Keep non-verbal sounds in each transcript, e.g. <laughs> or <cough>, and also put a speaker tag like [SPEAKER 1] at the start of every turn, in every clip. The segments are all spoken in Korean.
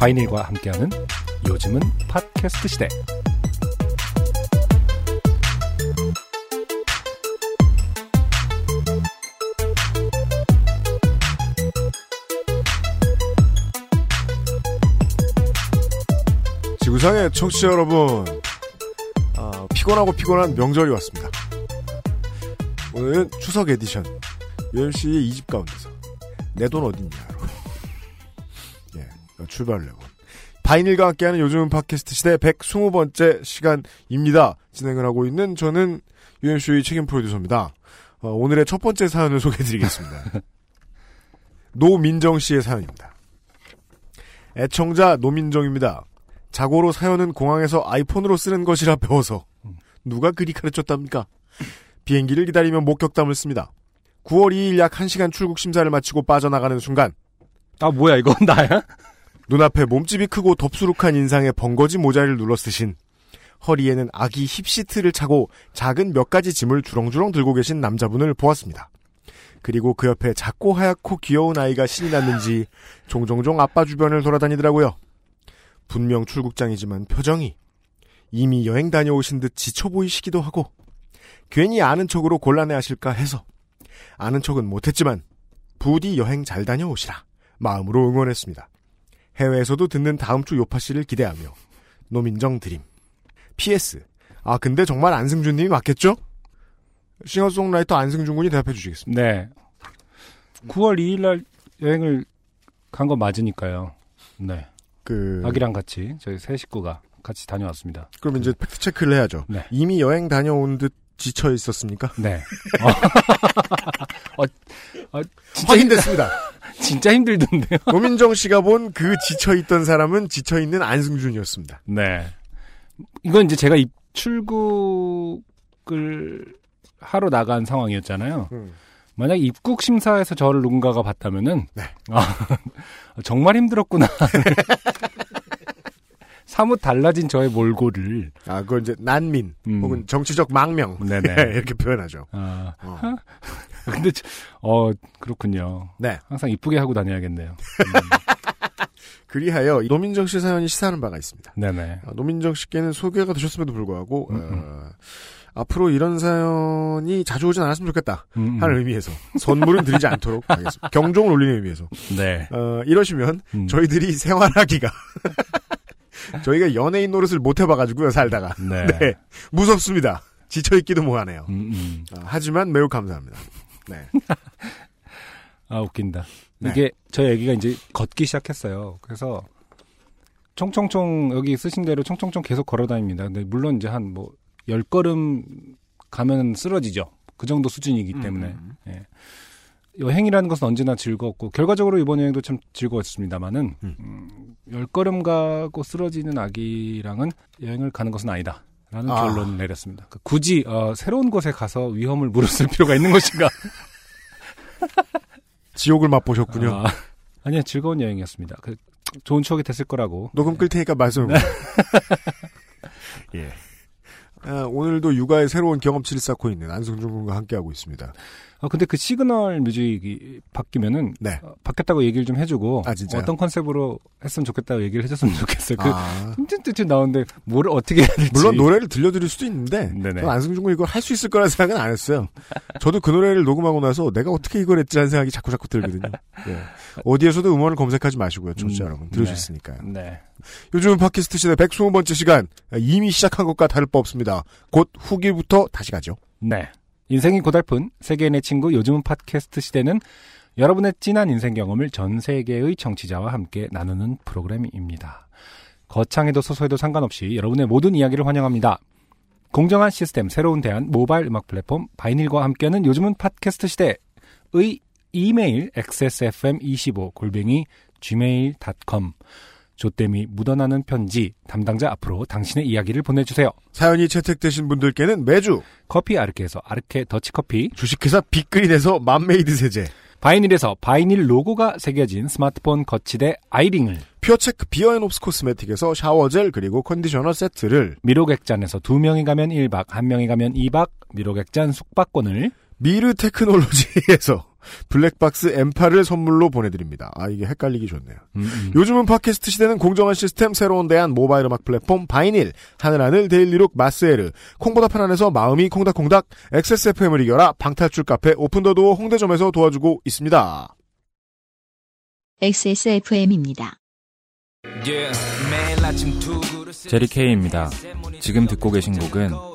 [SPEAKER 1] 바이닐과 함께하는 요즘은 팟캐스트 시대.
[SPEAKER 2] 지구상의 청취자 여러분, 아, 피곤하고 피곤한 명절이 왔습니다. 오늘은 추석 에디션 UMC의 2집 가운데서 내 돈 어딨냐로 예, 출발을 해본 바이닐과 함께하는 요즘 팟캐스트 시대 120번째 시간입니다. 진행을 하고 있는 저는 UMC의 책임 프로듀서입니다. 어, 오늘의 첫 번째 사연을 소개해드리겠습니다. <laughs> 노민정 씨의 사연입니다. 애청자 노민정입니다. 자고로 사연은 공항에서 아이폰으로 쓰는 것이라 배워서 누가 그리 가르쳤답니까? 비행기를 기다리며 목격담을 씁니다. 9월 2일 약 1시간 출국 심사를 마치고 빠져나가는 순간
[SPEAKER 1] 아 뭐야 이건 <laughs> 나야?
[SPEAKER 2] 눈앞에 몸집이 크고 덥수룩한 인상의 벙거지 모자를 눌러 쓰신 허리에는 아기 힙시트를 차고 작은 몇 가지 짐을 주렁주렁 들고 계신 남자분을 보았습니다. 그리고 그 옆에 작고 하얗고 귀여운 아이가 신이 났는지 종종종 아빠 주변을 돌아다니더라고요. 분명 출국장이지만 표정이 이미 여행 다녀오신 듯 지쳐 보이시기도 하고 괜히 아는 척으로 곤란해하실까 해서 아는 척은 못했지만 부디 여행 잘 다녀오시라 마음으로 응원했습니다. 해외에서도 듣는 다음 주 요파 씨를 기대하며 노민정 드림. PS. 아 근데 정말 안승준님이 맞겠죠? 싱어송라이터 안승준 군이 대답해 주시겠습니다.
[SPEAKER 1] 네. 9월 2일 날 여행을 간 거 맞으니까요. 네.
[SPEAKER 2] 그
[SPEAKER 1] 아기랑 같이 저희 세 식구가 같이 다녀왔습니다.
[SPEAKER 2] 그럼 이제 팩트 체크를 해야죠.
[SPEAKER 1] 네.
[SPEAKER 2] 이미 여행 다녀온 듯 지쳐 있었습니까?
[SPEAKER 1] 네. <laughs> 어, 어, 진짜
[SPEAKER 2] 확인됐습니다.
[SPEAKER 1] 힘- <laughs> 진짜 힘들던데요. <laughs>
[SPEAKER 2] 노민정 씨가 본 그 지쳐 있던 사람은 지쳐 있는 안승준이었습니다.
[SPEAKER 1] 네. 이건 이제 제가 입 출국을 하러 나간 상황이었잖아요.
[SPEAKER 2] 음.
[SPEAKER 1] 만약 입국 심사에서 저를 누군가가 봤다면은
[SPEAKER 2] 네.
[SPEAKER 1] 아, <laughs> 정말 힘들었구나. <laughs> 사뭇 달라진 저의 몰골을
[SPEAKER 2] 아, 그걸 이제 난민
[SPEAKER 1] 음.
[SPEAKER 2] 혹은 정치적 망명
[SPEAKER 1] 네네. <laughs>
[SPEAKER 2] 이렇게 표현하죠.
[SPEAKER 1] 아,
[SPEAKER 2] 어.
[SPEAKER 1] 근데 저- 어 그렇군요.
[SPEAKER 2] 네.
[SPEAKER 1] 항상 이쁘게 하고 다녀야겠네요.
[SPEAKER 2] 그리하여 이 노민정 씨 사연이 시사하는 바가 있습니다.
[SPEAKER 1] 네네.
[SPEAKER 2] 아, 노민정 씨께는 소개가 되셨음에도 불구하고
[SPEAKER 1] 음,
[SPEAKER 2] 어, 앞으로 이런 사연이 자주 오진 않았으면 좋겠다
[SPEAKER 1] 음, 음.
[SPEAKER 2] 하는 의미에서 선물은 드리지 않도록 하겠습니다. <laughs> 경종을 울리는 의미에서
[SPEAKER 1] 네.
[SPEAKER 2] 어, 이러시면
[SPEAKER 1] 음.
[SPEAKER 2] 저희들이 생활하기가 <laughs> 저희가 연예인 노릇을 못 해봐가지고요 살다가
[SPEAKER 1] 네. <laughs>
[SPEAKER 2] 네 무섭습니다. 지쳐 있기도 뭐하네요.
[SPEAKER 1] 음, 음.
[SPEAKER 2] 아, 하지만 매우 감사합니다. 네.
[SPEAKER 1] 아 웃긴다.
[SPEAKER 2] 네.
[SPEAKER 1] 이게 저희 애기가 이제 걷기 시작했어요. 그래서 총총총 여기 쓰신 대로 총총총 계속 걸어 다닙니다. 근데 물론 이제 한 뭐 열 걸음 가면 쓰러지죠. 그 정도 수준이기 때문에
[SPEAKER 2] 음.
[SPEAKER 1] 예. 여행이라는 것은 언제나 즐겁고 결과적으로 이번 여행도 참 즐거웠습니다만은
[SPEAKER 2] 음.
[SPEAKER 1] 음, 열 걸음 가고 쓰러지는 아기랑은 여행을 가는 것은 아니다. 라는
[SPEAKER 2] 아.
[SPEAKER 1] 결론을 내렸습니다. 그 굳이 어, 새로운 곳에 가서 위험을 무릅쓸 <laughs> 필요가 있는 것인가? <laughs>
[SPEAKER 2] 지옥을 맛보셨군요.
[SPEAKER 1] 아, 아니요, 즐거운 여행이었습니다. 그, 좋은 추억이 됐을 거라고.
[SPEAKER 2] 녹음 끌 테니까 말씀을.
[SPEAKER 1] 네. <laughs>
[SPEAKER 2] 예. 아, 오늘도 육아의 새로운 경험치를 쌓고 있는 안승준 군과 함께하고 있습니다.
[SPEAKER 1] 아, 근데 그 시그널 뮤직이 바뀌면은,
[SPEAKER 2] 네.
[SPEAKER 1] 어, 바뀌었다고 얘기를 좀 해주고,
[SPEAKER 2] 아?
[SPEAKER 1] 어떤 컨셉으로 했으면 좋겠다고 얘기를 해줬으면 좋겠어요. 그,
[SPEAKER 2] 아,
[SPEAKER 1] 쭌쭌쭌 나오는데, 뭘 어떻게 해야 될지.
[SPEAKER 2] 물론 노래를 들려드릴 수도 있는데, 안승준 군 이걸 할 수 있을 거라는 생각은 안 했어요. 저도 그 노래를 녹음하고 나서 내가 어떻게 이걸 했지라는 생각이 자꾸 자꾸 들거든요. 예. 어디에서도 음원을 검색하지 마시고요. 청취자
[SPEAKER 1] 음,
[SPEAKER 2] 여러분. 수
[SPEAKER 1] 네. 네.
[SPEAKER 2] 요즘은 팟캐스트 시대 120번째 시간. 이미 시작한 것과 다를 바 없습니다. 곧 후기부터 다시 가죠.
[SPEAKER 1] 네. 인생이 고달픈 세계인의 친구 요즘은 팟캐스트 시대는 여러분의 진한 인생 경험을 전 세계의 청취자와 함께 나누는 프로그램입니다. 거창해도 소소해도 상관없이 여러분의 모든 이야기를 환영합니다. 공정한 시스템, 새로운 대안, 모바일 음악 플랫폼, 바이닐과 함께하는 요즘은 팟캐스트 시대의 이메일 xsfm25 골뱅이 gmail.com 조땜이 묻어나는 편지 담당자 앞으로 당신의 이야기를 보내주세요.
[SPEAKER 2] 사연이 채택되신 분들께는 매주
[SPEAKER 1] 커피 아르케에서 아르케 더치커피
[SPEAKER 2] 주식회사 빅그린에서 맘메이드 세제,
[SPEAKER 1] 바이닐에서 바이닐 로고가 새겨진 스마트폰 거치대 아이링을
[SPEAKER 2] 퓨어체크 비어앤옵스 코스메틱에서 샤워젤 그리고 컨디셔너 세트를
[SPEAKER 1] 미로객잔에서 두 명이 가면 1박, 한 명이 가면 2박, 미로객잔 숙박권을
[SPEAKER 2] 미르 테크놀로지에서 블랙박스 M8을 선물로 보내드립니다. 아 이게 헷갈리기 좋네요.
[SPEAKER 1] 음, 음.
[SPEAKER 2] 요즘은 팟캐스트 시대는 공정한 시스템 새로운 대안 모바일 음악 플랫폼 바이닐 하늘하늘 daily look 마스에르 콩보다 편안해서 마음이 콩닥콩닥 XSFM을 이겨라 방탈출 카페 오픈더도어 홍대점에서 도와주고 있습니다.
[SPEAKER 3] XSFM입니다.
[SPEAKER 4] 제리 케이입니다. 지금 듣고 계신 곡은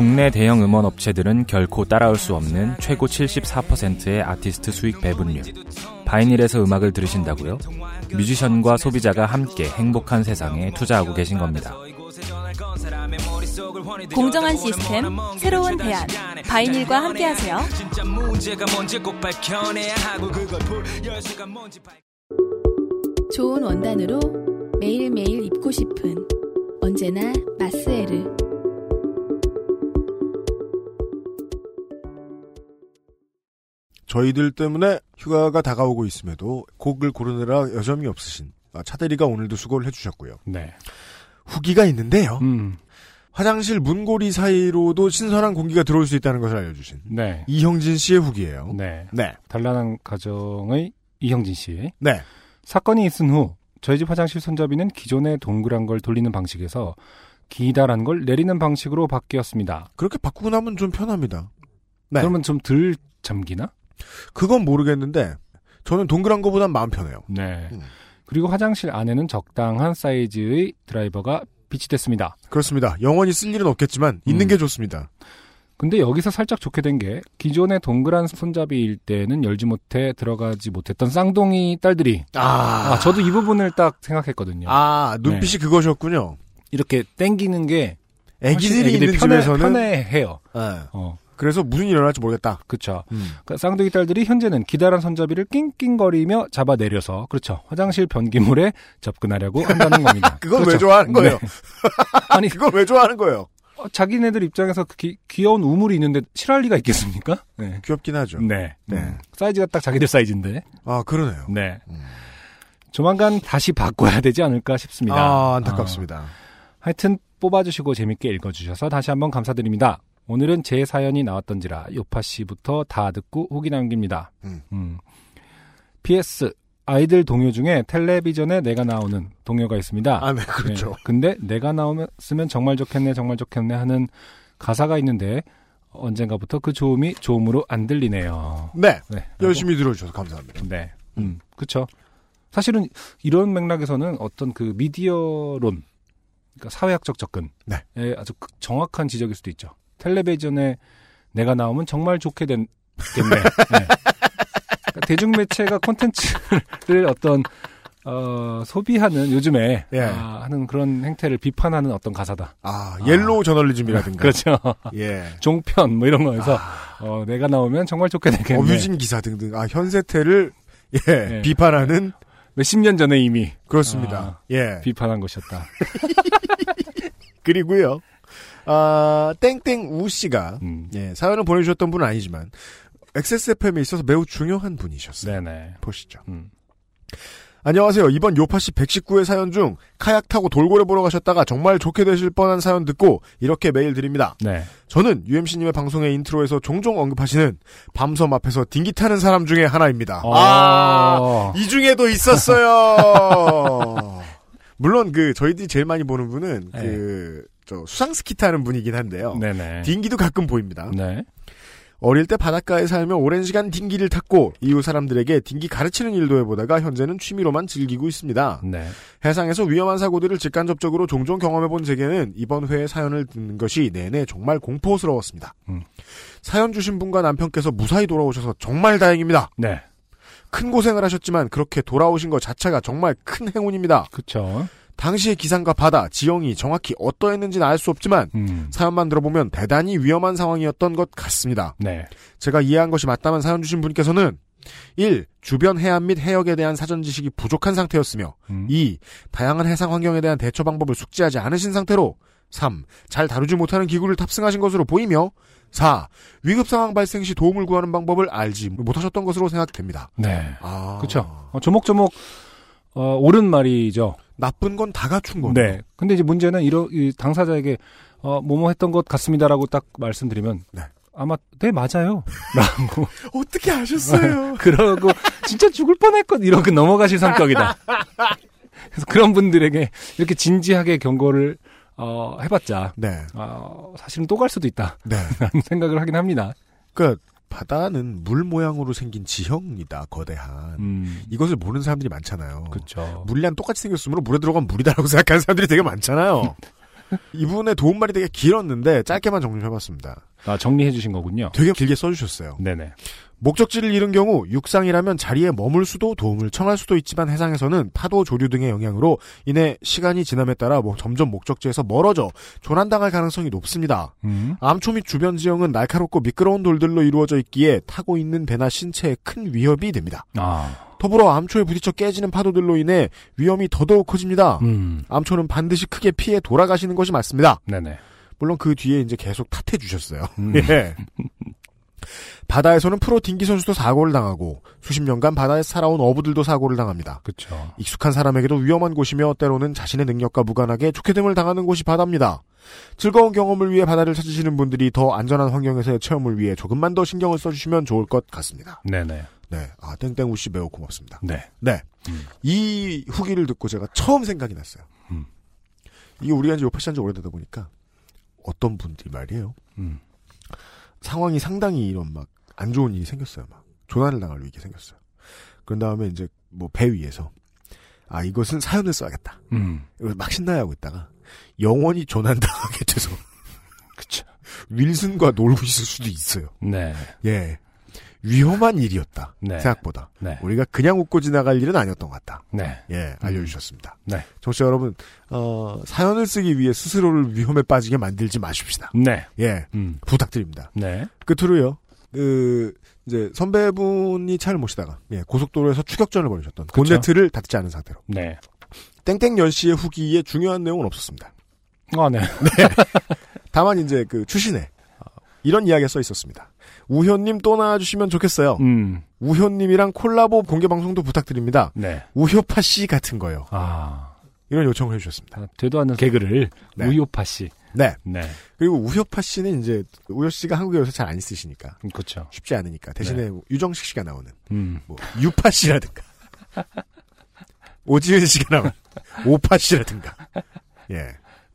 [SPEAKER 4] 국내 대형 음원 업체들은 결코 따라올 수 없는 최고 74%의 아티스트 수익 배분율. 바이닐에서 음악을 들으신다고요? 뮤지션과 소비자가 함께 행복한 세상에 투자하고 계신 겁니다.
[SPEAKER 5] 공정한 시스템, 새로운 대안, 바이닐과 함께하세요.
[SPEAKER 6] 좋은 원단으로 매일매일 입고 싶은 언제나 마스에르
[SPEAKER 2] 저희들 때문에 휴가가 다가오고 있음에도 곡을 고르느라 여점이 없으신 아, 차대리가 오늘도 수고를 해주셨고요.
[SPEAKER 1] 네.
[SPEAKER 2] 후기가 있는데요.
[SPEAKER 1] 음,
[SPEAKER 2] 화장실 문고리 사이로도 신선한 공기가 들어올 수 있다는 것을 알려주신
[SPEAKER 1] 네.
[SPEAKER 2] 이형진 씨의 후기예요.
[SPEAKER 1] 네.
[SPEAKER 2] 네.
[SPEAKER 1] 단란한 가정의 이형진 씨.
[SPEAKER 2] 네.
[SPEAKER 1] 사건이 있은 후 저희 집 화장실 손잡이는 기존의 동그란 걸 돌리는 방식에서 기다란 걸 내리는 방식으로 바뀌었습니다.
[SPEAKER 2] 그렇게 바꾸고 나면 좀 편합니다. 네.
[SPEAKER 1] 그러면 좀 덜 잠기나?
[SPEAKER 2] 그건 모르겠는데 저는 동그란 거보단 마음 편해요.
[SPEAKER 1] 네.
[SPEAKER 2] 음.
[SPEAKER 1] 그리고 화장실 안에는 적당한 사이즈의 드라이버가 비치됐습니다.
[SPEAKER 2] 그렇습니다. 영원히 쓸 일은 없겠지만 있는
[SPEAKER 1] 음.
[SPEAKER 2] 게 좋습니다.
[SPEAKER 1] 근데 여기서 살짝 좋게 된 게 기존의 동그란 손잡이일 때는 열지 못해 들어가지 못했던 쌍둥이 딸들이
[SPEAKER 2] 아,
[SPEAKER 1] 아, 저도 이 부분을 딱 생각했거든요.
[SPEAKER 2] 아 눈빛이 그것이었군요.
[SPEAKER 1] 이렇게 땡기는 게
[SPEAKER 2] 애기들이 있는
[SPEAKER 1] 편해,
[SPEAKER 2] 집에서는
[SPEAKER 1] 편해해요.
[SPEAKER 2] 네.
[SPEAKER 1] 어,
[SPEAKER 2] 그래서 무슨 일이 일어날지 모르겠다.
[SPEAKER 1] 그렇죠.
[SPEAKER 2] 음.
[SPEAKER 1] 그러니까 쌍둥이 딸들이 현재는 기다란 손잡이를 낑낑거리며 잡아 내려서 그렇죠. 화장실 변기물에 접근하려고 한다는 겁니다. <laughs>
[SPEAKER 2] 그걸
[SPEAKER 1] 그렇죠.
[SPEAKER 2] 왜 좋아하는 거예요?
[SPEAKER 1] 네. <laughs> 아니
[SPEAKER 2] 그걸 왜 좋아하는 거예요?
[SPEAKER 1] 어, 자기네들 입장에서 그 기- 귀여운 우물이 있는데 싫어할 리가 있겠습니까? 네.
[SPEAKER 2] 귀엽긴 하죠.
[SPEAKER 1] 네.
[SPEAKER 2] 네.
[SPEAKER 1] 음. 사이즈가 딱 자기들 사이즈인데.
[SPEAKER 2] 아 그러네요.
[SPEAKER 1] 네.
[SPEAKER 2] 음.
[SPEAKER 1] 조만간 다시 바꿔야 되지 않을까 싶습니다.
[SPEAKER 2] 아 안타깝습니다.
[SPEAKER 1] 아, 하여튼 뽑아주시고 재밌게 읽어주셔서 다시 한번 감사드립니다. 오늘은 제 사연이 나왔던지라 요파 씨부터 다 듣고 후기 남깁니다.
[SPEAKER 2] 음.
[SPEAKER 1] PS 아이들 동요 중에 텔레비전에 내가 나오는 동요가 있습니다.
[SPEAKER 2] 아, 네, 그렇죠.
[SPEAKER 1] 네, 근데 내가 나오면 정말 좋겠네, 정말 좋겠네 하는 가사가 있는데 언젠가부터 그 좋음이 좋음으로 안 들리네요.
[SPEAKER 2] 네.
[SPEAKER 1] 네,
[SPEAKER 2] 열심히 들어주셔서 감사합니다.
[SPEAKER 1] 네, 음, 그렇죠. 사실은 이런 맥락에서는 어떤 그 미디어론, 그러니까 사회학적 접근에
[SPEAKER 2] 네.
[SPEAKER 1] 아주 그- 정확한 지적일 수도 있죠. 텔레비전에 내가 나오면 정말 좋게 된, 겠네. 네. 그러니까 대중매체가 콘텐츠를 어떤 어, 소비하는 요즘에
[SPEAKER 2] 예.
[SPEAKER 1] 아, 하는 그런 행태를 비판하는 어떤 가사다.
[SPEAKER 2] 아 옐로우 저널리즘이라든가.
[SPEAKER 1] 그렇죠.
[SPEAKER 2] 예.
[SPEAKER 1] 종편 뭐 이런 거에서 어, 내가 나오면 정말 좋게 되겠네.
[SPEAKER 2] abusing 기사 등등. 아 현세태를 예
[SPEAKER 1] 네.
[SPEAKER 2] 비판하는
[SPEAKER 1] 몇십 년 전에 이미
[SPEAKER 2] 그렇습니다.
[SPEAKER 1] 아.
[SPEAKER 2] 예.
[SPEAKER 1] 비판한 것이었다. <laughs>
[SPEAKER 2] 그리고요. 아 땡땡 우 씨가
[SPEAKER 1] 음.
[SPEAKER 2] 예 사연을 보내주셨던 분은 아니지만 XSFM에 있어서 매우 중요한 분이셨어요.
[SPEAKER 1] 네네.
[SPEAKER 2] 보시죠.
[SPEAKER 1] 음.
[SPEAKER 2] 안녕하세요. 이번 요파시 119회 사연 중 카약 타고 돌고래 보러 가셨다가 정말 좋게 되실 뻔한 사연 듣고 이렇게 메일 드립니다.
[SPEAKER 1] 네.
[SPEAKER 2] 저는 UMC님의 방송의 인트로에서 종종 언급하시는 밤섬 앞에서 딩기 타는 사람 중에 하나입니다. 아,
[SPEAKER 1] 어.
[SPEAKER 2] 이 중에도 있었어요. <laughs> 물론 그 저희들이 제일 많이 보는 분은
[SPEAKER 1] 네.
[SPEAKER 2] 그 저 수상 스키 타는 분이긴 한데요.
[SPEAKER 1] 네네.
[SPEAKER 2] 딩기도 가끔 보입니다.
[SPEAKER 1] 네.
[SPEAKER 2] 어릴 때 바닷가에 살며 오랜 시간 딩기를 탔고 이후 사람들에게 딩기 가르치는 일도 해보다가 현재는 취미로만 즐기고 있습니다.
[SPEAKER 1] 네.
[SPEAKER 2] 해상에서 위험한 사고들을 직간접적으로 종종 경험해본 제게는 이번 회에 사연을 듣는 것이 내내 정말 공포스러웠습니다.
[SPEAKER 1] 음.
[SPEAKER 2] 사연 주신 분과 남편께서 무사히 돌아오셔서 정말 다행입니다.
[SPEAKER 1] 네.
[SPEAKER 2] 큰 고생을 하셨지만 그렇게 돌아오신 것 자체가 정말 큰 행운입니다.
[SPEAKER 1] 그쵸.
[SPEAKER 2] 당시의 기상과 바다, 지형이 정확히 어떠했는지는 알 수 없지만
[SPEAKER 1] 음.
[SPEAKER 2] 사연만 들어보면 대단히 위험한 상황이었던 것 같습니다.
[SPEAKER 1] 네.
[SPEAKER 2] 제가 이해한 것이 맞다면 사연 주신 분께서는 1. 주변 해안 및 해역에 대한 사전 지식이 부족한 상태였으며
[SPEAKER 1] 음.
[SPEAKER 2] 2. 다양한 해상 환경에 대한 대처 방법을 숙지하지 않으신 상태로 3. 잘 다루지 못하는 기구를 탑승하신 것으로 보이며 4. 위급 상황 발생 시 도움을 구하는 방법을 알지 못하셨던 것으로 생각됩니다.
[SPEAKER 1] 네.
[SPEAKER 2] 아.
[SPEAKER 1] 어, 조목조목, 어, 옳은 말이죠.
[SPEAKER 2] 나쁜 건 다 갖춘 건데.
[SPEAKER 1] 네. 근데 이제 문제는 이러, 이 당사자에게, 어, 뭐뭐 했던 것 같습니다라고 딱 말씀드리면.
[SPEAKER 2] 네.
[SPEAKER 1] 아마, 네, 맞아요. <laughs> 라고.
[SPEAKER 2] 어떻게 아셨어요? <laughs>
[SPEAKER 1] 그러고, 진짜 죽을 뻔 했거든. 이러고 넘어가실 성격이다. 그래서 그런 분들에게 이렇게 진지하게 경고를, 어, 해봤자,
[SPEAKER 2] 네.
[SPEAKER 1] 어, 사실은 또 갈 수도 있다.
[SPEAKER 2] 네.
[SPEAKER 1] 라는 생각을 하긴 합니다.
[SPEAKER 2] 그러니까 바다는 물 모양으로 생긴 지형이다. 거대한.
[SPEAKER 1] 음.
[SPEAKER 2] 이것을 모르는 사람들이 많잖아요.
[SPEAKER 1] 그쵸.
[SPEAKER 2] 물이랑 똑같이 생겼으므로 물에 들어가면 물이다라고 <laughs> 생각하는 사람들이 되게 많잖아요. <laughs> 이분의 도움말이 되게 길었는데 짧게만 정리해봤습니다.
[SPEAKER 1] 아, 정리해주신 거군요.
[SPEAKER 2] 되게 길게 써주셨어요.
[SPEAKER 1] 네네.
[SPEAKER 2] 목적지를 잃은 경우 육상이라면 자리에 머물 수도 도움을 청할 수도 있지만 해상에서는 파도 조류 등의 영향으로 인해 시간이 지남에 따라 뭐 점점 목적지에서 멀어져 조난당할 가능성이 높습니다.
[SPEAKER 1] 음.
[SPEAKER 2] 암초 및 주변 지형은 날카롭고 미끄러운 돌들로 이루어져 있기에 타고 있는 배나 신체에 큰 위협이 됩니다.
[SPEAKER 1] 아.
[SPEAKER 2] 더불어 암초에 부딪혀 깨지는 파도들로 인해 위험이 더더욱 커집니다.
[SPEAKER 1] 음.
[SPEAKER 2] 암초는 반드시 크게 피해 돌아가시는 것이 맞습니다.
[SPEAKER 1] 네네.
[SPEAKER 2] 물론 그 뒤에 이제 계속 탓해 주셨어요.
[SPEAKER 1] 음. <laughs>
[SPEAKER 2] 예. 바다에서는 프로 딩기 선수도 사고를 당하고 수십 년간 바다에서 살아온 어부들도 사고를 당합니다.
[SPEAKER 1] 그쵸.
[SPEAKER 2] 익숙한 사람에게도 위험한 곳이며 때로는 자신의 능력과 무관하게 좋게 됨을 당하는 곳이 바다입니다. 즐거운 경험을 위해 바다를 찾으시는 분들이 더 안전한 환경에서의 체험을 위해 조금만 더 신경을 써주시면 좋을 것 같습니다.
[SPEAKER 1] 네네.
[SPEAKER 2] 네, 아 땡땡우 씨 매우 고맙습니다.
[SPEAKER 1] 네.
[SPEAKER 2] 네,
[SPEAKER 1] 음.
[SPEAKER 2] 이 후기를 듣고 제가 처음 생각이 났어요.
[SPEAKER 1] 음.
[SPEAKER 2] 이게 우리가 이제 요파시 한 지 오래되다 보니까 어떤 분들이 말이에요.
[SPEAKER 1] 음.
[SPEAKER 2] 상황이 상당히 이런 막 안 좋은 일이 생겼어요. 막 조난을 당할 위기 생겼어요. 그런 다음에 이제 뭐 배 위에서 아 이것은 사연을 써야겠다.
[SPEAKER 1] 음.
[SPEAKER 2] 막 신나하고 있다가 영원히 조난 당하게 돼서 <laughs>
[SPEAKER 1] 그쵸.
[SPEAKER 2] 윌슨과 놀고 있을 수도 있어요.
[SPEAKER 1] 네.
[SPEAKER 2] 예. 위험한 일이었다.
[SPEAKER 1] 네.
[SPEAKER 2] 생각보다.
[SPEAKER 1] 네.
[SPEAKER 2] 우리가 그냥 웃고 지나갈 일은 아니었던 것 같다.
[SPEAKER 1] 네.
[SPEAKER 2] 예, 알려주셨습니다.
[SPEAKER 1] 네.
[SPEAKER 2] 정치 여러분, 어, 사연을 쓰기 위해 스스로를 위험에 빠지게 만들지 마십시다.
[SPEAKER 1] 네.
[SPEAKER 2] 예,
[SPEAKER 1] 음.
[SPEAKER 2] 부탁드립니다.
[SPEAKER 1] 네.
[SPEAKER 2] 끝으로요, 그, 이제 선배분이 차를 모시다가, 예, 고속도로에서 추격전을 벌이셨던. 본네트를 닫지 않은 상태로.
[SPEAKER 1] 네.
[SPEAKER 2] 땡땡연 씨의 후기에 중요한 내용은 없었습니다.
[SPEAKER 1] 아, 네. <laughs>
[SPEAKER 2] 다만 이제 그 추신에 이런 이야기가 써 있었습니다. 우효님 또 나와주시면 좋겠어요.
[SPEAKER 1] 음.
[SPEAKER 2] 우효님이랑 콜라보 공개 방송도 부탁드립니다.
[SPEAKER 1] 네.
[SPEAKER 2] 우효파 씨 같은 거요.
[SPEAKER 1] 아.
[SPEAKER 2] 이런 요청을 해주셨습니다.
[SPEAKER 1] 아, 되도 않는 개그를
[SPEAKER 2] 네.
[SPEAKER 1] 우효파 씨.
[SPEAKER 2] 네.
[SPEAKER 1] 네.
[SPEAKER 2] 그리고 우효파 씨는 이제 우효 씨가 한국에 와서 잘 안 쓰시니까
[SPEAKER 1] 그렇죠.
[SPEAKER 2] 쉽지 않으니까 대신에 유정식 씨가 나오는
[SPEAKER 1] 음.
[SPEAKER 2] 뭐 유파 씨라든가 <laughs> 오지은 씨가 나오는 오파 씨라든가 예.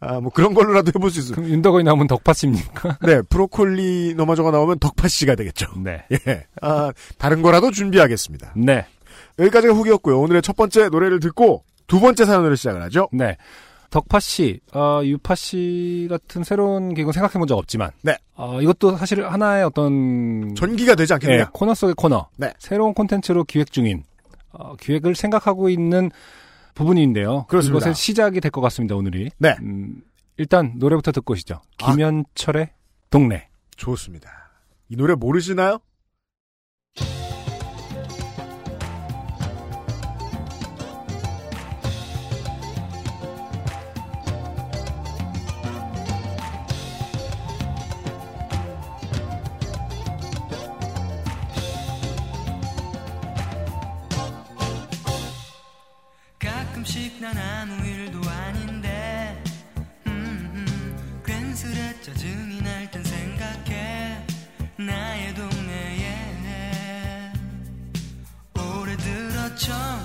[SPEAKER 2] 아, 뭐 그런 걸로라도 해볼 수 있어요.
[SPEAKER 1] 그럼 윤덕원이 나오면 덕파 씨입니까?
[SPEAKER 2] 네, 브로콜리 너마저가 나오면 덕파 씨가 되겠죠.
[SPEAKER 1] 네.
[SPEAKER 2] 예. 아, 다른 거라도 준비하겠습니다.
[SPEAKER 1] 네.
[SPEAKER 2] 여기까지가 후기였고요. 오늘의 첫 번째 노래를 듣고 두 번째 사연으로 시작을 하죠.
[SPEAKER 1] 네. 덕파 씨, 어, 유파 씨 같은 새로운 개그 생각해 본 적 없지만.
[SPEAKER 2] 네.
[SPEAKER 1] 어, 이것도 사실 하나의 어떤.
[SPEAKER 2] 전기가 되지 않겠느냐?
[SPEAKER 1] 네, 코너 속의 코너.
[SPEAKER 2] 네.
[SPEAKER 1] 새로운 콘텐츠로 기획 중인, 어, 기획을 생각하고 있는 부분인데요.
[SPEAKER 2] 그렇습니다.
[SPEAKER 1] 이것의 시작이 될 것 같습니다, 오늘이.
[SPEAKER 2] 네.
[SPEAKER 1] 음, 일단 노래부터 듣고 오시죠.
[SPEAKER 2] 아.
[SPEAKER 1] 김현철의 동네.
[SPEAKER 2] 좋습니다. 이 노래 모르시나요?
[SPEAKER 3] 들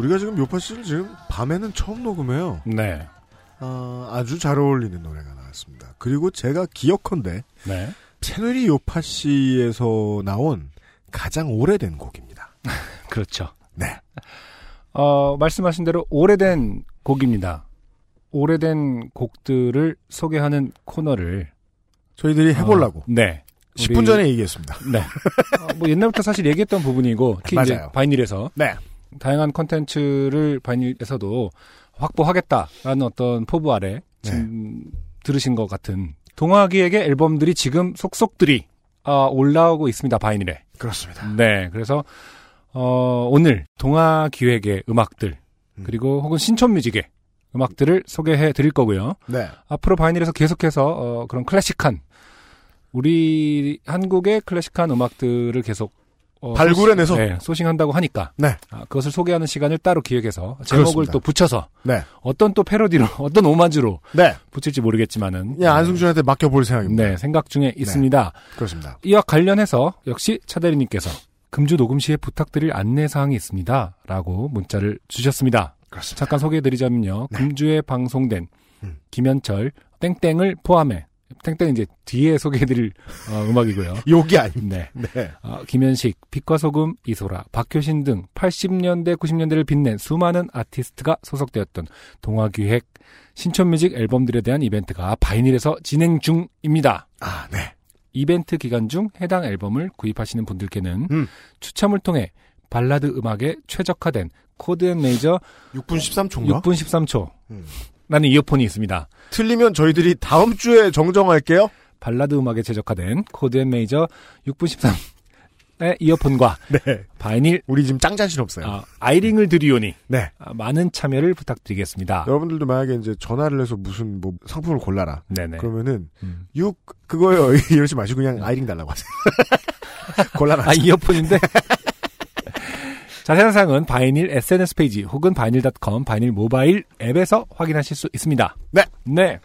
[SPEAKER 2] 우리가 지금 요파 씨를 지금 밤에는 처음 녹음해요.
[SPEAKER 1] 네.
[SPEAKER 2] 아, 아주 잘 어울리는 노래가 나왔습니다. 그리고 제가 기억컨대
[SPEAKER 1] 네.
[SPEAKER 2] 채널이 요파 씨에서 나온 가장 오래된 곡입니다. <laughs>
[SPEAKER 1] 그렇죠.
[SPEAKER 2] 네.
[SPEAKER 1] 어, 말씀하신 대로 오래된 곡입니다. 오래된 곡들을 소개하는 코너를
[SPEAKER 2] 저희들이 해보려고
[SPEAKER 1] 어, 네.
[SPEAKER 2] 10분
[SPEAKER 1] 우리-
[SPEAKER 2] 전에 얘기했습니다.
[SPEAKER 1] 네. 어, 뭐 옛날부터 사실 얘기했던 부분이고 <laughs> 특히
[SPEAKER 2] 맞아요.
[SPEAKER 1] 바이닐에서
[SPEAKER 2] 네.
[SPEAKER 1] 다양한 컨텐츠를 바이닐에서도 확보하겠다라는 어떤 포부 아래
[SPEAKER 2] 네.
[SPEAKER 1] 지금 들으신 것 같은 동화기획의 앨범들이 지금 속속들이 어, 올라오고 있습니다 바이닐에.
[SPEAKER 2] 그렇습니다.
[SPEAKER 1] 네, 그래서 어, 오늘 동화 기획의 음악들
[SPEAKER 2] 음.
[SPEAKER 1] 그리고 혹은 신촌 뮤직의 음악들을 소개해 드릴 거고요.
[SPEAKER 2] 네.
[SPEAKER 1] 앞으로 바이닐에서 계속해서 어, 그런 클래식한 우리 한국의 클래식한 음악들을 계속 어,
[SPEAKER 2] 발굴해내서?
[SPEAKER 1] 소싱, 네, 소싱한다고 하니까
[SPEAKER 2] 네.
[SPEAKER 1] 아, 그것을 소개하는 시간을 따로 기획해서 제목을
[SPEAKER 2] 그렇습니다.
[SPEAKER 1] 또 붙여서
[SPEAKER 2] 네.
[SPEAKER 1] 어떤 또 패러디로 <laughs> 어떤 오마주로
[SPEAKER 2] 네.
[SPEAKER 1] 붙일지 모르겠지만은
[SPEAKER 2] 그냥 안승준한테 맡겨볼 생각입니다.
[SPEAKER 1] 네 생각 중에 있습니다.
[SPEAKER 2] 그렇습니다.
[SPEAKER 1] 이와 관련해서 역시 차대리님께서 금주 녹음 시에 부탁드릴 안내 사항이 있습니다라고 문자를 주셨습니다.
[SPEAKER 2] 그렇습니다.
[SPEAKER 1] 잠깐 소개해드리자면요.
[SPEAKER 2] 네.
[SPEAKER 1] 금주에 방송된
[SPEAKER 2] 음.
[SPEAKER 1] 김현철 땡땡을 포함해 땡땡은 이제 뒤에 소개해드릴 어, 음악이고요. <laughs>
[SPEAKER 2] 욕이 아닙니다.
[SPEAKER 1] 네.
[SPEAKER 2] 네.
[SPEAKER 1] 어, 김현식, 빛과 소금, 이소라, 박효신 등 80년대, 90년대를 빛낸 수많은 아티스트가 소속되었던 동화기획 신촌뮤직 앨범들에 대한 이벤트가 바이닐에서 진행 중입니다.
[SPEAKER 2] 아, 네.
[SPEAKER 1] 이벤트 기간 중 해당 앨범을 구입하시는 분들께는
[SPEAKER 2] 음.
[SPEAKER 1] 추첨을 통해 발라드 음악에 최적화된 코드 앤 메이저
[SPEAKER 2] 6분 13초인가?
[SPEAKER 1] 6분 13초
[SPEAKER 2] 음.
[SPEAKER 1] 라는 이어폰이 있습니다.
[SPEAKER 2] 틀리면 저희들이 다음 주에 정정할게요.
[SPEAKER 1] 발라드 음악에 최적화된 코드 앤 메이저 6분 13 의 이어폰과
[SPEAKER 2] 네.
[SPEAKER 1] 바이닐
[SPEAKER 2] 우리 지금 짱 자신 없어요.
[SPEAKER 1] 아, 아이링을 드리오니
[SPEAKER 2] 네.
[SPEAKER 1] 아, 많은 참여를 부탁드리겠습니다.
[SPEAKER 2] 여러분들도 만약에 이제 전화를 해서 무슨 뭐 상품을 골라라.
[SPEAKER 1] 네네.
[SPEAKER 2] 그러면은
[SPEAKER 1] 음.
[SPEAKER 2] 6 그거요 <laughs> 이러지 마시고 그냥 아이링 달라고 하세요. <laughs> 골라라.
[SPEAKER 1] 아 이어폰인데 <laughs> 자세한 사항은 바이닐 SNS 페이지 혹은 바이닐닷컴 바이닐 모바일 앱에서 확인하실 수 있습니다.
[SPEAKER 2] 네.
[SPEAKER 1] 네.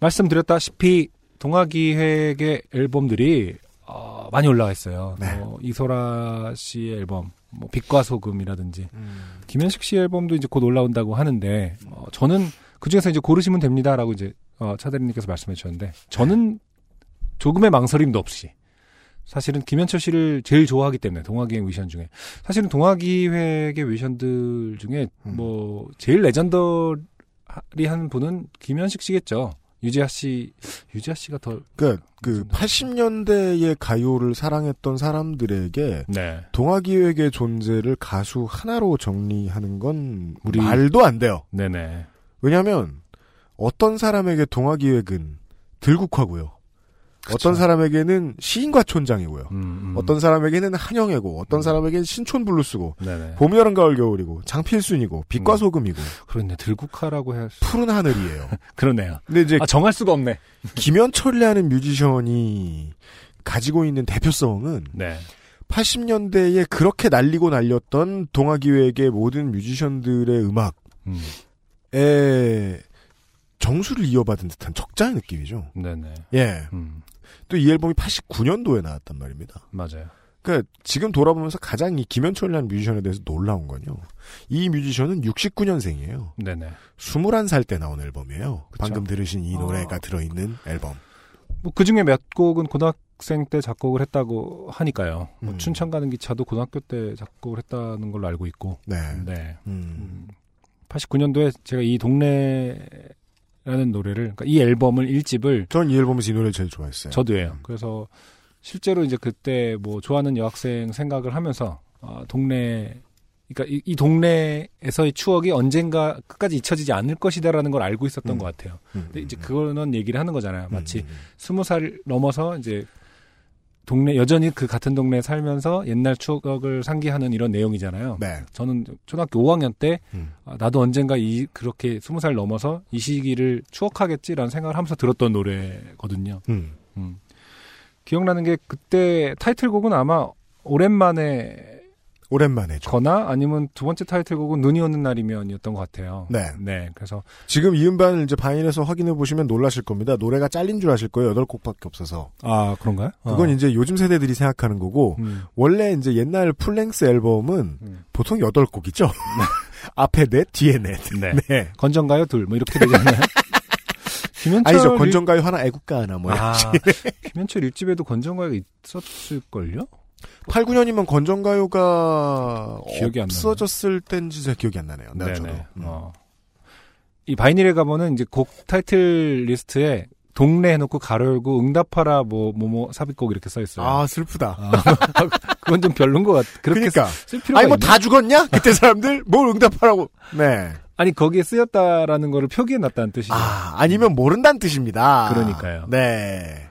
[SPEAKER 1] 말씀드렸다시피 동화기획의 앨범들이 어, 많이 올라와 있어요.
[SPEAKER 2] 네.
[SPEAKER 1] 뭐 이소라 씨의 앨범, 뭐 빛과 소금이라든지
[SPEAKER 2] 음.
[SPEAKER 1] 김현식 씨 앨범도 이제 곧 올라온다고 하는데 어, 저는 그 중에서 이제 고르시면 됩니다라고 이제 어, 차대리님께서 말씀해 주셨는데 저는 조금의 망설임도 없이 사실은 김현철 씨를 제일 좋아하기 때문에 동화기획 위션 중에 사실은 동화기획의 위션들 중에
[SPEAKER 2] 음.
[SPEAKER 1] 뭐 제일 레전더리 한 분은 김현식 씨겠죠. 유지아 씨, 유지아 씨가 더,
[SPEAKER 2] 그러니까 그 80년대의 가요를 사랑했던 사람들에게
[SPEAKER 1] 네.
[SPEAKER 2] 동아기획의 존재를 가수 하나로 정리하는 건
[SPEAKER 1] 우리-
[SPEAKER 2] 말도 안 돼요.
[SPEAKER 1] 네네.
[SPEAKER 2] 왜냐하면 어떤 사람에게 동아기획은 들국화고요.
[SPEAKER 1] 그쵸.
[SPEAKER 2] 어떤 사람에게는 시인과 촌장이고요.
[SPEAKER 1] 음, 음.
[SPEAKER 2] 어떤 사람에게는 한영애고, 어떤 사람에게는 신촌 블루스고,
[SPEAKER 1] 네네.
[SPEAKER 2] 봄, 여름, 가을, 겨울이고, 장필순이고, 빛과
[SPEAKER 1] 음.
[SPEAKER 2] 소금이고,
[SPEAKER 1] 그렇네. 들국화라고 해야,
[SPEAKER 2] 푸른 하늘이에요. <laughs>
[SPEAKER 1] 그러네요.
[SPEAKER 2] 근데 이제
[SPEAKER 1] 아, 정할 수가 없네. <laughs>
[SPEAKER 2] 김현철이라는 뮤지션이 가지고 있는 대표성은
[SPEAKER 1] 네.
[SPEAKER 2] 80년대에 그렇게 날리고 날렸던 동아기획의 모든 뮤지션들의 음악에
[SPEAKER 1] 음.
[SPEAKER 2] 정수를 이어받은 듯한 적자의 느낌이죠.
[SPEAKER 1] 네네.
[SPEAKER 2] 예.
[SPEAKER 1] 음.
[SPEAKER 2] 또 이 앨범이 89년도에 나왔단 말입니다.
[SPEAKER 1] 맞아요.
[SPEAKER 2] 그러니까 지금 돌아보면서 가장 이 김현철이라는 뮤지션에 대해서 놀라운 건요. 이 뮤지션은 69년생이에요.
[SPEAKER 1] 네네.
[SPEAKER 2] 21살 때 나온 앨범이에요.
[SPEAKER 1] 그쵸.
[SPEAKER 2] 방금 들으신 이 노래가
[SPEAKER 1] 어.
[SPEAKER 2] 들어있는 앨범.
[SPEAKER 1] 뭐, 그 중에 몇 곡은 고등학생 때 작곡을 했다고 하니까요. 뭐
[SPEAKER 2] 음.
[SPEAKER 1] 춘천 가는 기차도 고등학교 때 작곡을 했다는 걸로 알고 있고.
[SPEAKER 2] 네.
[SPEAKER 1] 네.
[SPEAKER 2] 음.
[SPEAKER 1] 음, 89년도에 제가 이 동네 라는 노래를, 그러니까 이 앨범을 1집을
[SPEAKER 2] 전 이 앨범에서 이 노래를 제일 좋아했어요.
[SPEAKER 1] 저도예요.
[SPEAKER 2] 음.
[SPEAKER 1] 그래서 실제로 이제 그때 뭐 좋아하는 여학생 생각을 하면서 아, 동네 그러니까 이, 이 동네에서의 추억이 언젠가 끝까지 잊혀지지 않을 것이다라는 걸 알고 있었던
[SPEAKER 2] 음.
[SPEAKER 1] 것 같아요.
[SPEAKER 2] 음,
[SPEAKER 1] 근데 이제
[SPEAKER 2] 음,
[SPEAKER 1] 그거는 얘기를 하는 거잖아요. 마치
[SPEAKER 2] 음, 음.
[SPEAKER 1] 스무 살 넘어서 이제 동네 여전히 그 같은 동네에 살면서 옛날 추억을 상기하는 이런 내용이잖아요.
[SPEAKER 2] 네.
[SPEAKER 1] 저는 초등학교 5학년 때
[SPEAKER 2] 음.
[SPEAKER 1] 아, 나도 언젠가 이 그렇게 스무 살 넘어서 이 시기를 추억하겠지라는 생각을 하면서 들었던 노래거든요.
[SPEAKER 2] 음.
[SPEAKER 1] 음. 기억나는 게 그때 타이틀곡은 아마 오랜만에
[SPEAKER 2] 오랜만에죠.
[SPEAKER 1] 거나 아니면 두 번째 타이틀곡은 눈이 오는 날이면이었던 것 같아요.
[SPEAKER 2] 네.
[SPEAKER 1] 네. 그래서
[SPEAKER 2] 지금 이 음반을 이제 바인에서 확인해 보시면 놀라실 겁니다. 노래가 잘린 줄 아실 거예요. 여덟 곡밖에 없어서.
[SPEAKER 1] 아 그런가요?
[SPEAKER 2] 그건
[SPEAKER 1] 어.
[SPEAKER 2] 이제 요즘 세대들이 생각하는 거고
[SPEAKER 1] 음,
[SPEAKER 2] 원래 이제 옛날 풀랭스 앨범은
[SPEAKER 1] 음.
[SPEAKER 2] 보통 여덟 곡이죠. <laughs> 앞에 넷, 뒤에 넷.
[SPEAKER 1] 네.
[SPEAKER 2] 네.
[SPEAKER 1] 건전가요 둘 뭐 이렇게 되잖아요. 김현철 <laughs>
[SPEAKER 2] 아니죠.
[SPEAKER 1] 일-
[SPEAKER 2] 건전가요 하나, 애국가 하나 뭐.
[SPEAKER 1] 아, 김현철 일집에도 건전가요가 있었을걸요?
[SPEAKER 2] 8, 9년이면 건전가요가
[SPEAKER 1] 기억이 안
[SPEAKER 2] 없어졌을 땐지 제 기억이 안 나네요. 네, 저도. 음.
[SPEAKER 1] 어. 이 바이닐에 가보면 이제 곡 타이틀 리스트에 동네 해놓고 가로 열고 응답하라 뭐 뭐뭐 삽입곡 이렇게 써 있어요.
[SPEAKER 2] 아, 슬프다.
[SPEAKER 1] 아, <laughs> 그건 좀 별론 것 같아. 그렇게
[SPEAKER 2] 그러니까.
[SPEAKER 1] 쓸 필요가
[SPEAKER 2] 아니, 뭐? 다 죽었냐? 그때 사람들? 뭘 응답하라고. 네.
[SPEAKER 1] 아니 거기에 쓰였다라는 거를 표기해 놨다는 뜻이죠.
[SPEAKER 2] 아, 아니면 모른다는 뜻입니다.
[SPEAKER 1] 그러니까요.
[SPEAKER 2] 네.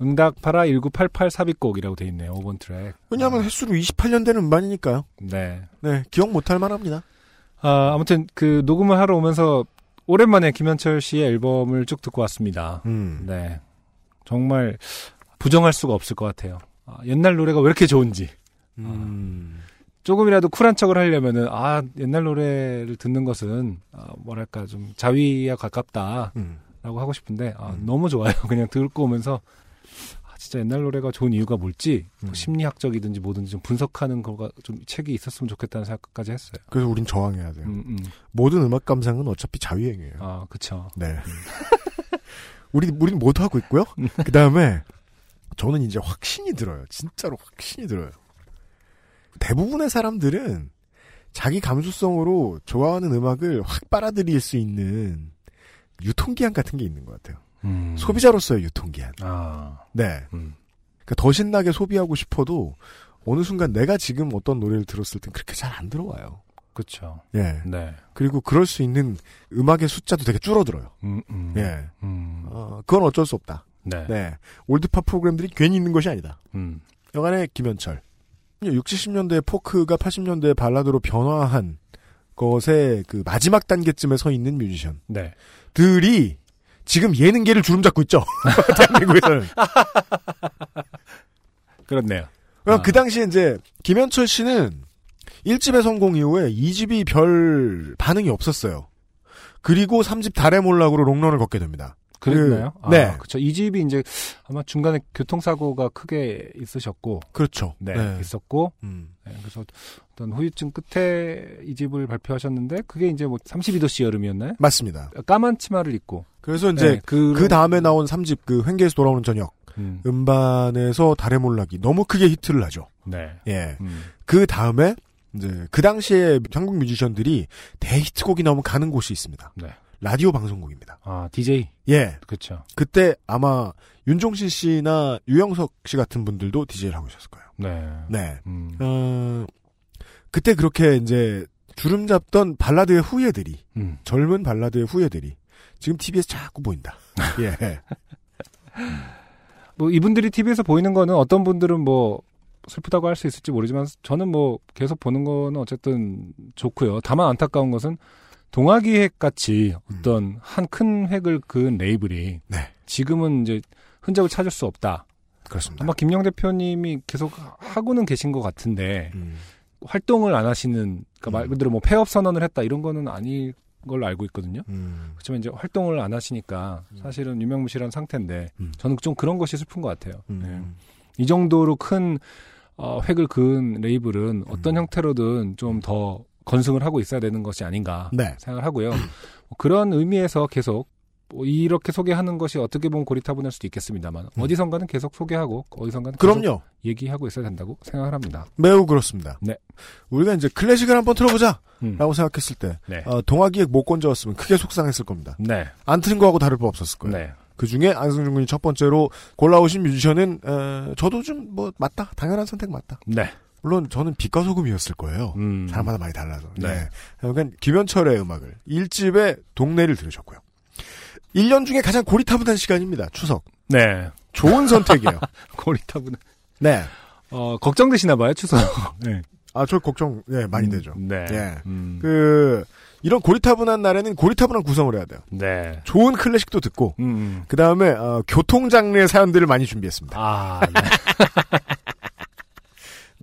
[SPEAKER 1] 응답하라 1988 삽입곡이라고 돼 있네요. 5번 트랙.
[SPEAKER 2] 왜냐하면 횟수로 28년 된 음반이니까요.
[SPEAKER 1] 네.
[SPEAKER 2] 네. 기억 못할 만합니다.
[SPEAKER 1] 아, 아무튼 그 녹음을 하러 오면서 오랜만에 김현철 씨의 앨범을 쭉 듣고 왔습니다.
[SPEAKER 2] 음.
[SPEAKER 1] 네. 정말 부정할 수가 없을 것 같아요. 아, 옛날 노래가 왜 이렇게 좋은지.
[SPEAKER 2] 음.
[SPEAKER 1] 조금이라도 쿨한 척을 하려면은 아 옛날 노래를 듣는 것은 아, 뭐랄까 좀 자위와 가깝다라고
[SPEAKER 2] 음.
[SPEAKER 1] 하고 싶은데 아,
[SPEAKER 2] 음.
[SPEAKER 1] 너무 좋아요. <laughs> 그냥 듣고 오면서 아, 진짜 옛날 노래가 좋은 이유가 뭘지 뭐
[SPEAKER 2] 음.
[SPEAKER 1] 심리학적이든지 뭐든지 좀 분석하는 거가 좀 책이 있었으면 좋겠다는 생각까지 했어요.
[SPEAKER 2] 그래서 우린 저항해야 돼요.
[SPEAKER 1] 음, 음.
[SPEAKER 2] 모든 음악 감상은 어차피 자유행위예요.
[SPEAKER 1] 아 그쵸.
[SPEAKER 2] 네. <laughs> 우리 우리는 모두 하고 있고요. 그 다음에 저는 이제 확신이 들어요. 진짜로 확신이 들어요. 대부분의 사람들은 자기 감수성으로 좋아하는 음악을 확 빨아들일 수 있는 유통기한 같은 게 있는 것 같아요.
[SPEAKER 1] 음.
[SPEAKER 2] 소비자로서의 유통기한.
[SPEAKER 1] 아
[SPEAKER 2] 네.
[SPEAKER 1] 음.
[SPEAKER 2] 그러니까 더 신나게 소비하고 싶어도 어느 순간 내가 지금 어떤 노래를 들었을 땐 그렇게 잘 안 들어와요.
[SPEAKER 1] 그쵸.
[SPEAKER 2] 예.
[SPEAKER 1] 네.
[SPEAKER 2] 그리고 그럴 수 있는 음악의 숫자도 되게 줄어들어요.
[SPEAKER 1] 음, 음.
[SPEAKER 2] 예.
[SPEAKER 1] 음.
[SPEAKER 2] 어, 그건 어쩔 수 없다.
[SPEAKER 1] 네.
[SPEAKER 2] 네. 올드팝 프로그램들이 괜히 있는 것이 아니다.
[SPEAKER 1] 음.
[SPEAKER 2] 여간의 김현철. 60, 70년대 포크가 80년대 발라드로 변화한 것의 그 마지막 단계쯤에 서 있는 뮤지션들이
[SPEAKER 1] 네.
[SPEAKER 2] 지금 예능계를 주름 잡고 있죠. <laughs> 대한민국에서는.
[SPEAKER 1] 그렇네요.
[SPEAKER 2] 왜냐면
[SPEAKER 1] 아.
[SPEAKER 2] 그 당시에 이제 김현철 씨는 1집의 성공 이후에 2집이 별 반응이 없었어요. 그리고 3집 달의 몰락으로 롱런을 걷게 됩니다.
[SPEAKER 1] 그랬나요?
[SPEAKER 2] 그- 네.
[SPEAKER 1] 그쵸. 이 집이 이제 아마 중간에 교통사고가 크게 있으셨고,
[SPEAKER 2] 그렇죠.
[SPEAKER 1] 네, 있었고,
[SPEAKER 2] 음.
[SPEAKER 1] 네, 그래서 어떤 후유증 끝에 이 집을 발표하셨는데, 그게 이제 뭐 32도씨 여름이었나요?
[SPEAKER 2] 맞습니다.
[SPEAKER 1] 까만 치마를 입고.
[SPEAKER 2] 그래서 이제
[SPEAKER 1] 네, 그,
[SPEAKER 2] 그 다음에 나온 3집 그 횡계에서 돌아오는 저녁
[SPEAKER 1] 음,
[SPEAKER 2] 음반에서 달의 몰락이 너무 크게 히트를 하죠.
[SPEAKER 1] 네.
[SPEAKER 2] 예.
[SPEAKER 1] 음,
[SPEAKER 2] 그 다음에 이제 그 당시에 한국 뮤지션들이 대히트곡이 나오면 가는 곳이 있습니다.
[SPEAKER 1] 네.
[SPEAKER 2] 라디오 방송국입니다.
[SPEAKER 1] 아, DJ.
[SPEAKER 2] 예.
[SPEAKER 1] 그쵸.
[SPEAKER 2] 그때 아마 윤종신 씨나 유영석 씨 같은 분들도 DJ를 하고 있었을 거예요.
[SPEAKER 1] 네.
[SPEAKER 2] 네.
[SPEAKER 1] 음.
[SPEAKER 2] 어, 그때 그렇게 이제 주름 잡던 발라드의 후예들이,
[SPEAKER 1] 음.
[SPEAKER 2] 젊은 발라드의 후예들이 지금 TV에서 자꾸 보인다. <laughs> 예.
[SPEAKER 1] 뭐 이분들이 TV에서 보이는 거는 어떤 분들은 뭐 슬프다고 할 수 있을지 모르지만 저는 뭐 계속 보는 거는 어쨌든 좋고요. 다만 안타까운 것은 동아기획 같이 어떤 한큰 획을 그은 레이블이
[SPEAKER 2] 네.
[SPEAKER 1] 지금은 이제 흔적을 찾을 수 없다.
[SPEAKER 2] 그렇습니다.
[SPEAKER 1] 아마 김영 대표님이 계속 하고는 계신 것 같은데
[SPEAKER 2] 음.
[SPEAKER 1] 활동을 안 하시는 그러니까 말
[SPEAKER 2] 음.
[SPEAKER 1] 그대로 뭐 폐업 선언을 했다 이런 거는 아닐 걸로 알고 있거든요.
[SPEAKER 2] 음.
[SPEAKER 1] 그렇지만 이제 활동을 안 하시니까 사실은 유명무실한 상태인데
[SPEAKER 2] 음.
[SPEAKER 1] 저는 좀 그런 것이 슬픈 것 같아요.
[SPEAKER 2] 음.
[SPEAKER 1] 네. 이 정도로 큰 어, 획을 그은 레이블은 어떤
[SPEAKER 2] 음.
[SPEAKER 1] 형태로든 좀더 건승을 하고 있어야 되는 것이 아닌가
[SPEAKER 2] 네.
[SPEAKER 1] 생각을 하고요. 뭐 그런 의미에서 계속 뭐 이렇게 소개하는 것이 어떻게 보면 고리타분할 수도 있겠습니다만 어디선가는 계속 소개하고 어디선가는
[SPEAKER 2] 음. 그럼요.
[SPEAKER 1] 얘기하고 있어야 된다고 생각을 합니다.
[SPEAKER 2] 매우 그렇습니다.
[SPEAKER 1] 네.
[SPEAKER 2] 우리가 이제 클래식을 한번 틀어보자!
[SPEAKER 1] 음.
[SPEAKER 2] 라고 생각했을 때,
[SPEAKER 1] 네.
[SPEAKER 2] 어, 동화기획 못 건져왔으면 크게 속상했을 겁니다.
[SPEAKER 1] 네.
[SPEAKER 2] 안 틀은 거하고 다를 바 없었을 거예요.
[SPEAKER 1] 네.
[SPEAKER 2] 그 중에 안승준 군이 첫 번째로 골라오신 뮤지션은, 어, 저도 좀 뭐, 맞다. 당연한 선택 맞다.
[SPEAKER 1] 네.
[SPEAKER 2] 물론 저는 빛과 소금이었을 거예요.
[SPEAKER 1] 음.
[SPEAKER 2] 사람마다 많이 달라서.
[SPEAKER 1] 네.
[SPEAKER 2] 네. 그러니까 김현철의 음악을 1집의 동네를 들으셨고요. 1년 중에 가장 고리타분한 시간입니다. 추석.
[SPEAKER 1] 네.
[SPEAKER 2] 좋은 <laughs> 선택이에요.
[SPEAKER 1] 고리타분.
[SPEAKER 2] 네.
[SPEAKER 1] 어, 걱정되시나 봐요, 추석. <laughs> 네.
[SPEAKER 2] 아, 저 걱정, 예, 많이 되죠.
[SPEAKER 1] 네.
[SPEAKER 2] 예.
[SPEAKER 1] 음.
[SPEAKER 2] 그, 이런 고리타분한 날에는 고리타분한 구성을 해야 돼요.
[SPEAKER 1] 네.
[SPEAKER 2] 좋은 클래식도 듣고,
[SPEAKER 1] 음.
[SPEAKER 2] 그 다음에, 어, 교통 장르의 사연들을 많이 준비했습니다.
[SPEAKER 1] 아, 네. <laughs>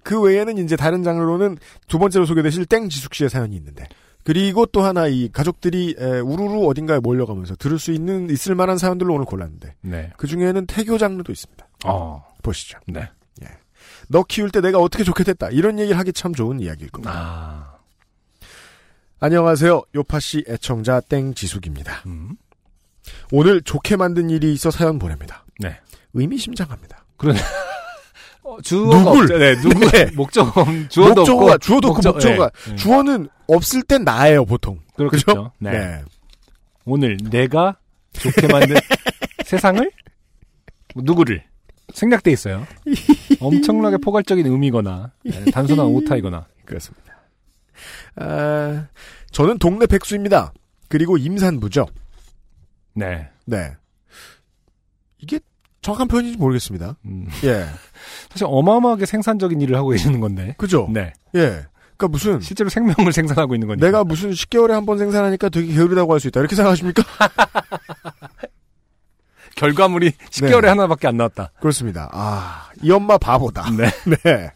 [SPEAKER 2] 그 외에는 이제 다른 장르로는 두 번째로 소개되실 땡지숙 씨의 사연이 있는데, 그리고 또 하나 이 가족들이 에, 우르르 어딘가에 몰려가면서 들을 수 있는, 있을 만한 사연들로 오늘 골랐는데,
[SPEAKER 1] 네.
[SPEAKER 2] 그 중에는 태교 장르도 있습니다.
[SPEAKER 1] 어.
[SPEAKER 2] 보시죠.
[SPEAKER 1] 네.
[SPEAKER 2] 너 키울 때 내가 어떻게 좋게 됐다. 이런 얘기를 하기 참 좋은 이야기일 겁니다.
[SPEAKER 1] 아.
[SPEAKER 2] 안녕하세요. 요파 씨 애청자 땡 지숙입니다.
[SPEAKER 1] 음.
[SPEAKER 2] 오늘 좋게 만든 일이 있어 사연 보냅니다.
[SPEAKER 1] 네.
[SPEAKER 2] 의미심장합니다.
[SPEAKER 1] 어, 주어가
[SPEAKER 2] 누굴?
[SPEAKER 1] 없죠. 네, 누구
[SPEAKER 2] 네. <laughs>
[SPEAKER 1] 목적 주어도
[SPEAKER 2] 목적어가,
[SPEAKER 1] 없고
[SPEAKER 2] 주어도 없고 목적어가.
[SPEAKER 1] 네, 네.
[SPEAKER 2] 주어는 없을 땐 나예요, 보통.
[SPEAKER 1] 그렇겠죠.
[SPEAKER 2] 그죠?
[SPEAKER 1] 네. 오늘 내가 좋게 만든 <laughs> 세상을 뭐 누구를 생략돼 있어요. <laughs> 엄청나게 포괄적인 의미거나 네, 단순한 오타이거나.
[SPEAKER 2] 그렇습니다. 아, 저는 동네 백수입니다. 그리고 임산부죠.
[SPEAKER 1] 네.
[SPEAKER 2] 네. 이게 정확한 표현인지 모르겠습니다.
[SPEAKER 1] 음,
[SPEAKER 2] 예. <laughs>
[SPEAKER 1] 사실 어마어마하게 생산적인 일을 하고 계시는 건데.
[SPEAKER 2] 그죠?
[SPEAKER 1] 네.
[SPEAKER 2] 예. 그니까 무슨,
[SPEAKER 1] 실제로 생명을 <laughs> 생산하고 있는 거니까.
[SPEAKER 2] 내가 무슨 10개월에 한 번 생산하니까 되게 게으르다고 할 수 있다. 이렇게 생각하십니까? <laughs>
[SPEAKER 1] 결과물이 10개월에
[SPEAKER 2] 네.
[SPEAKER 1] 하나밖에 안 나왔다.
[SPEAKER 2] 그렇습니다. 아, 이 엄마 바보다.
[SPEAKER 1] 네.
[SPEAKER 2] 네.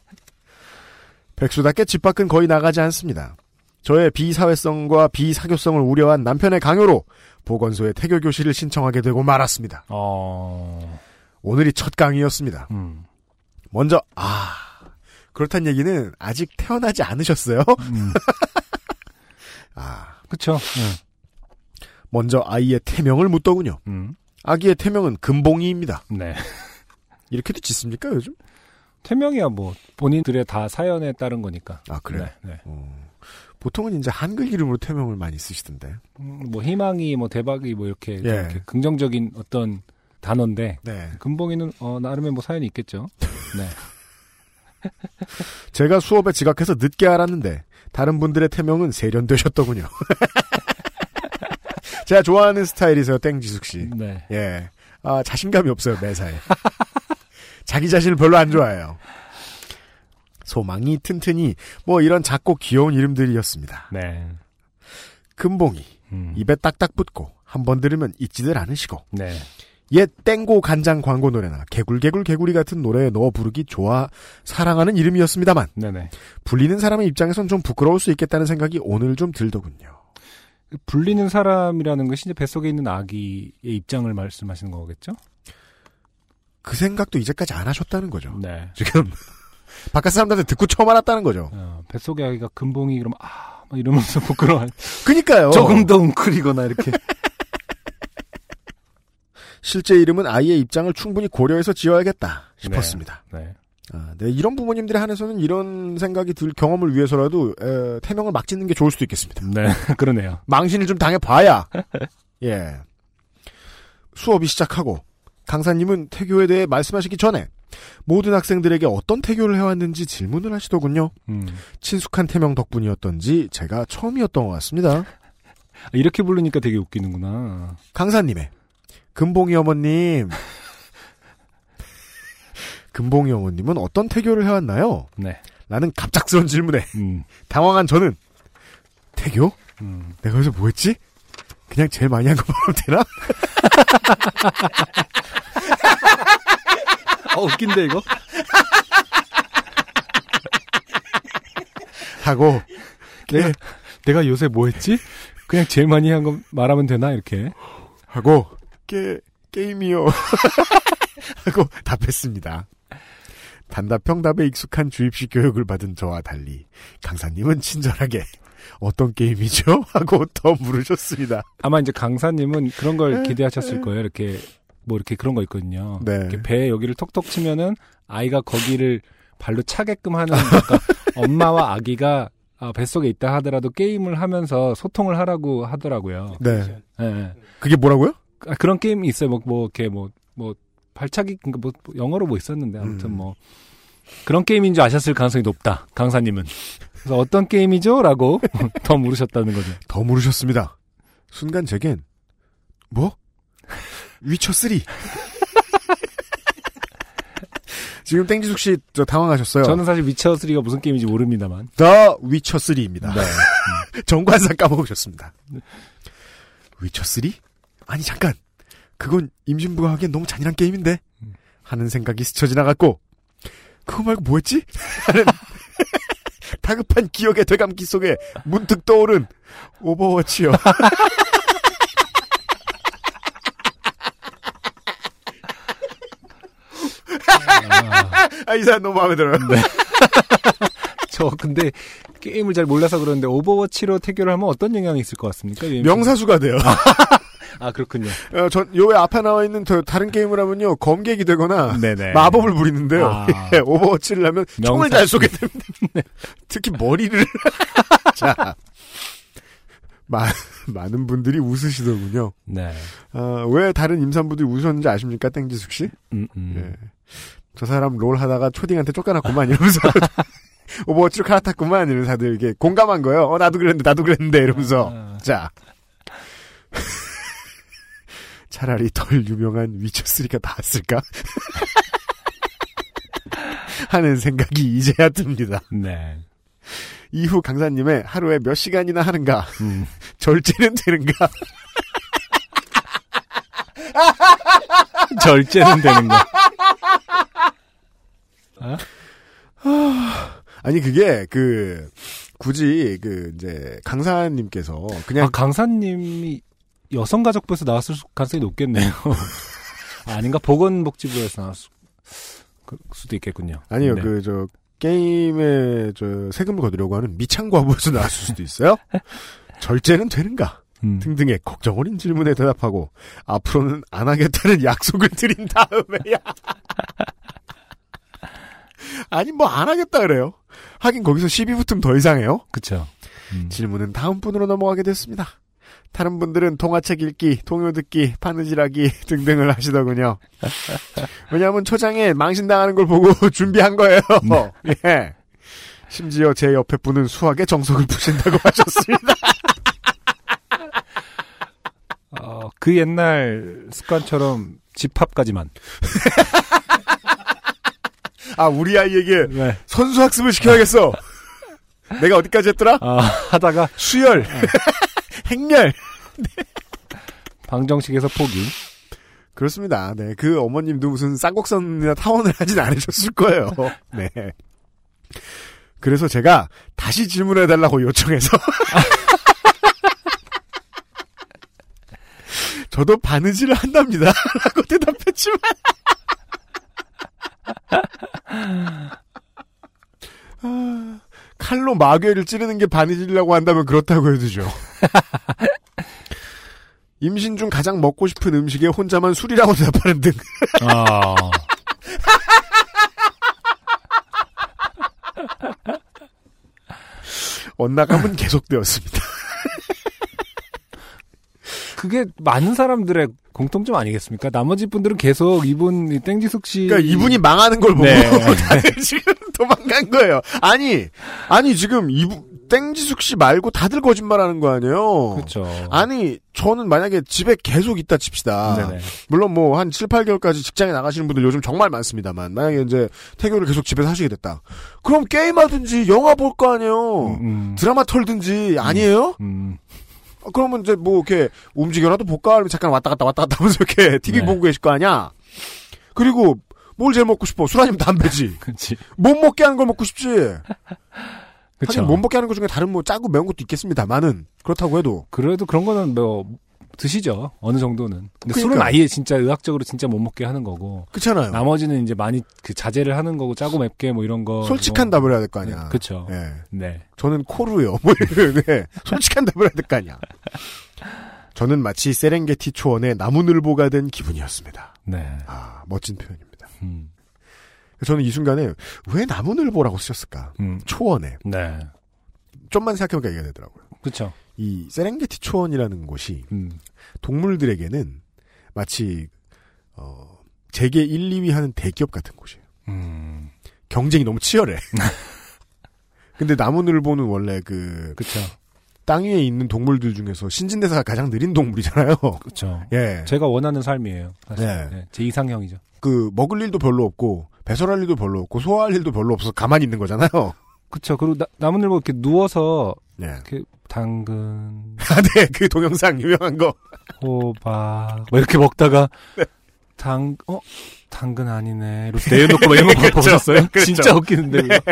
[SPEAKER 2] 백수답게 집 밖은 거의 나가지 않습니다. 저의 비사회성과 비사교성을 우려한 남편의 강요로 보건소에 태교 교실을 신청하게 되고 말았습니다.
[SPEAKER 1] 어.
[SPEAKER 2] 오늘이 첫 강의였습니다.
[SPEAKER 1] 음.
[SPEAKER 2] 먼저 아 그렇단 얘기는 아직 태어나지 않으셨어요.
[SPEAKER 1] 음. <laughs>
[SPEAKER 2] 아
[SPEAKER 1] 그쵸. 네.
[SPEAKER 2] 먼저 아이의 태명을 묻더군요.
[SPEAKER 1] 음.
[SPEAKER 2] 아기의 태명은 금봉이입니다.
[SPEAKER 1] 네.
[SPEAKER 2] 이렇게도 짓습니까 요즘?
[SPEAKER 1] 태명이야 뭐 본인들의 다 사연에 따른 거니까.
[SPEAKER 2] 아 그래.
[SPEAKER 1] 네. 네.
[SPEAKER 2] 어, 보통은 이제 한글 이름으로 태명을 많이 쓰시던데.
[SPEAKER 1] 음, 뭐 희망이 뭐 대박이 뭐 이렇게, 좀
[SPEAKER 2] 예.
[SPEAKER 1] 이렇게 긍정적인 어떤 단어인데
[SPEAKER 2] 네.
[SPEAKER 1] 금봉이는 어 나름의 뭐 사연이 있겠죠. 네. <laughs>
[SPEAKER 2] 제가 수업에 지각해서 늦게 알았는데 다른 분들의 태명은 세련되셨더군요. <laughs> 제가 좋아하는 스타일이세요, 땡지숙 씨.
[SPEAKER 1] 네.
[SPEAKER 2] 예. 아, 자신감이 없어요, 매사에. <laughs> 자기 자신을 별로 안 좋아해요. 소망이 튼튼히, 뭐 이런 작고 귀여운 이름들이었습니다.
[SPEAKER 1] 네.
[SPEAKER 2] 금봉이,
[SPEAKER 1] 음.
[SPEAKER 2] 입에 딱딱 붙고, 한 번 들으면 잊지들 않으시고,
[SPEAKER 1] 네.
[SPEAKER 2] 옛 땡고 간장 광고 노래나 개굴개굴 개구리 같은 노래에 넣어 부르기 좋아 사랑하는 이름이었습니다만,
[SPEAKER 1] 네네.
[SPEAKER 2] 불리는 사람의 입장에선 좀 부끄러울 수 있겠다는 생각이 오늘 좀 들더군요.
[SPEAKER 1] 불리는 사람이라는 것이 이제 뱃속에 있는 아기의 입장을 말씀하시는 거겠죠?
[SPEAKER 2] 그 생각도 이제까지 안 하셨다는 거죠.
[SPEAKER 1] 네.
[SPEAKER 2] 지금 <laughs> 바깥 사람들한테 듣고 처음 알았다는 거죠.
[SPEAKER 1] 어, 뱃속의 아기가 금봉이 그러면 아, 막 이러면서 <laughs> 부끄러워.
[SPEAKER 2] 그니까요.
[SPEAKER 1] 조금 더 웅크리거나 이렇게.
[SPEAKER 2] 실제 이름은 아이의 입장을 충분히 고려해서 지어야겠다 싶었습니다.
[SPEAKER 1] 네.
[SPEAKER 2] 아, 네, 이런 부모님들에 한해서는 이런 생각이 들 경험을 위해서라도 에, 태명을 막 짓는 게 좋을 수도 있겠습니다.
[SPEAKER 1] 네, <laughs> 그러네요.
[SPEAKER 2] 망신을 좀 당해봐야. <laughs> 예. 수업이 시작하고 강사님은 태교에 대해 말씀하시기 전에 모든 학생들에게 어떤 태교를 해왔는지 질문을 하시더군요.
[SPEAKER 1] 음.
[SPEAKER 2] 친숙한 태명 덕분이었던지 제가 처음이었던 것 같습니다. <laughs>
[SPEAKER 1] 이렇게 부르니까 되게 웃기는구나.
[SPEAKER 2] 강사님의 금봉이 어머님. <laughs> 금봉이 어머님은 어떤 태교를 해왔나요?
[SPEAKER 1] 네.
[SPEAKER 2] 라는 갑작스런 질문에
[SPEAKER 1] 음.
[SPEAKER 2] 당황한 저는 태교?
[SPEAKER 1] 음.
[SPEAKER 2] 내가 여기서 뭐 했지? 그냥 제일 많이 한 거 말하면 되나? <laughs>
[SPEAKER 1] 어, 웃긴데, 이거? <laughs>
[SPEAKER 2] 하고 네
[SPEAKER 1] 내가 요새 뭐 했지? 그냥 제일 많이 한 거 말하면 되나? 이렇게.
[SPEAKER 2] 하고 게 게임이요 <laughs> 하고 답했습니다. 단답형답에 익숙한 주입식 교육을 받은 저와 달리 강사님은 친절하게 어떤 게임이죠? <laughs> 하고 더 물으셨습니다.
[SPEAKER 1] 아마 이제 강사님은 그런 걸 기대하셨을 거예요. 이렇게, 뭐 이렇게 그런 거 있거든요.
[SPEAKER 2] 네.
[SPEAKER 1] 이렇게 배에 여기를 톡톡 치면은 아이가 거기를 발로 차게끔 하는 그러니까 <laughs> 엄마와 아기가 아, 뱃속에 있다 하더라도 게임을 하면서 소통을 하라고 하더라고요.
[SPEAKER 2] 네.
[SPEAKER 1] 예, 예.
[SPEAKER 2] 그게 뭐라고요?
[SPEAKER 1] 아, 그런 게임이 있어요. 뭐, 뭐, 이렇게 뭐, 뭐, 발차기, 그러니까 뭐, 뭐 영어로 뭐 있었는데, 아무튼
[SPEAKER 2] 음.
[SPEAKER 1] 뭐, 그런 게임인 줄 아셨을 가능성이 높다. 강사님은. 그래서 어떤 게임이죠? 라고 <laughs> 더 물으셨다는 거죠.
[SPEAKER 2] 더 물으셨습니다. 순간 제겐 뭐? 위쳐 3. <laughs> 지금 땡지숙 씨 저 당황하셨어요.
[SPEAKER 1] 저는 사실 위쳐3가 무슨 게임인지 모릅니다만.
[SPEAKER 2] 더 위쳐 3입니다.
[SPEAKER 1] 네. <laughs>
[SPEAKER 2] 정관사 까먹으셨습니다. 위쳐 3? 아니 잠깐. 그건 임신부가 하기엔 너무 잔인한 게임인데. 하는 생각이 스쳐 지나갔고 그거 말고 뭐였지? <laughs> 하는 <laughs> 다급한 기억의 되감기 속에 문득 떠오른 오버워치요. <laughs> 아, 이 사람 너무 마음에 들어요.
[SPEAKER 1] 저 근데 게임을 잘 몰라서 그러는데 오버워치로 태교를 하면 어떤 영향이 있을 것 같습니까? 이
[SPEAKER 2] 명사수가 돼요.
[SPEAKER 1] 아, 그렇군요.
[SPEAKER 2] 어, 전, 요에 앞에 나와 있는 더 다른 게임을 하면요, 검객이 되거나,
[SPEAKER 1] 네네.
[SPEAKER 2] 마법을 부리는데요.
[SPEAKER 1] 아. <laughs>
[SPEAKER 2] 예, 오버워치를 하면 총을
[SPEAKER 1] 명사-
[SPEAKER 2] 잘 쏘게 됩니다. <laughs> 특히 머리를. <laughs> 자. 마, 많은 분들이 웃으시더군요.
[SPEAKER 1] 네.
[SPEAKER 2] 아, 왜 다른 임산부들이 웃으셨는지 아십니까, 땡지숙 씨?
[SPEAKER 1] 음, 음.
[SPEAKER 2] 예. 저 사람 롤 하다가 초딩한테 쫓겨났구만, 이러면서. 오버워치로 갈아탔구만, 이러면서 다들 이게 공감한 거예요. 어, 나도 그랬는데, 나도 그랬는데, 이러면서.
[SPEAKER 1] 아.
[SPEAKER 2] 자. 차라리 덜 유명한 위쳐3가 나았을까? <laughs> 하는 생각이 이제야 듭니다.
[SPEAKER 1] 네.
[SPEAKER 2] 이후 강사님의 하루에 몇 시간이나 하는가,
[SPEAKER 1] 음. <laughs>
[SPEAKER 2] 절제는 되는가, <laughs>
[SPEAKER 1] 절제는 되는 거.
[SPEAKER 2] 아니 그게 그 굳이 그 이제 강사님께서 그냥
[SPEAKER 1] 아, 강사님이 여성가족부에서 나왔을 수- 가능성이 높겠네요. 아, <laughs> 아닌가? 보건복지부에서 나왔을 그- 수도 있겠군요.
[SPEAKER 2] 아니요
[SPEAKER 1] 네.
[SPEAKER 2] 그저 게임에 저 세금을 거두려고 하는 미창과부에서 나왔을 수도 있어요. <laughs> 절제는 되는가
[SPEAKER 1] 음.
[SPEAKER 2] 등등의 걱정 어린 질문에 대답하고 앞으로는 안 하겠다는 약속을 드린 다음에야 <laughs> 아니 뭐 안 하겠다 그래요. 하긴 거기서 시비 붙으면 더 이상해요.
[SPEAKER 1] 그쵸. 음.
[SPEAKER 2] 질문은 다음 분으로 넘어가게 됐습니다. 다른 분들은 동화책 읽기, 동요 듣기, 바느질하기 등등을 하시더군요. 왜냐하면 초장에 망신당하는 걸 보고 <laughs> 준비한 거예요. 예. 심지어 제 옆에 분은 수학에 정석을 푸신다고 <laughs> 하셨습니다.
[SPEAKER 1] 어, 그 옛날 습관처럼 집합까지만.
[SPEAKER 2] 아, 우리 아이에게
[SPEAKER 1] 네.
[SPEAKER 2] 선수학습을 시켜야겠어. 내가 어디까지 했더라?
[SPEAKER 1] 아, 하다가
[SPEAKER 2] 수열, 행렬. <laughs>
[SPEAKER 1] 방정식에서 포기.
[SPEAKER 2] 그렇습니다. 네. 그 어머님도 무슨 쌍곡선이나 타원을 하진 않으셨을 거예요. <laughs> 네. 그래서 제가 다시 질문해달라고 요청해서. <laughs> 저도 바느질을 한답니다. 라고 대답했지만. 아, 칼로 마개를 찌르는 게 바느질이라고 한다면 그렇다고 해두죠. <laughs> 임신 중 가장 먹고 싶은 음식에 혼자만 술이라고 대답하는 등.
[SPEAKER 1] 아. <laughs>
[SPEAKER 2] 언나감은 계속되었습니다.
[SPEAKER 1] 그게 많은 사람들의 공통점 아니겠습니까? 나머지 분들은 계속 이분 이 땡지숙 씨
[SPEAKER 2] 그러니까 이분이 망하는 걸 보고
[SPEAKER 1] 네. <laughs>
[SPEAKER 2] 다들 지금 도망간 거예요. 아니, 아니 지금 이분 땡지숙 씨 말고 다들 거짓말하는 거 아니에요?
[SPEAKER 1] 그렇죠.
[SPEAKER 2] 아니, 저는 만약에 집에 계속 있다 칩시다.
[SPEAKER 1] 네네.
[SPEAKER 2] 물론 뭐 한 7, 8개월까지 직장에 나가시는 분들 요즘 정말 많습니다만 만약에 이제 태교를 계속 집에서 하시게 됐다. 그럼 게임하든지 영화 볼 거 아니에요.
[SPEAKER 1] 음,
[SPEAKER 2] 드라마 털든지 아니에요?
[SPEAKER 1] 음,
[SPEAKER 2] 어, 그러면 이제 뭐 이렇게 움직여라도 볼까? 하면 잠깐 왔다 갔다 왔다 갔다 하면서 이렇게 <laughs> TV
[SPEAKER 1] 네.
[SPEAKER 2] 보고 계실 거 아니야? 그리고 뭘 제일 먹고 싶어? 술 아니면 담배지. <laughs>
[SPEAKER 1] 그렇지.
[SPEAKER 2] 못 먹게 하는 걸 먹고 싶지.
[SPEAKER 1] 그렇죠.
[SPEAKER 2] 하긴 못 먹게 하는 것 중에 다른 뭐 짜고 매운 것도 있겠습니다만은 그렇다고 해도
[SPEAKER 1] 그래도 그런 거는 뭐 드시죠. 어느 정도는. 근데 술은
[SPEAKER 2] 그러니까.
[SPEAKER 1] 아예 진짜 의학적으로 진짜 못 먹게 하는 거고.
[SPEAKER 2] 그렇잖아요.
[SPEAKER 1] 나머지는 이제 많이 그 자제를 하는 거고 짜고 맵게 뭐 이런 거.
[SPEAKER 2] 솔직한 답을 해야 될 거 아니야.
[SPEAKER 1] 그렇죠.
[SPEAKER 2] 예.
[SPEAKER 1] 네.
[SPEAKER 2] 저는 코르요. 뭐 이런 네. 솔직한 답을 해야 될 거 아니야. 저는 마치 세렝게티 초원의 나무늘보가 된 기분이었습니다.
[SPEAKER 1] 네.
[SPEAKER 2] 아 멋진 표현입니다.
[SPEAKER 1] 음.
[SPEAKER 2] 저는 이 순간에 왜 나무늘보라고 쓰셨을까?
[SPEAKER 1] 음.
[SPEAKER 2] 초원에
[SPEAKER 1] 네.
[SPEAKER 2] 좀만 생각해보니까 이해가 되더라고요.
[SPEAKER 1] 그렇죠.
[SPEAKER 2] 이 세렝게티 초원이라는 곳이
[SPEAKER 1] 음.
[SPEAKER 2] 동물들에게는 마치 어, 재계 1, 2위 하는 대기업 같은 곳이에요.
[SPEAKER 1] 음.
[SPEAKER 2] 경쟁이 너무 치열해. <laughs> 근데 나무늘보는 원래 그
[SPEAKER 1] 그렇죠.
[SPEAKER 2] 땅 위에 있는 동물들 중에서 신진대사가 가장 느린 동물이잖아요.
[SPEAKER 1] 그렇죠. <laughs>
[SPEAKER 2] 예.
[SPEAKER 1] 제가 원하는 삶이에요. 사실.
[SPEAKER 2] 네.
[SPEAKER 1] 네, 제 이상형이죠.
[SPEAKER 2] 그 먹을 일도 별로 없고 배설할 일도 별로 없고 소화할 일도 별로 없어서 가만히 있는 거잖아요.
[SPEAKER 1] 그렇죠. 그리고 나, 나무늘보 이렇게 누워서
[SPEAKER 2] 네.
[SPEAKER 1] 이렇게 당근,
[SPEAKER 2] 아, 네. 그 동영상 유명한 거.
[SPEAKER 1] 호박 뭐 이렇게 먹다가
[SPEAKER 2] 네.
[SPEAKER 1] 당 어? 당근 아니네. 이렇게 내려놓고 막 이런 거
[SPEAKER 2] 그렇죠.
[SPEAKER 1] 보셨어요?
[SPEAKER 2] 그렇죠.
[SPEAKER 1] 진짜 웃기는데. 그거. <laughs>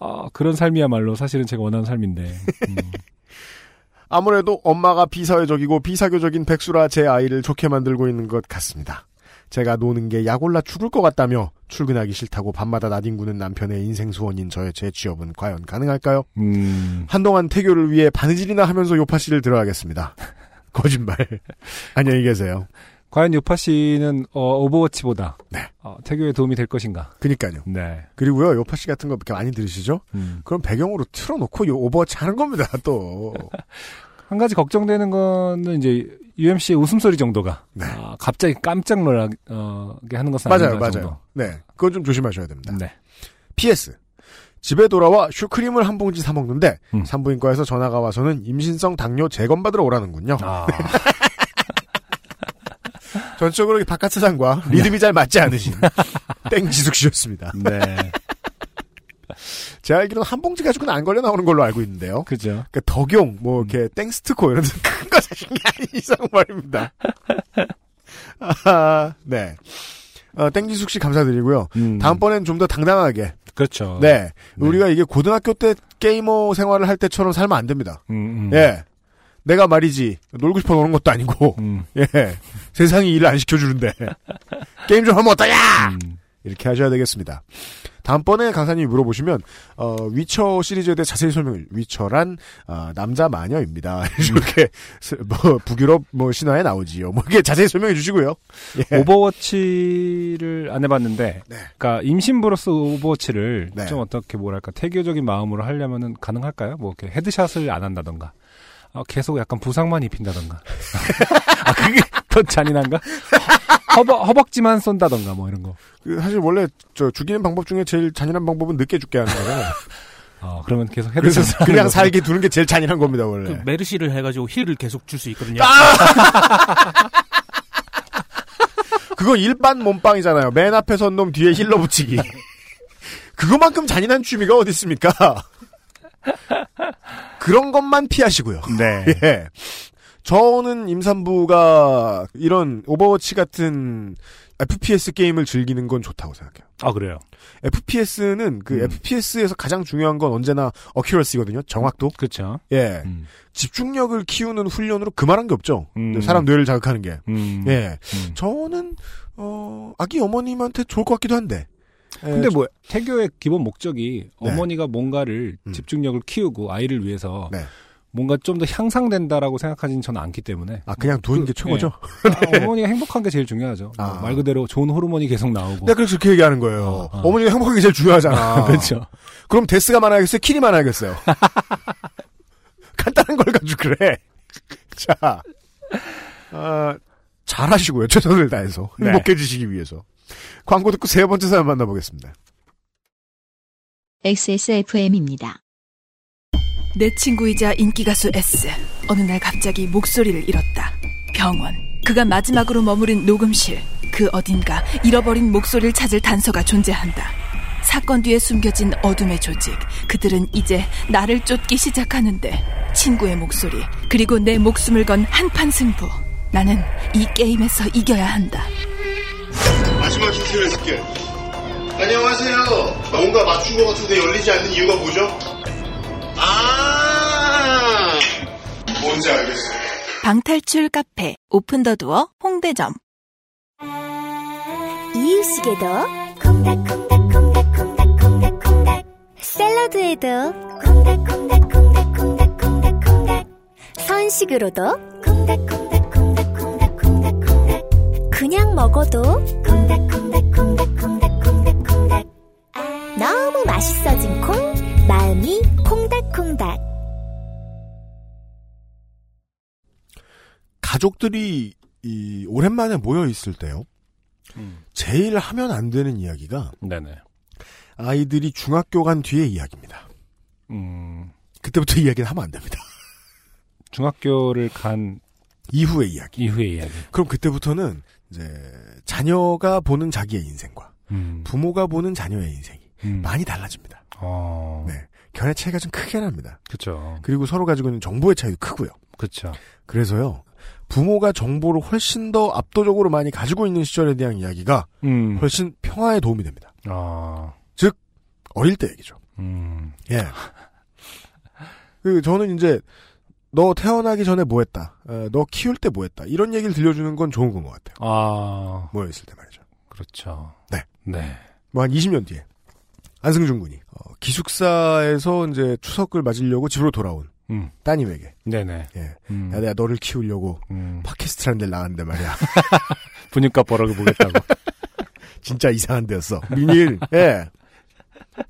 [SPEAKER 1] 아, 그런 삶이야말로 사실은 제가 원하는 삶인데. 음. <laughs>
[SPEAKER 2] 아무래도 엄마가 비사회적이고 비사교적인 백수라 제 아이를 좋게 만들고 있는 것 같습니다. 제가 노는 게 약올라 죽을 것 같다며 출근하기 싫다고 밤마다 나뒹구는 남편의 인생 소원인 저의 재취업은 과연 가능할까요?
[SPEAKER 1] 음.
[SPEAKER 2] 한동안 태교를 위해 바느질이나 하면서 요파 씨를 들어야겠습니다. <laughs> 거짓말. <laughs> 안녕히 계세요.
[SPEAKER 1] 과연 요파 씨는 어, 오버워치보다
[SPEAKER 2] 네.
[SPEAKER 1] 어, 태교에 도움이 될 것인가?
[SPEAKER 2] 그니까요.
[SPEAKER 1] 네.
[SPEAKER 2] 그리고요, 요파 씨 같은 거 이렇게 많이 들으시죠?
[SPEAKER 1] 음.
[SPEAKER 2] 그럼 배경으로 틀어놓고 요 오버워치 하는 겁니다, 또. <laughs>
[SPEAKER 1] 한 가지 걱정되는 거는 이제 UMC의 웃음소리 정도가
[SPEAKER 2] 네.
[SPEAKER 1] 아, 갑자기 깜짝 놀라게 어, 하는 것은
[SPEAKER 2] 맞아요, 맞아요.
[SPEAKER 1] 정도.
[SPEAKER 2] 네. 그건 좀 조심하셔야 됩니다.
[SPEAKER 1] 네.
[SPEAKER 2] PS. 집에 돌아와 슈크림을 한 봉지 사 먹는데
[SPEAKER 1] 음.
[SPEAKER 2] 산부인과에서 전화가 와서는 임신성 당뇨 재검 받으러 오라는군요.
[SPEAKER 1] 아, <laughs>
[SPEAKER 2] 전적으로 바깥 세상과 리듬이 잘 맞지 않으신 <laughs> 땡지숙 씨였습니다.
[SPEAKER 1] 네.
[SPEAKER 2] 제가 알기로는 한 봉지 가지고는 안 걸려 나오는 걸로 알고 있는데요.
[SPEAKER 1] 그죠.
[SPEAKER 2] 그러니까 덕용, 뭐 이렇게 땡스트코 이런 큰거 사신 게 아닌 이상 말입니다. <laughs> 아, 네. 어, 땡지숙 씨 감사드리고요.
[SPEAKER 1] 음.
[SPEAKER 2] 다음번엔 좀 더 당당하게.
[SPEAKER 1] 그렇죠.
[SPEAKER 2] 네.
[SPEAKER 1] 네.
[SPEAKER 2] 우리가 이게 고등학교 때 게이머 생활을 할 때처럼 살면 안 됩니다.
[SPEAKER 1] 음, 음.
[SPEAKER 2] 예. 내가 말이지 놀고 싶어 노는 것도 아니고
[SPEAKER 1] 음.
[SPEAKER 2] 예 세상이 일을 안 시켜주는데 <laughs> 게임 좀 하면 어떠냐
[SPEAKER 1] 음.
[SPEAKER 2] 이렇게 하셔야 되겠습니다. 다음번에 강사님이 물어보시면 어, 위쳐 시리즈에 대해 자세히 설명을 위쳐란 어, 남자 마녀입니다. <laughs> 이렇게 스- 뭐 북유럽 뭐 신화에 나오지요. 뭐 이게 자세히 설명해 주시고요. 예.
[SPEAKER 1] 오버워치를 안 해봤는데,
[SPEAKER 2] 네.
[SPEAKER 1] 그러니까 임신부로서 오버워치를
[SPEAKER 2] 네.
[SPEAKER 1] 좀 어떻게 뭐랄까 태교적인 마음으로 하려면은 가능할까요? 뭐 이렇게 headshot을 안 한다던가, 아, 계속 약간 부상만 입힌다던가. <laughs> 아 그게 더 잔인한가? 허벅 허벅지만 쏜다던가 뭐 이런 거.
[SPEAKER 2] 그 사실 원래 저 죽이는 방법 중에 제일 잔인한 방법은 늦게 죽게 하는 거잖아요. <laughs>
[SPEAKER 1] 어 그러면 계속
[SPEAKER 2] 그래서
[SPEAKER 1] headshot을
[SPEAKER 2] 그냥
[SPEAKER 1] 거죠.
[SPEAKER 2] 살게 두는 게 제일 잔인한 겁니다 원래.
[SPEAKER 7] 그 메르시를 해가지고 heal을 계속 줄 수 있거든요. <laughs>
[SPEAKER 2] 그거 일반 몸빵이잖아요. 맨 앞에 선 놈 뒤에 healer 붙이기. <laughs> 그거만큼 잔인한 취미가 어디 있습니까? 그런 것만 피하시고요.
[SPEAKER 1] 네.
[SPEAKER 2] 예. 저는 임산부가 이런 오버워치 같은 FPS 게임을 즐기는 건 좋다고 생각해요.
[SPEAKER 1] 아 그래요.
[SPEAKER 2] FPS는 그
[SPEAKER 1] 음.
[SPEAKER 2] FPS에서 가장 중요한 건 언제나 accuracy거든요. 정확도.
[SPEAKER 1] 그렇죠.
[SPEAKER 2] 예.
[SPEAKER 1] 음.
[SPEAKER 2] 집중력을 키우는 훈련으로 그만한 게 없죠.
[SPEAKER 1] 음.
[SPEAKER 2] 사람 뇌를 자극하는 게.
[SPEAKER 1] 음.
[SPEAKER 2] 예.
[SPEAKER 1] 음.
[SPEAKER 2] 저는 어 아기 어머님한테 좋을 것 같기도 한데. 예,
[SPEAKER 1] 근데 뭐 태교의 기본 목적이
[SPEAKER 2] 네.
[SPEAKER 1] 어머니가 뭔가를
[SPEAKER 2] 음.
[SPEAKER 1] 집중력을 키우고 아이를 위해서
[SPEAKER 2] 네.
[SPEAKER 1] 뭔가 좀 더 향상된다라고 생각하지는 저는 않기 때문에
[SPEAKER 2] 아 그냥 두는 그게 최고죠.
[SPEAKER 1] 아, <laughs> 어머니가 행복한 게 제일 중요하죠.
[SPEAKER 2] 아.
[SPEAKER 1] 뭐 말 그대로 좋은 호르몬이 계속 나오고.
[SPEAKER 2] 내가 그래서 그렇게 얘기하는 거예요.
[SPEAKER 1] 어, 어.
[SPEAKER 2] 어머니가 행복한 게 제일 중요하잖아. <laughs>
[SPEAKER 1] 그렇죠.
[SPEAKER 2] 그럼 death가 많아야겠어요? kill이 많아야겠어요? <laughs> 간단한 걸 가지고 그래. 자, 아, 잘하시고요. 최선을 다해서.
[SPEAKER 1] 네.
[SPEAKER 2] 행복해지시기 위해서. 광고 듣고 세 번째 사연 만나보겠습니다.
[SPEAKER 8] XSFM입니다.
[SPEAKER 5] 내 친구이자 인기가수 S. 어느 날 갑자기 목소리를 잃었다. 병원. 그가 마지막으로 머무른 녹음실. 그 어딘가 잃어버린 목소리를 찾을 단서가 존재한다. 사건 뒤에 숨겨진 어둠의 조직. 그들은 이제 나를 쫓기 시작하는데 친구의 목소리 그리고 내 목숨을 건 한판 승부. 나는 이 게임에서 이겨야 한다.
[SPEAKER 9] 마지막 힌트를 줄게. 안녕하세요. 뭔가 맞춘 것 같은데 열리지 않는 이유가 뭐죠? 아, 뭔지 알겠어요.
[SPEAKER 5] 방탈출 카페 오픈 더 두어 홍대점.
[SPEAKER 10] 이유식에도 콩닥콩닥콩닥콩닥콩닥콩닥. 샐러드에도 콩닥콩닥콩닥콩닥콩닥콩닥. 선식으로도 콩닥콩닥콩닥콩닥콩닥콩닥. 그냥 먹어도 콩닥콩닥콩닥콩닥콩닥콩닥
[SPEAKER 2] 가족들이 이 오랜만에 모여 있을 때요.
[SPEAKER 1] 음.
[SPEAKER 2] 제일 하면 안 되는 이야기가
[SPEAKER 1] 네네.
[SPEAKER 2] 아이들이 중학교 간 뒤의 이야기입니다.
[SPEAKER 1] 음,
[SPEAKER 2] 그때부터 이야기는 하면 안 됩니다. <laughs>
[SPEAKER 1] 중학교를 간
[SPEAKER 2] 이후의 이야기.
[SPEAKER 1] 이후의 이야기.
[SPEAKER 2] 그럼 그때부터는 이제 자녀가 보는 자기의 인생과
[SPEAKER 1] 음,
[SPEAKER 2] 부모가 보는 자녀의 인생이
[SPEAKER 1] 음.
[SPEAKER 2] 많이 달라집니다.
[SPEAKER 1] 어,
[SPEAKER 2] 네. 견해 차이가 좀 크게 납니다.
[SPEAKER 1] 그쵸.
[SPEAKER 2] 그리고 서로 가지고 있는 정보의 차이도 크고요.
[SPEAKER 1] 그쵸.
[SPEAKER 2] 그래서요. 부모가 정보를 훨씬 더 압도적으로 많이 가지고 있는 시절에 대한 이야기가
[SPEAKER 1] 음,
[SPEAKER 2] 훨씬 평화에 도움이 됩니다.
[SPEAKER 1] 아,
[SPEAKER 2] 어릴 때 얘기죠.
[SPEAKER 1] 음,
[SPEAKER 2] 예. <laughs> 그 저는 이제 너 태어나기 전에 뭐 했다. 어, 너 키울 때 뭐 했다. 이런 얘기를 들려주는 건 좋은 건 것 같아요.
[SPEAKER 1] 아,
[SPEAKER 2] 모여 있을 때 말이죠.
[SPEAKER 1] 그렇죠.
[SPEAKER 2] 네.
[SPEAKER 1] 네.
[SPEAKER 2] 뭐 한 20년 뒤에 안승준 군이 어, 기숙사에서 이제 추석을 맞으려고 집으로 돌아온
[SPEAKER 1] 음,
[SPEAKER 2] 따님에게
[SPEAKER 1] 네네.
[SPEAKER 2] 예.
[SPEAKER 1] 음,
[SPEAKER 2] 야 내가 너를 키우려고
[SPEAKER 1] 음,
[SPEAKER 2] 팟캐스트라는 데를 나갔는데 말이야. <laughs>
[SPEAKER 1] 분유값 벌어가 보겠다고. <laughs>
[SPEAKER 2] 진짜 이상한 데였어. 민일. <laughs> 예.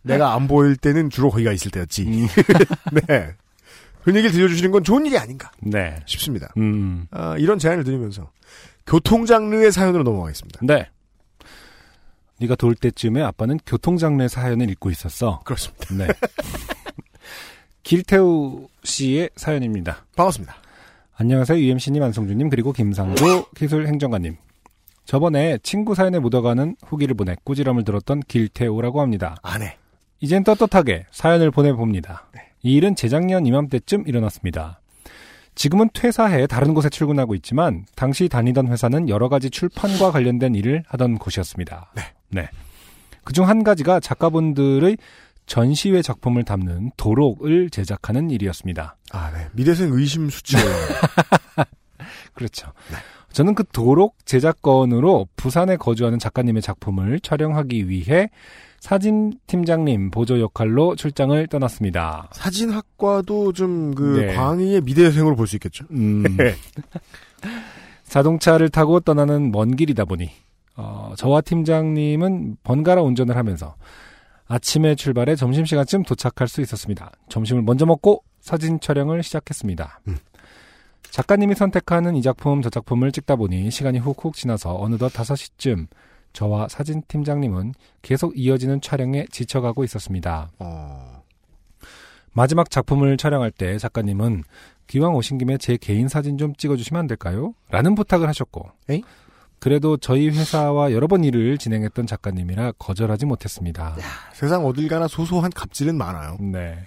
[SPEAKER 2] 내가 안 보일 때는 주로 거기가 있을 때였지.
[SPEAKER 1] 음,
[SPEAKER 2] 네. 그런 얘기를 들려주시는 건 좋은 일이 아닌가
[SPEAKER 1] 네.
[SPEAKER 2] 싶습니다.
[SPEAKER 1] 음,
[SPEAKER 2] 아, 이런 제안을 드리면서 교통 장르의 사연으로 넘어가겠습니다.
[SPEAKER 1] 네. 네가 돌 때쯤에 아빠는 교통 장르의 사연을 읽고 있었어.
[SPEAKER 2] 그렇습니다.
[SPEAKER 1] 네. 길태우 씨의 사연입니다.
[SPEAKER 2] 반갑습니다.
[SPEAKER 1] 안녕하세요. UMC님, 안성준님, 그리고 김상조 <laughs> 기술행정관님. 저번에 친구 사연에 묻어가는 후기를 보내 꾸지람을 들었던 길태우라고 합니다.
[SPEAKER 2] 아내.
[SPEAKER 1] 이젠 떳떳하게 사연을 보내봅니다. 이 일은 재작년 이맘때쯤 일어났습니다. 지금은 퇴사해 다른 곳에 출근하고 있지만 당시 다니던 회사는 여러 가지 출판과 관련된 일을 하던 곳이었습니다.
[SPEAKER 2] 네.
[SPEAKER 1] 그중 한 가지가 작가분들의 전시회 작품을 담는 도록을 제작하는 일이었습니다.
[SPEAKER 2] 아, 네. 미대생 의심 수치 올라. <laughs>
[SPEAKER 1] 그렇죠. 저는 그 도록 제작건으로 부산에 거주하는 작가님의 작품을 촬영하기 위해 사진 팀장님 보조 역할로 출장을 떠났습니다.
[SPEAKER 2] 사진학과도 좀그
[SPEAKER 1] 네.
[SPEAKER 2] 광의의 미대생으로 볼 수 있겠죠.
[SPEAKER 1] 음, <laughs> 자동차를 타고 떠나는 먼 길이다 보니 어, 저와 팀장님은 번갈아 운전을 하면서 아침에 출발해 점심시간쯤 도착할 수 있었습니다. 점심을 먼저 먹고 사진 촬영을 시작했습니다.
[SPEAKER 2] 음.
[SPEAKER 1] 작가님이 선택하는 이 작품 저 작품을 찍다 보니 시간이 훅훅 지나서 어느덧 5시쯤 저와 사진 팀장님은 계속 이어지는 촬영에 지쳐가고 있었습니다.
[SPEAKER 2] 어,
[SPEAKER 1] 마지막 작품을 촬영할 때 작가님은 기왕 오신 김에 제 개인 사진 좀 찍어주시면 안 될까요? 라는 부탁을 하셨고
[SPEAKER 2] 에이?
[SPEAKER 1] 그래도 저희 회사와 여러 번 일을 진행했던 작가님이라 거절하지 못했습니다.
[SPEAKER 2] 세상 어딜 가나 소소한 갑질은 많아요.
[SPEAKER 1] 네.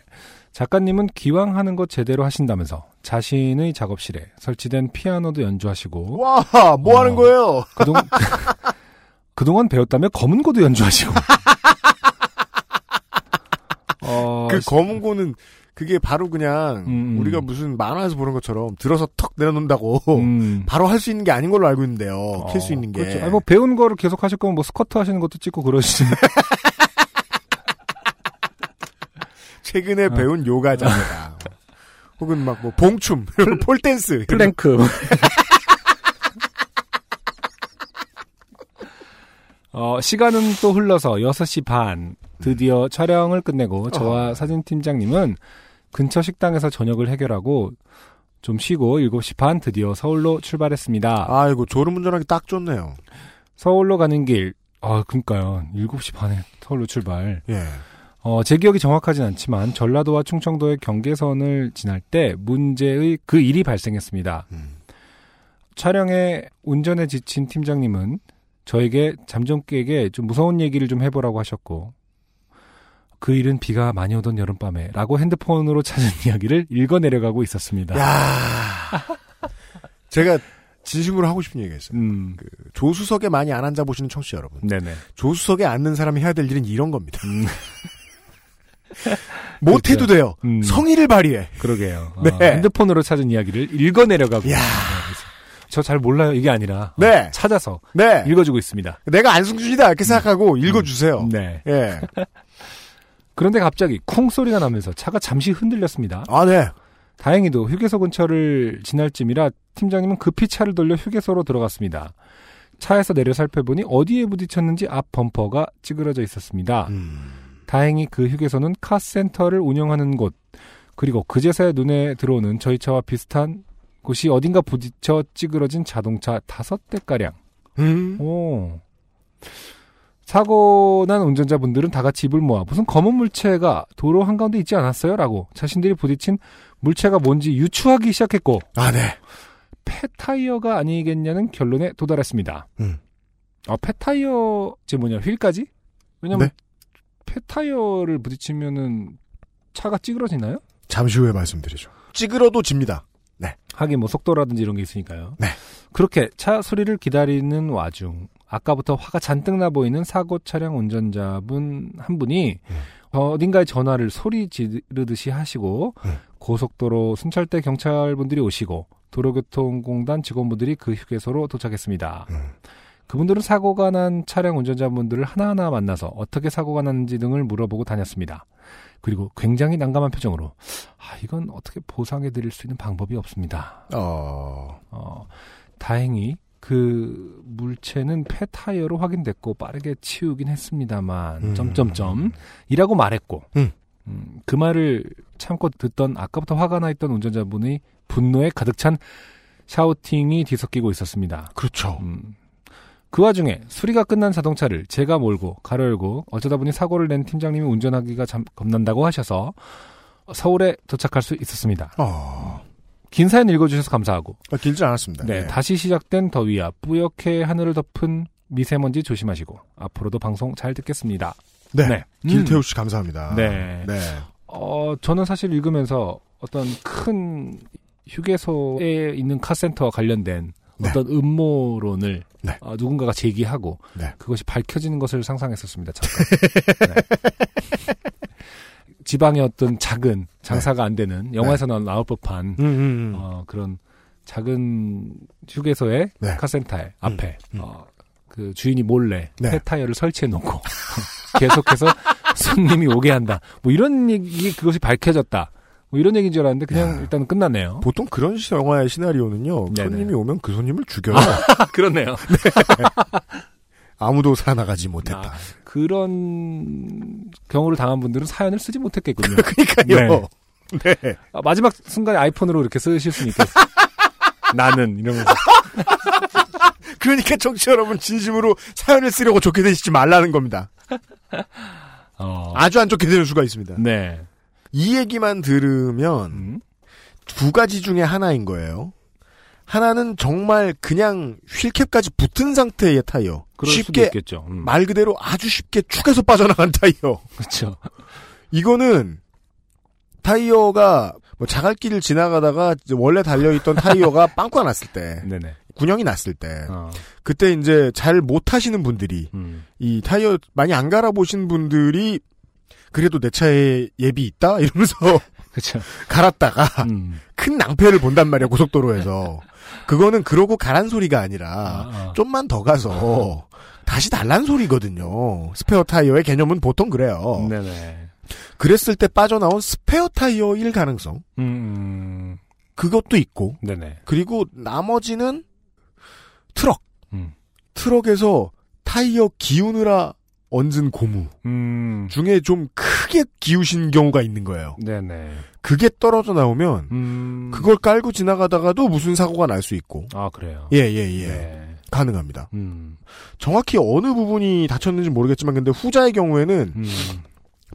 [SPEAKER 1] 작가님은 기왕 하는 것 제대로 하신다면서 자신의 작업실에 설치된 피아노도 연주하시고
[SPEAKER 2] 와, 뭐
[SPEAKER 1] 어.
[SPEAKER 2] 하는 거예요?
[SPEAKER 1] 그동안, <laughs> 그동안 배웠다며 검은고도 연주하시고 <laughs> 어,
[SPEAKER 2] 그 검은고는 그게 바로 그냥
[SPEAKER 1] 음, 음.
[SPEAKER 2] 우리가 무슨 만화에서 보는 것처럼 들어서 턱 내려놓는다고
[SPEAKER 1] 음. <laughs>
[SPEAKER 2] 바로 할 수 있는 게 아닌 걸로 알고 있는데요. 킬수
[SPEAKER 1] 어,
[SPEAKER 2] 있는 게.
[SPEAKER 1] 그렇죠. 아니, 뭐 배운 거를 계속 하실 거면 뭐 스쿼트 하시는 것도 찍고 그러시지. <laughs>
[SPEAKER 2] 최근에
[SPEAKER 1] 어.
[SPEAKER 2] 배운 요가 자세다. 혹은 막 뭐 봉춤, <laughs>
[SPEAKER 1] pole dance, plank. 어, 시간은 또 흘러서 6시 반. 드디어 촬영을 끝내고 저와 사진팀장님은 근처 식당에서 저녁을 해결하고 좀 쉬고 7시 반 드디어 서울로 출발했습니다.
[SPEAKER 2] 아이고 졸음 운전하기 딱 좋네요.
[SPEAKER 1] 서울로 가는 길, 아, 그니까요. 7시 반에 서울로 출발.
[SPEAKER 2] 예.
[SPEAKER 1] 어, 제 기억이 정확하진 않지만 전라도와 충청도의 경계선을 지날 때 문제의 그 일이 발생했습니다.
[SPEAKER 2] 음.
[SPEAKER 1] 촬영에 운전에 지친 팀장님은 저에게 잠좀 깨게 좀 무서운 얘기를 좀 해보라고 하셨고 그 일은 비가 많이 오던 여름밤에 라고 핸드폰으로 찾은 <laughs> 이야기를 읽어내려가고 있었습니다.
[SPEAKER 2] 야 제가 진심으로 하고 싶은 얘기가 있어요.
[SPEAKER 1] 음,
[SPEAKER 2] 그 조수석에 많이 안 앉아 보시는 청취자 여러분.
[SPEAKER 1] 네네.
[SPEAKER 2] 조수석에 앉는 사람이 해야 될 일은 이런 겁니다. <laughs> 못 해도
[SPEAKER 1] 그렇죠.
[SPEAKER 2] 돼요.
[SPEAKER 1] 음,
[SPEAKER 2] 성의를 발휘해.
[SPEAKER 1] 그러게요. 어, <laughs>
[SPEAKER 2] 네.
[SPEAKER 1] 핸드폰으로 찾은 이야기를 읽어내려가고.
[SPEAKER 2] 야.
[SPEAKER 1] 저잘 몰라요. 이게 아니라.
[SPEAKER 2] 네.
[SPEAKER 1] 찾아서
[SPEAKER 2] 네.
[SPEAKER 1] 읽어주고 있습니다.
[SPEAKER 2] 내가 안승준이다 이렇게 생각하고 읽어주세요.
[SPEAKER 1] 네.
[SPEAKER 2] 예.
[SPEAKER 1] 그런데 갑자기 쿵 소리가 나면서 차가 잠시 흔들렸습니다.
[SPEAKER 2] 아, 네.
[SPEAKER 1] 다행히도 휴게소 근처를 지날 쯤이라 팀장님은 급히 차를 돌려 휴게소로 들어갔습니다. 차에서 내려 살펴보니 어디에 부딪혔는지 앞 범퍼가 찌그러져 있었습니다.
[SPEAKER 2] 음.
[SPEAKER 1] 다행히 그 휴게소는 카센터를 운영하는 곳, 그리고 그제서야 눈에 들어오는 저희 차와 비슷한 곳이 어딘가 부딪혀 찌그러진 자동차 다섯 대가량.
[SPEAKER 2] 음.
[SPEAKER 1] 오. 사고 난 운전자분들은 다 같이 입을 모아 무슨 검은 물체가 도로 한가운데 있지 않았어요? 라고 자신들이 부딪힌 물체가 뭔지 유추하기 시작했고
[SPEAKER 2] 아, 네.
[SPEAKER 1] 폐타이어가 아니겠냐는 결론에 도달했습니다.
[SPEAKER 2] 음.
[SPEAKER 1] 아, 폐타이어 제 뭐냐 휠까지? 왜냐면
[SPEAKER 2] 네.
[SPEAKER 1] 폐타이어를 부딪히면은 차가 찌그러지나요?
[SPEAKER 2] 잠시 후에 말씀드리죠. 찌그러도 집니다.
[SPEAKER 1] 하긴 뭐 속도라든지 이런 게 있으니까요.
[SPEAKER 2] 네.
[SPEAKER 1] 그렇게 차 소리를 기다리는 와중 아까부터 화가 잔뜩 나 보이는 사고 차량 운전자분 한 분이
[SPEAKER 2] 음.
[SPEAKER 1] 어딘가에 전화를 소리 지르듯이 하시고
[SPEAKER 2] 음.
[SPEAKER 1] 고속도로 순찰대 경찰분들이 오시고 도로교통공단 직원분들이 그 휴게소로 도착했습니다.
[SPEAKER 2] 음.
[SPEAKER 1] 그분들은 사고가 난 차량 운전자분들을 하나하나 만나서 어떻게 사고가 났는지 등을 물어보고 다녔습니다. 그리고 굉장히 난감한 표정으로 아, 이건 어떻게 보상해 드릴 수 있는 방법이 없습니다.
[SPEAKER 2] 어.
[SPEAKER 1] 어, 다행히 그 물체는 폐타이어로 확인됐고 빠르게 치우긴 했습니다만
[SPEAKER 2] 음.
[SPEAKER 1] 점점점 이라고 말했고
[SPEAKER 2] 음.
[SPEAKER 1] 음, 그 말을 참고 듣던 아까부터 화가 나 있던 운전자분의 분노에 가득 찬 샤우팅이 뒤섞이고 있었습니다.
[SPEAKER 2] 그렇죠.
[SPEAKER 1] 음. 그 와중에 수리가 끝난 자동차를 제가 몰고 가로 열고 어쩌다 보니 사고를 낸 팀장님이 운전하기가 참 겁난다고 하셔서 서울에 도착할 수 있었습니다.
[SPEAKER 2] 어.
[SPEAKER 1] 긴 사연 읽어주셔서 감사하고
[SPEAKER 2] 아, 길지 않았습니다.
[SPEAKER 1] 네, 다시 시작된 더위와 뿌옇게 하늘을 덮은 미세먼지 조심하시고 앞으로도 방송 잘 듣겠습니다.
[SPEAKER 2] 네.
[SPEAKER 1] 네.
[SPEAKER 2] 길태우 씨 감사합니다.
[SPEAKER 1] 네.
[SPEAKER 2] 네.
[SPEAKER 1] 어, 저는 사실 읽으면서 어떤 큰 휴게소에 있는 카센터와 관련된
[SPEAKER 2] 네.
[SPEAKER 1] 어떤 음모론을
[SPEAKER 2] 네.
[SPEAKER 1] 어, 누군가가 제기하고
[SPEAKER 2] 네.
[SPEAKER 1] 그것이 밝혀지는 것을 상상했었습니다. 잠깐. <laughs> 네. 지방의 어떤 작은 장사가 안 되는 영화에서 나 나올 법한
[SPEAKER 2] 음, 음, 음.
[SPEAKER 1] 어, 그런 작은 휴게소의
[SPEAKER 2] 네.
[SPEAKER 1] 카센터의 앞에
[SPEAKER 2] 음.
[SPEAKER 1] 어, 그 주인이 몰래
[SPEAKER 2] 네.
[SPEAKER 1] 폐타이어를 설치해 놓고 <laughs> 계속해서 손님이 오게 한다. 뭐 이런 얘기 그것이 밝혀졌다. 뭐 이런 얘기인 줄 알았는데 그냥
[SPEAKER 2] 야.
[SPEAKER 1] 일단은 끝났네요.
[SPEAKER 2] 보통 그런 시- 영화의 시나리오는요.
[SPEAKER 1] 네네.
[SPEAKER 2] 손님이 오면 그 손님을 죽여요.
[SPEAKER 1] 아, <laughs> 그렇네요. <laughs>
[SPEAKER 2] 아무도 살아나가지 못했다.
[SPEAKER 1] 아, 그런 경우를 당한 분들은 사연을 쓰지 못했겠군요. <laughs>
[SPEAKER 2] 그러니까요. 네.
[SPEAKER 1] 아, 마지막 순간에 아이폰으로 이렇게 쓰실 수는 있겠어요. <laughs> 나는 이러면서 <laughs>
[SPEAKER 2] 그러니까 청취자 여러분 진심으로 사연을 쓰려고 좋게 되시지 말라는 겁니다.
[SPEAKER 1] 어,
[SPEAKER 2] 아주 안 좋게 되는 수가 있습니다.
[SPEAKER 1] 네.
[SPEAKER 2] 이 얘기만 들으면
[SPEAKER 1] 음,
[SPEAKER 2] 두 가지 중에 하나인 거예요. 하나는 정말 그냥 휠캡까지 붙은 상태의 타이어. 쉽게.
[SPEAKER 1] 음,
[SPEAKER 2] 말 그대로 아주 쉽게 축에서 빠져나간 타이어. <laughs>
[SPEAKER 1] 그렇죠.
[SPEAKER 2] 이거는 타이어가 뭐 자갈길을 지나가다가 원래 달려있던 타이어가 <laughs> 빵꾸가 났을 때,
[SPEAKER 1] 네네.
[SPEAKER 2] 군형이 났을 때,
[SPEAKER 1] 어,
[SPEAKER 2] 그때 이제 잘못 타시는 분들이
[SPEAKER 1] 음,
[SPEAKER 2] 이 타이어 많이 안 갈아보신 분들이 그래도 내 차에 예비 있다 이러면서 <laughs>
[SPEAKER 1] 그렇죠.
[SPEAKER 2] 갈았다가
[SPEAKER 1] 음,
[SPEAKER 2] 큰 낭패를 본단 말이야 고속도로에서 그거는 그러고 가란 소리가 아니라
[SPEAKER 1] 아, 아.
[SPEAKER 2] 좀만 더 가서 다시 달란 소리거든요 스페어 타이어의 개념은 보통 그래요
[SPEAKER 1] 네네.
[SPEAKER 2] 그랬을 때 빠져나온 스페어 타이어일 가능성.
[SPEAKER 1] 음,
[SPEAKER 2] 그것도 있고.
[SPEAKER 1] 네네.
[SPEAKER 2] 그리고 나머지는 트럭.
[SPEAKER 1] 음.
[SPEAKER 2] 트럭에서 타이어 기우느라 얹은 고무
[SPEAKER 1] 음,
[SPEAKER 2] 중에 좀 크게 기우신 경우가 있는 거예요.
[SPEAKER 1] 네네.
[SPEAKER 2] 그게 떨어져 나오면
[SPEAKER 1] 음,
[SPEAKER 2] 그걸 깔고 지나가다가도 무슨 사고가 날 수 있고.
[SPEAKER 1] 아, 그래요.
[SPEAKER 2] 예, 예, 예.
[SPEAKER 1] 네.
[SPEAKER 2] 가능합니다.
[SPEAKER 1] 음,
[SPEAKER 2] 정확히 어느 부분이 다쳤는지 모르겠지만 근데 후자의 경우에는
[SPEAKER 1] 음,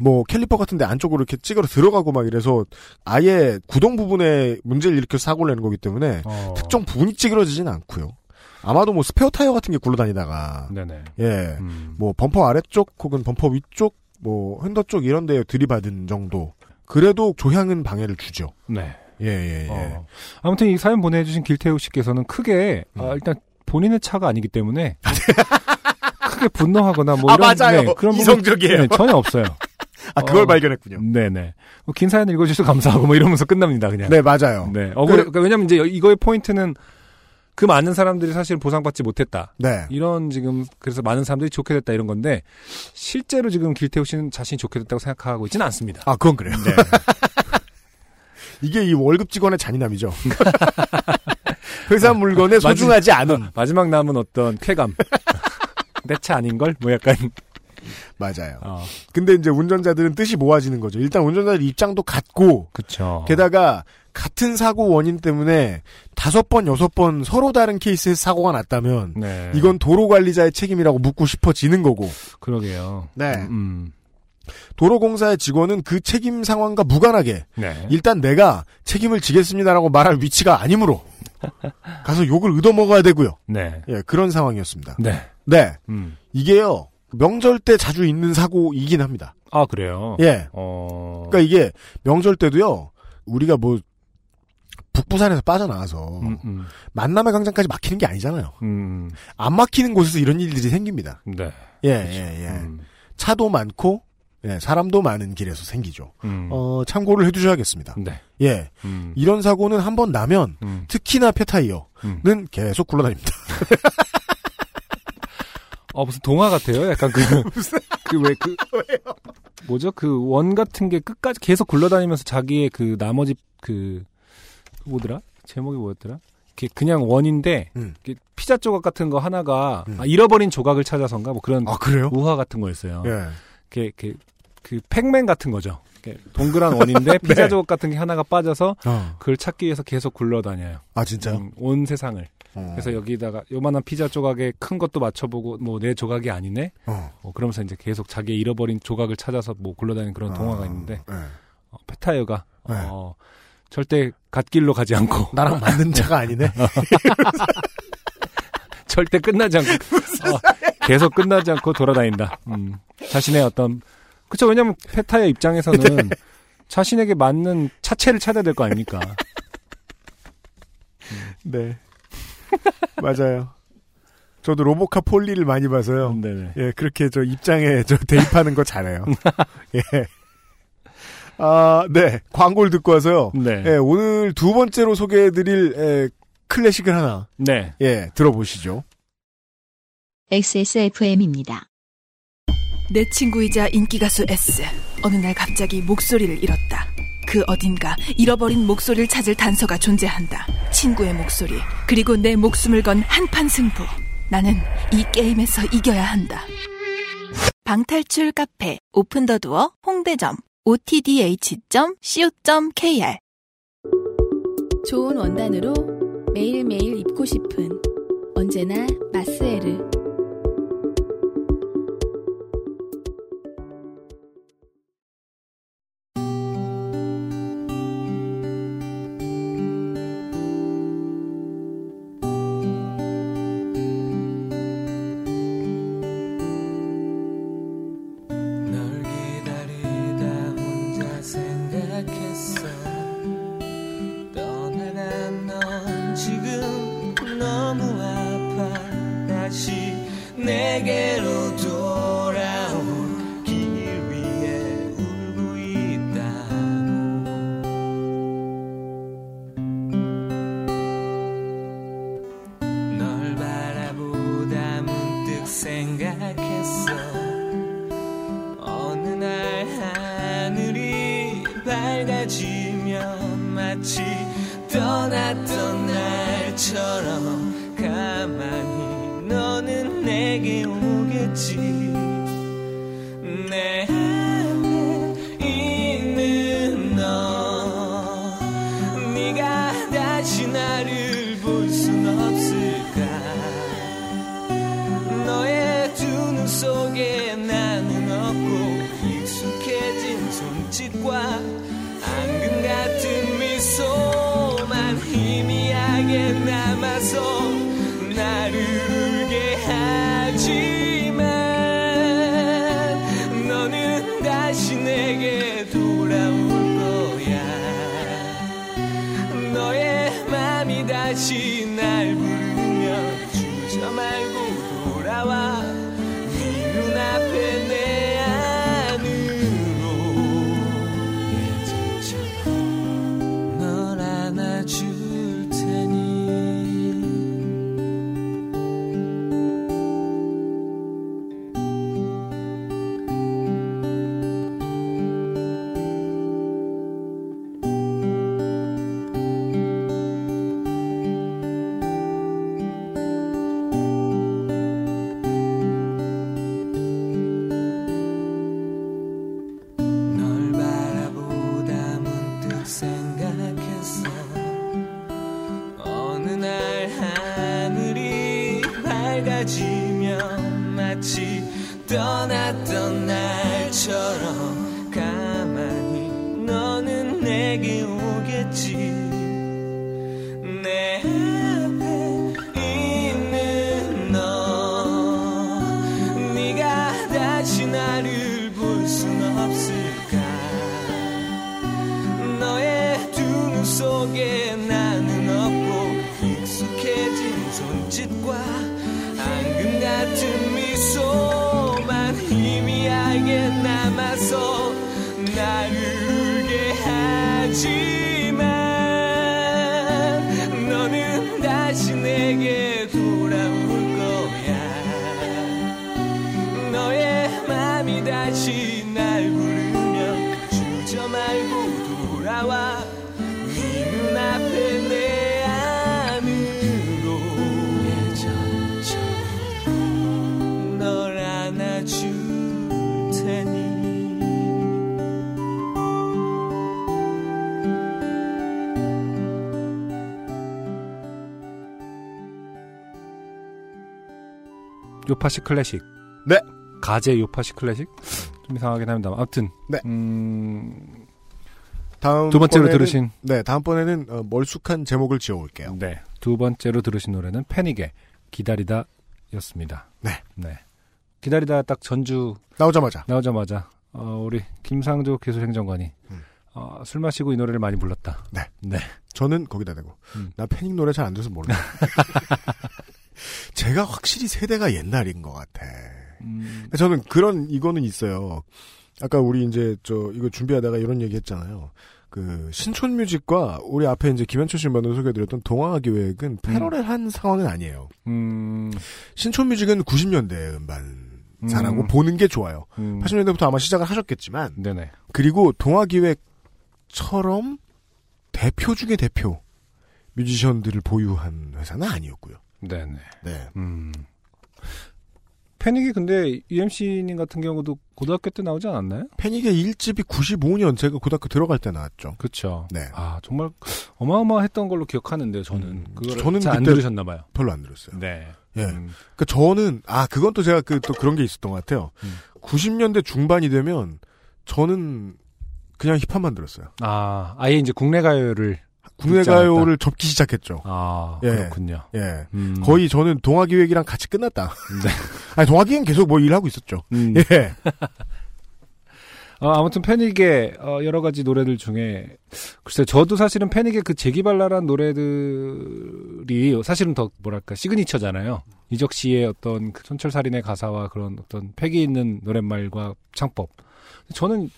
[SPEAKER 2] 뭐 캘리퍼 같은데 안쪽으로 이렇게 찌그러 들어가고 막 이래서 아예 구동 부분에 문제를 일으켜 사고를 내는 거기 때문에
[SPEAKER 1] 어,
[SPEAKER 2] 특정 부분이 찌그러지진 않고요. 아마도 뭐 스페어 타이어 같은 게 굴러다니다가
[SPEAKER 1] 네네.
[SPEAKER 2] 예.
[SPEAKER 1] 음,
[SPEAKER 2] 뭐 범퍼 아래쪽 혹은 범퍼 위쪽 뭐 핸더 쪽 이런 데에 들이받은 정도. 그래도 조향은 방해를 주죠.
[SPEAKER 1] 네.
[SPEAKER 2] 예, 예, 예.
[SPEAKER 1] 어. 아무튼 이 사연 보내주신 길태우 씨께서는 크게
[SPEAKER 2] 음.
[SPEAKER 1] 아, 일단 본인의 차가 아니기 때문에 <laughs> 크게 분노하거나 뭐
[SPEAKER 2] 아,
[SPEAKER 1] 이런
[SPEAKER 2] 맞아요.
[SPEAKER 1] 네, 그런
[SPEAKER 2] 이성적이에요.
[SPEAKER 1] 네, 전혀 없어요. <laughs>
[SPEAKER 2] 아, 그걸
[SPEAKER 1] 어,
[SPEAKER 2] 발견했군요.
[SPEAKER 1] 네네. 뭐긴 사연 읽어주셔서 감사하고 뭐 이러면서 끝납니다 그냥.
[SPEAKER 2] 네, 맞아요.
[SPEAKER 1] 네. 억울해. 그러니까 왜냐면 이제 이거의 포인트는 그 많은 사람들이 사실 보상받지 못했다.
[SPEAKER 2] 네.
[SPEAKER 1] 이런 지금 그래서 많은 사람들이 좋게 됐다 이런 건데 실제로 지금 길태우 씨는 자신이 좋게 됐다고 생각하고 있지는 않습니다.
[SPEAKER 2] 아, 그건 그래요.
[SPEAKER 1] 네. <laughs>
[SPEAKER 2] 이게 이 월급 직원의 잔인함이죠. <laughs> 회사 물건에 소중하지 않음.
[SPEAKER 1] 마지막 남은 어떤 쾌감. <laughs> 내 차 아닌 걸? 뭐 약간
[SPEAKER 2] 맞아요.
[SPEAKER 1] 어,
[SPEAKER 2] 근데 이제 운전자들은 뜻이 모아지는 거죠. 일단 운전자들 입장도 같고,
[SPEAKER 1] 그쵸.
[SPEAKER 2] 게다가 같은 사고 원인 때문에 다섯 번, 여섯 번 서로 다른 케이스에서 사고가 났다면,
[SPEAKER 1] 네.
[SPEAKER 2] 이건 도로 관리자의 책임이라고 묻고 싶어지는 거고,
[SPEAKER 1] 그러게요.
[SPEAKER 2] 네.
[SPEAKER 1] 음.
[SPEAKER 2] 도로공사의 직원은 그 책임 상황과 무관하게,
[SPEAKER 1] 네.
[SPEAKER 2] 일단 내가 책임을 지겠습니다라고 말할 위치가 아니므로, 가서 욕을 얻어먹어야 되고요.
[SPEAKER 1] 네.
[SPEAKER 2] 예, 그런 상황이었습니다.
[SPEAKER 1] 네.
[SPEAKER 2] 네.
[SPEAKER 1] 음.
[SPEAKER 2] 이게요, 명절 때 자주 있는 사고이긴 합니다.
[SPEAKER 1] 아, 그래요?
[SPEAKER 2] 예.
[SPEAKER 1] 어.
[SPEAKER 2] 그러니까 이게 명절 때도요. 우리가 뭐 북부산에서 빠져나와서
[SPEAKER 1] 음, 음.
[SPEAKER 2] 만남의 광장까지 막히는 게 아니잖아요.
[SPEAKER 1] 음.
[SPEAKER 2] 안 막히는 곳에서 이런 일들이 생깁니다.
[SPEAKER 1] 네.
[SPEAKER 2] 예, 예, 예.
[SPEAKER 1] 음.
[SPEAKER 2] 차도 많고 예, 사람도 많은 길에서 생기죠.
[SPEAKER 1] 음.
[SPEAKER 2] 어, 참고를 해두셔야겠습니다.
[SPEAKER 1] 네.
[SPEAKER 2] 예,
[SPEAKER 1] 음.
[SPEAKER 2] 이런 사고는 한 번 나면
[SPEAKER 1] 음.
[SPEAKER 2] 특히나 폐타이어는
[SPEAKER 1] 음.
[SPEAKER 2] 계속 굴러다닙니다. <laughs>
[SPEAKER 1] 어, 무슨 동화 같아요? 약간 그, 그, <laughs> 왜, 그, <laughs> 뭐죠? 그 원 같은 게 끝까지 계속 굴러다니면서 자기의 그 나머지 그, 그 뭐더라? 제목이 뭐였더라? 이렇게 그냥 원인데,
[SPEAKER 2] 음.
[SPEAKER 1] 이렇게 피자 조각 같은 거 하나가,
[SPEAKER 2] 음.
[SPEAKER 1] 아, 잃어버린 조각을 찾아서인가? 뭐 그런
[SPEAKER 2] 아?
[SPEAKER 1] 우화 같은 거였어요.
[SPEAKER 2] 예.
[SPEAKER 1] 이렇게, 이렇게, 그 팩맨 같은 거죠. 동그란 <laughs> 원인데 피자
[SPEAKER 2] 네.
[SPEAKER 1] 조각 같은 게 하나가 빠져서
[SPEAKER 2] 어.
[SPEAKER 1] 그걸 찾기 위해서 계속 굴러다녀요.
[SPEAKER 2] 아 진짜요?
[SPEAKER 1] 음, 온 세상을.
[SPEAKER 2] 어.
[SPEAKER 1] 그래서 여기다가 요만한 피자 조각에 큰 것도 맞춰보고 뭐 내 조각이 아니네.
[SPEAKER 2] 어.
[SPEAKER 1] 뭐 그러면서 이제 계속 자기 잃어버린 조각을 찾아서 뭐 굴러다니는 그런 동화가
[SPEAKER 2] 어,
[SPEAKER 1] 있는데
[SPEAKER 2] 예.
[SPEAKER 1] 어, 페타이어가
[SPEAKER 2] 네.
[SPEAKER 1] 어, 절대 갓길로 가지 않고 <laughs>
[SPEAKER 2] 나랑 맞는 차가 아니네. <laughs>
[SPEAKER 1] 절대 끝나지 않고 <laughs> 어, 계속 끝나지 않고 돌아다닌다. 음, 자신의 어떤 그쵸 왜냐면 페타이어 입장에서는 자신에게 맞는 차체를 찾아야 될 거 아닙니까?
[SPEAKER 2] 네. 맞아요. 저도 로보카 폴리를 많이 봐서요.
[SPEAKER 1] 네네.
[SPEAKER 2] 예, 그렇게 저 입장에 저 대입하는 거 잘해요. 예. 아, 네. 광고를 듣고 와서요.
[SPEAKER 1] 네.
[SPEAKER 2] 예, 오늘 두 번째로 소개해드릴 에, 클래식을 하나,
[SPEAKER 1] 네.
[SPEAKER 2] 예, 들어보시죠.
[SPEAKER 8] XSFM입니다.
[SPEAKER 5] 내 친구이자 인기가수 S. 어느 날 갑자기 목소리를 잃었다. 그 어딘가 잃어버린 목소리를 찾을 단서가 존재한다. 친구의 목소리, 그리고 내 목숨을 건 한판 승부. 나는 이 게임에서 이겨야 한다. 방탈출 카페, 오픈더두어, 홍대점, otdh.co.kr
[SPEAKER 6] 좋은 원단으로 매일매일 입고 싶은 언제나 마스에르.
[SPEAKER 1] 요파시 클래식.
[SPEAKER 2] 네.
[SPEAKER 1] 가제 요파시 클래식? 좀 이상하긴 합니다. 아무튼.
[SPEAKER 2] 네.
[SPEAKER 1] 음,
[SPEAKER 2] 다음
[SPEAKER 1] 두 번째로
[SPEAKER 2] 번에는-
[SPEAKER 1] 들으신.
[SPEAKER 2] 네, 다음번에는 어, 멀쑥한 제목을 지어올게요.
[SPEAKER 1] 네. 두 번째로 들으신 노래는 패닉의 기다리다 였습니다.
[SPEAKER 2] 네.
[SPEAKER 1] 네. 기다리다 딱 전주
[SPEAKER 2] 나오자마자
[SPEAKER 1] 나오자마자, 어, 우리 김상조 기술행정관이,
[SPEAKER 2] 음.
[SPEAKER 1] 어, 술 마시고 이 노래를 많이 불렀다.
[SPEAKER 2] 네.
[SPEAKER 1] 네.
[SPEAKER 2] 저는 거기다 대고
[SPEAKER 1] 음.
[SPEAKER 2] 나 패닉 노래 잘안 들어서 몰라. <laughs> 제가 확실히 세대가 옛날인 것 같아.
[SPEAKER 1] 음,
[SPEAKER 2] 저는 그런 이거는 있어요. 아까 우리 이제 저 이거 준비하다가 이런 얘기 했잖아요. 그 신촌 뮤직과 우리 앞에 이제 김현철 씨 먼저 소개해드렸던 동화 기획은 패러렐한 상황은 아니에요.
[SPEAKER 1] 음,
[SPEAKER 2] 신촌 뮤직은 90년대 음반사라고
[SPEAKER 1] 음.
[SPEAKER 2] 보는 게 좋아요.
[SPEAKER 1] 음,
[SPEAKER 2] 80년대부터 아마 시작을 하셨겠지만
[SPEAKER 1] 네네.
[SPEAKER 2] 그리고 동화 기획처럼 대표 중의 대표 뮤지션들을 보유한 회사는 아니었고요.
[SPEAKER 1] 네네.
[SPEAKER 2] 네.
[SPEAKER 1] 음. 패닉이 근데 UMC님 같은 경우도 고등학교 때 나오지 않았나요?
[SPEAKER 2] 패닉의 1집이 95년 제가 고등학교 들어갈 때 나왔죠.
[SPEAKER 1] 그렇죠.
[SPEAKER 2] 네.
[SPEAKER 1] 아 정말 어마어마했던 걸로 기억하는데요. 저는
[SPEAKER 2] 음,
[SPEAKER 1] 그걸
[SPEAKER 2] 저는
[SPEAKER 1] 잘안 들으셨나 봐요.
[SPEAKER 2] 별로 안 들었어요.
[SPEAKER 1] 네.
[SPEAKER 2] 예.
[SPEAKER 1] 음,
[SPEAKER 2] 그 저는 아 그건 또 제가 그 또 그런 게 있었던 것 같아요.
[SPEAKER 1] 음.
[SPEAKER 2] 90년대 중반이 되면 저는 그냥 힙합만 들었어요.
[SPEAKER 1] 아 아예 이제 국내 가요를
[SPEAKER 2] 국내 가요를 접기 시작했죠.
[SPEAKER 1] 아
[SPEAKER 2] 예.
[SPEAKER 1] 그렇군요.
[SPEAKER 2] 예.
[SPEAKER 1] 음.
[SPEAKER 2] 거의 저는 동화기획이랑 같이 끝났다.
[SPEAKER 1] 네. <laughs>
[SPEAKER 2] 아니 동화기획은 계속 뭐 일하고 있었죠.
[SPEAKER 1] 음.
[SPEAKER 2] 예. <laughs>
[SPEAKER 1] 어, 아무튼 패닉의 어, 여러 가지 노래들 중에 글쎄 저도 사실은 패닉의 그 재기발랄한 노래들이 사실은 더 뭐랄까 시그니처잖아요. 이적 씨의 어떤 그 촌철살인의 가사와 그런 어떤 패기 있는 노랫말과 창법. 저는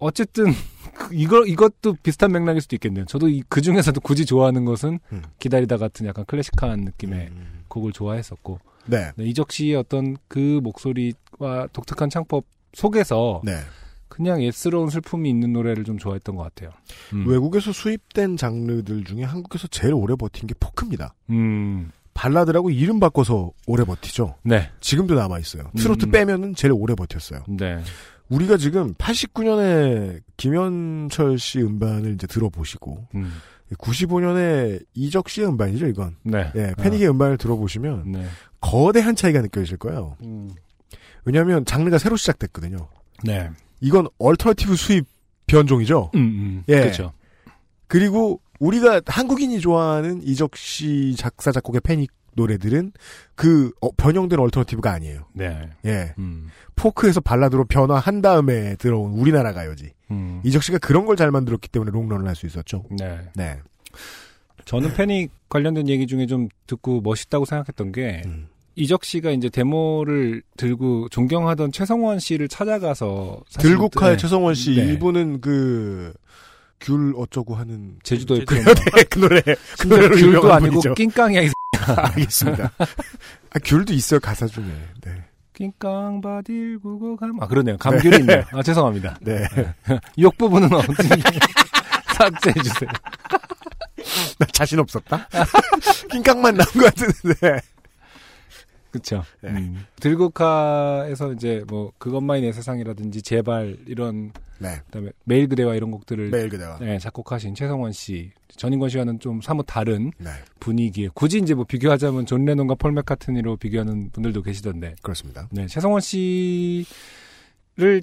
[SPEAKER 1] 어쨌든 <laughs> 그 이거 이것도 비슷한 맥락일 수도 있겠네요. 저도 이, 그 중에서도 굳이 좋아하는 것은
[SPEAKER 2] 음.
[SPEAKER 1] 기다리다 같은 약간 클래식한 느낌의
[SPEAKER 2] 음.
[SPEAKER 1] 곡을 좋아했었고
[SPEAKER 2] 네.
[SPEAKER 1] 네, 이적 씨의 어떤 그 목소리와 독특한 창법 속에서
[SPEAKER 2] 네.
[SPEAKER 1] 그냥 예스러운 슬픔이 있는 노래를 좀 좋아했던 것 같아요. 음.
[SPEAKER 2] 외국에서 수입된 장르들 중에 한국에서 제일 오래 버틴 게 포크입니다.
[SPEAKER 1] 음.
[SPEAKER 2] 발라드라고 이름 바꿔서 오래 버티죠.
[SPEAKER 1] 네.
[SPEAKER 2] 지금도 남아 있어요. 트로트
[SPEAKER 1] 음.
[SPEAKER 2] 빼면은 제일 오래 버텼어요.
[SPEAKER 1] 네.
[SPEAKER 2] 우리가 지금 89년에 김현철 씨 음반을 이제 들어보시고
[SPEAKER 1] 음.
[SPEAKER 2] 95년에 이적 씨의 음반이죠, 이건.
[SPEAKER 1] 네.
[SPEAKER 2] 예, 패닉의 음반을 들어보시면
[SPEAKER 1] 네.
[SPEAKER 2] 거대한 차이가 느껴질 거예요.
[SPEAKER 1] 음.
[SPEAKER 2] 왜냐하면 장르가 새로 시작됐거든요.
[SPEAKER 1] 네.
[SPEAKER 2] 이건 alternative 수입 변종이죠.
[SPEAKER 1] 음, 음.
[SPEAKER 2] 예.
[SPEAKER 1] 그렇죠.
[SPEAKER 2] 그리고 우리가 한국인이 좋아하는 이적 씨 작사 작곡의 패닉 노래들은 그 어, 변형된 alternative가 아니에요.
[SPEAKER 1] 네.
[SPEAKER 2] 예.
[SPEAKER 1] 음.
[SPEAKER 2] 포크에서 발라드로 변화한 다음에 들어온 우리나라 가요지.
[SPEAKER 1] 음.
[SPEAKER 2] 이적 씨가 그런 걸 잘 만들었기 때문에 롱런을 할 수 있었죠.
[SPEAKER 1] 네.
[SPEAKER 2] 네.
[SPEAKER 1] 저는 패닉 관련된 얘기 중에 좀 듣고 멋있다고 생각했던 게
[SPEAKER 2] 음.
[SPEAKER 1] 이적 씨가 이제 데모를 들고 존경하던 최성원 씨를 찾아가서
[SPEAKER 2] 들국화의
[SPEAKER 1] 네.
[SPEAKER 2] 최성원 씨
[SPEAKER 1] 네.
[SPEAKER 2] 이분은 그 귤 어쩌고 하는
[SPEAKER 1] 제주도의
[SPEAKER 2] 그,
[SPEAKER 1] 그 <laughs>
[SPEAKER 2] 네, 그 노래 그 노래로
[SPEAKER 1] 귤도 아니고
[SPEAKER 2] 분이죠.
[SPEAKER 1] 낑깡이야. 이 <laughs>
[SPEAKER 2] 알겠습니다. 아, 귤도 있어요 가사 중에. 네.
[SPEAKER 1] 낑깡바딜 구고감. 아 그러네요. 감귤이 있네요. 아 죄송합니다.
[SPEAKER 2] 네. <laughs>
[SPEAKER 1] 욕 부분은 어떻게 <laughs> 삭제해 주세요.
[SPEAKER 2] 나 자신 없었다. 낑깡만 나온 것 같은데.
[SPEAKER 1] 그렇죠.
[SPEAKER 2] 네.
[SPEAKER 1] 음. 들국화에서 이제 뭐 그것만이 내 세상이라든지 제발 이런
[SPEAKER 2] 네.
[SPEAKER 1] 그다음에 매일 그대와 이런 곡들을
[SPEAKER 2] 매일 그대와.
[SPEAKER 1] 네, 작곡하신 최성원 씨, 전인권 씨와는 좀 사뭇 다른
[SPEAKER 2] 네.
[SPEAKER 1] 분위기에 굳이 이제 뭐 비교하자면 존 레논과 폴 맥카트니로 비교하는 분들도 계시던데,
[SPEAKER 2] 그렇습니다.
[SPEAKER 1] 네, 최성원 씨를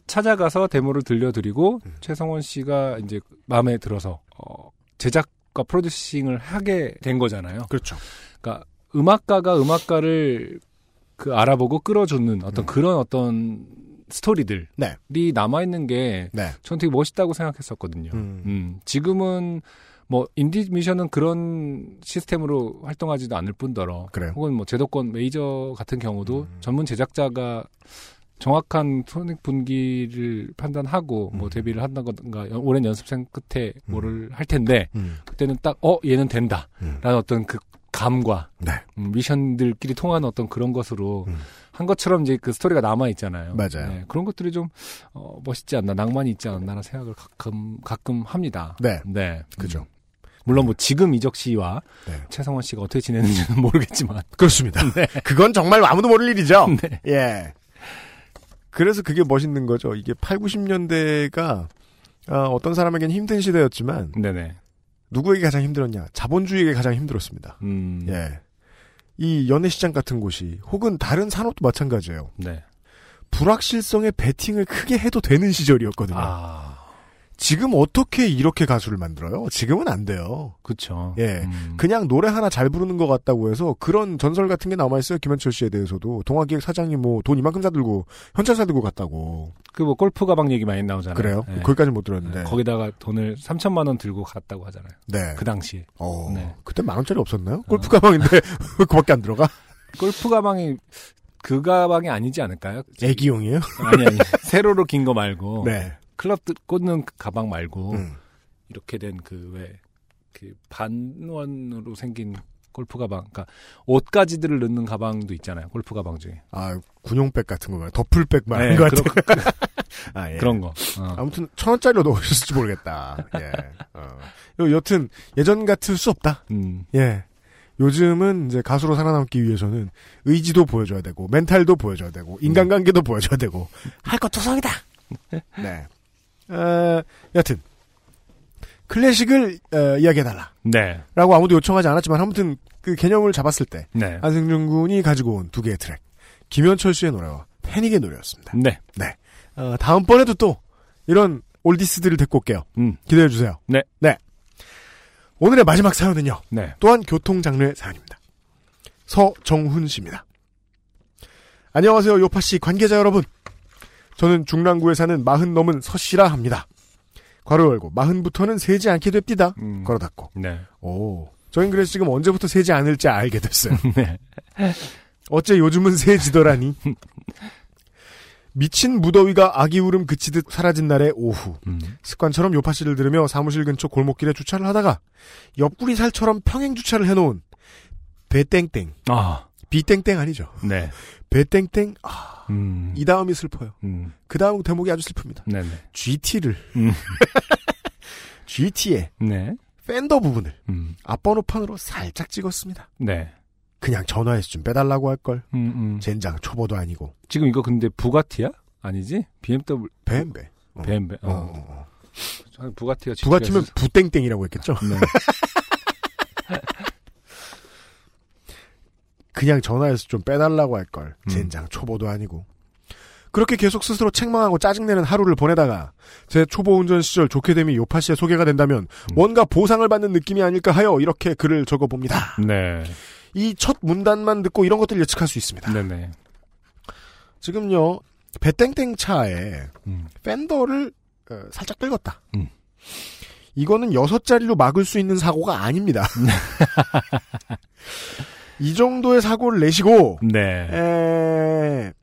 [SPEAKER 1] 찾아가서 데모를 들려드리고
[SPEAKER 2] 음.
[SPEAKER 1] 최성원 씨가 이제 마음에 들어서 어, 제작과 프로듀싱을 하게 된 거잖아요.
[SPEAKER 2] 그렇죠.
[SPEAKER 1] 그러니까 음악가가 음악가를 그 알아보고 끌어주는 어떤
[SPEAKER 2] 음.
[SPEAKER 1] 그런 어떤 스토리들이
[SPEAKER 2] 네.
[SPEAKER 1] 남아 있는 게
[SPEAKER 2] 네.
[SPEAKER 1] 전 되게 멋있다고 생각했었거든요.
[SPEAKER 2] 음.
[SPEAKER 1] 음, 지금은 뭐 인디 미션은 그런 시스템으로 활동하지도 않을 뿐더러
[SPEAKER 2] 그래요.
[SPEAKER 1] 혹은 뭐 제도권 메이저 같은 경우도
[SPEAKER 2] 음.
[SPEAKER 1] 전문 제작자가 정확한 손익 분기를 판단하고 뭐
[SPEAKER 2] 음.
[SPEAKER 1] 데뷔를 한다던가 연- 오랜 연습생 끝에 뭐를 할 텐데
[SPEAKER 2] 음.
[SPEAKER 1] 그때는 딱 어 얘는 된다라는
[SPEAKER 2] 음.
[SPEAKER 1] 어떤 그 감과
[SPEAKER 2] 네.
[SPEAKER 1] 음, 미션들끼리 통하는 어떤 그런 것으로
[SPEAKER 2] 음.
[SPEAKER 1] 한 것처럼 이제 그 스토리가 남아 있잖아요.
[SPEAKER 2] 맞아요.
[SPEAKER 1] 네, 그런 것들이 좀 어, 멋있지 않나, 낭만이 있지 않나라는 생각을 가끔 가끔 합니다.
[SPEAKER 2] 네.
[SPEAKER 1] 네,
[SPEAKER 2] 그죠.
[SPEAKER 1] 음. 물론 뭐 지금 이적 씨와
[SPEAKER 2] 네.
[SPEAKER 1] 최성원 씨가 어떻게 지내는지는 <laughs> 모르겠지만,
[SPEAKER 2] 그렇습니다. 그건 정말 아무도 모를 일이죠. <laughs>
[SPEAKER 1] 네.
[SPEAKER 2] 예. 그래서 그게 멋있는 거죠. 이게 8, 90년대가 어, 떤 사람에겐 힘든 시대였지만
[SPEAKER 1] 네네.
[SPEAKER 2] 누구에게 가장 힘들었냐? 자본주의에게 가장 힘들었습니다.
[SPEAKER 1] 음,
[SPEAKER 2] 예. 이 연애시장 같은 곳이 혹은 다른 산업도 마찬가지예요.
[SPEAKER 1] 네.
[SPEAKER 2] 불확실성에 베팅을 크게 해도 되는 시절이었거든요.
[SPEAKER 1] 아,
[SPEAKER 2] 지금 어떻게 이렇게 가수를 만들어요? 지금은 안 돼요.
[SPEAKER 1] 그쵸.
[SPEAKER 2] 예.
[SPEAKER 1] 음,
[SPEAKER 2] 그냥 노래 하나 잘 부르는 것 같다고 해서 그런 전설 같은 게 남아 있어요. 김현철 씨에 대해서도. 동아기획 사장이 뭐 돈 이만큼 사들고 현찰 사들고 갔다고.
[SPEAKER 1] 그 뭐 골프 가방 얘기 많이 나오잖아요.
[SPEAKER 2] 그래요?
[SPEAKER 1] 네.
[SPEAKER 2] 거기까지 못 들었는데.
[SPEAKER 1] 거기다가 돈을 3천만 원 들고 갔다고 하잖아요.
[SPEAKER 2] 네.
[SPEAKER 1] 그 당시에.
[SPEAKER 2] 어,
[SPEAKER 1] 네.
[SPEAKER 2] 그때 만 원짜리 없었나요? 골프 가방인데 <laughs> 왜 그밖에 안 들어가?
[SPEAKER 1] 골프 가방이 그 가방이 아니지 않을까요?
[SPEAKER 2] 애기용이에요?
[SPEAKER 1] 아니 아니 <laughs> 세로로 긴 거 말고
[SPEAKER 2] 네.
[SPEAKER 1] 클럽 꽂는 그 가방 말고
[SPEAKER 2] 음.
[SPEAKER 1] 이렇게 된 그 왜 그 반원으로 생긴 골프 가방, 그러니까 옷가지들을 넣는 가방도 있잖아요. 골프 가방 중에.
[SPEAKER 2] 아, 군용백 같은 거 말이야. 더플백 말하는
[SPEAKER 1] 네,
[SPEAKER 2] 것
[SPEAKER 1] 그런,
[SPEAKER 2] 같아. 아, 예.
[SPEAKER 1] 그런 거. 어.
[SPEAKER 2] 아무튼 천 원짜리로 넣으셨을지 모르겠다. 예. 어. 요- 여튼 예전 같을 수 없다.
[SPEAKER 1] 음,
[SPEAKER 2] 예. 요즘은 이제 가수로 살아남기 위해서는 의지도 보여줘야 되고 멘탈도 보여줘야 되고 인간관계도 보여줘야 되고 할 것 투성이다. <laughs> 네. 어, 여튼 클래식을 어, 이야기해달라라고
[SPEAKER 1] 네,
[SPEAKER 2] 아무도 요청하지 않았지만 아무튼 그 개념을 잡았을 때
[SPEAKER 1] 네,
[SPEAKER 2] 안승준 군이 가지고 온 두 개의 트랙 김현철 씨의 노래와 패닉의 노래였습니다.
[SPEAKER 1] 네,
[SPEAKER 2] 어, 다음번에도 또 이런 올디스들을 데리고 올게요.
[SPEAKER 1] 음,
[SPEAKER 2] 기대해 주세요.
[SPEAKER 1] 네.
[SPEAKER 2] 네. 오늘의 마지막 사연은요.
[SPEAKER 1] 네,
[SPEAKER 2] 또한 교통 장르의 사연입니다. 서정훈 씨입니다. 안녕하세요, 요파 씨 관계자 여러분. 저는 중랑구에 사는 마흔 넘은 서 씨라 합니다. 괄호 열고 마흔부터는 세지 않게 됩니다.
[SPEAKER 1] 음,
[SPEAKER 2] 걸어 닫고.
[SPEAKER 1] 네,
[SPEAKER 2] 오. 저희는 그래서 지금 언제부터 세지 않을지 알게 됐어요. <laughs>
[SPEAKER 1] 네,
[SPEAKER 2] 어째 요즘은 세지더라니. 미친 무더위가 아기 울음 그치듯 사라진 날의 오후.
[SPEAKER 1] 음,
[SPEAKER 2] 습관처럼 요파 씨를 들으며 사무실 근처 골목길에 주차를 하다가 옆구리 살처럼 평행 주차를 해놓은 배땡땡
[SPEAKER 1] 아,
[SPEAKER 2] 비땡땡 아니죠
[SPEAKER 1] 네,
[SPEAKER 2] 배땡땡 아
[SPEAKER 1] 음.
[SPEAKER 2] 이 다음이 슬퍼요.
[SPEAKER 1] 음.
[SPEAKER 2] 그 다음 대목이 아주 슬픕니다.
[SPEAKER 1] 네네.
[SPEAKER 2] GT를
[SPEAKER 1] 음. <laughs>
[SPEAKER 2] GT의
[SPEAKER 1] 네.
[SPEAKER 2] 팬더 부분을
[SPEAKER 1] 음.
[SPEAKER 2] 앞번호판으로 살짝 찍었습니다.
[SPEAKER 1] 네.
[SPEAKER 2] 그냥 전화해서 좀 빼달라고 할 걸.
[SPEAKER 1] 음, 음.
[SPEAKER 2] 젠장 초보도 아니고
[SPEAKER 1] 지금 이거 근데 부가티야? 아니지? BMW.
[SPEAKER 2] 어.
[SPEAKER 1] BMW.
[SPEAKER 2] 어,
[SPEAKER 1] 어.
[SPEAKER 2] 어, 어.
[SPEAKER 1] 부가티가
[SPEAKER 2] 부가티면 부땡땡이라고 했겠죠.
[SPEAKER 1] 네. <laughs>
[SPEAKER 2] 그냥 전화해서 좀 빼달라고 할 걸.
[SPEAKER 1] 음.
[SPEAKER 2] 젠장 초보도 아니고. 그렇게 계속 스스로 책망하고 짜증내는 하루를 보내다가 제 초보 운전 시절 좋게 됨이 요파 씨의 소개가 된다면
[SPEAKER 1] 음.
[SPEAKER 2] 뭔가 보상을 받는 느낌이 아닐까 하여 이렇게 글을 적어봅니다.
[SPEAKER 1] 네.
[SPEAKER 2] 이 첫 문단만 듣고 이런 것들 예측할 수 있습니다.
[SPEAKER 1] 네네.
[SPEAKER 2] 지금요 배땡땡 차에
[SPEAKER 1] 음.
[SPEAKER 2] 팬더를 어, 살짝 긁었다.
[SPEAKER 1] 음.
[SPEAKER 2] 이거는 여섯 자리로 막을 수 있는 사고가 아닙니다. <laughs> 이 정도의 사고를 내시고
[SPEAKER 1] 네.
[SPEAKER 2] 에...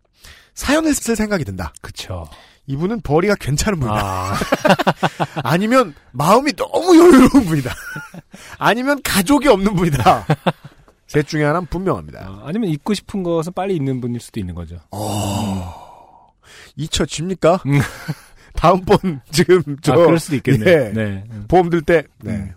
[SPEAKER 2] 사연을 쓸 생각이 든다.
[SPEAKER 1] 그쵸.
[SPEAKER 2] 이분은 벌이가 괜찮은 분이다.
[SPEAKER 1] 아. <laughs>
[SPEAKER 2] 아니면 마음이 너무 여유로운 분이다. <laughs> 아니면 가족이 없는 분이다. <laughs> 셋 중에 하나는 분명합니다.
[SPEAKER 1] 아, 아니면 잊고 싶은 것은 빨리 있는 분일 수도 있는 거죠.
[SPEAKER 2] 잊혀집니까?
[SPEAKER 1] 음.
[SPEAKER 2] 다음번 지금 저
[SPEAKER 1] 아, 그럴 수도 있겠네.
[SPEAKER 2] 예.
[SPEAKER 1] 네. 음.
[SPEAKER 2] 보험 들 때. 네.
[SPEAKER 1] 음.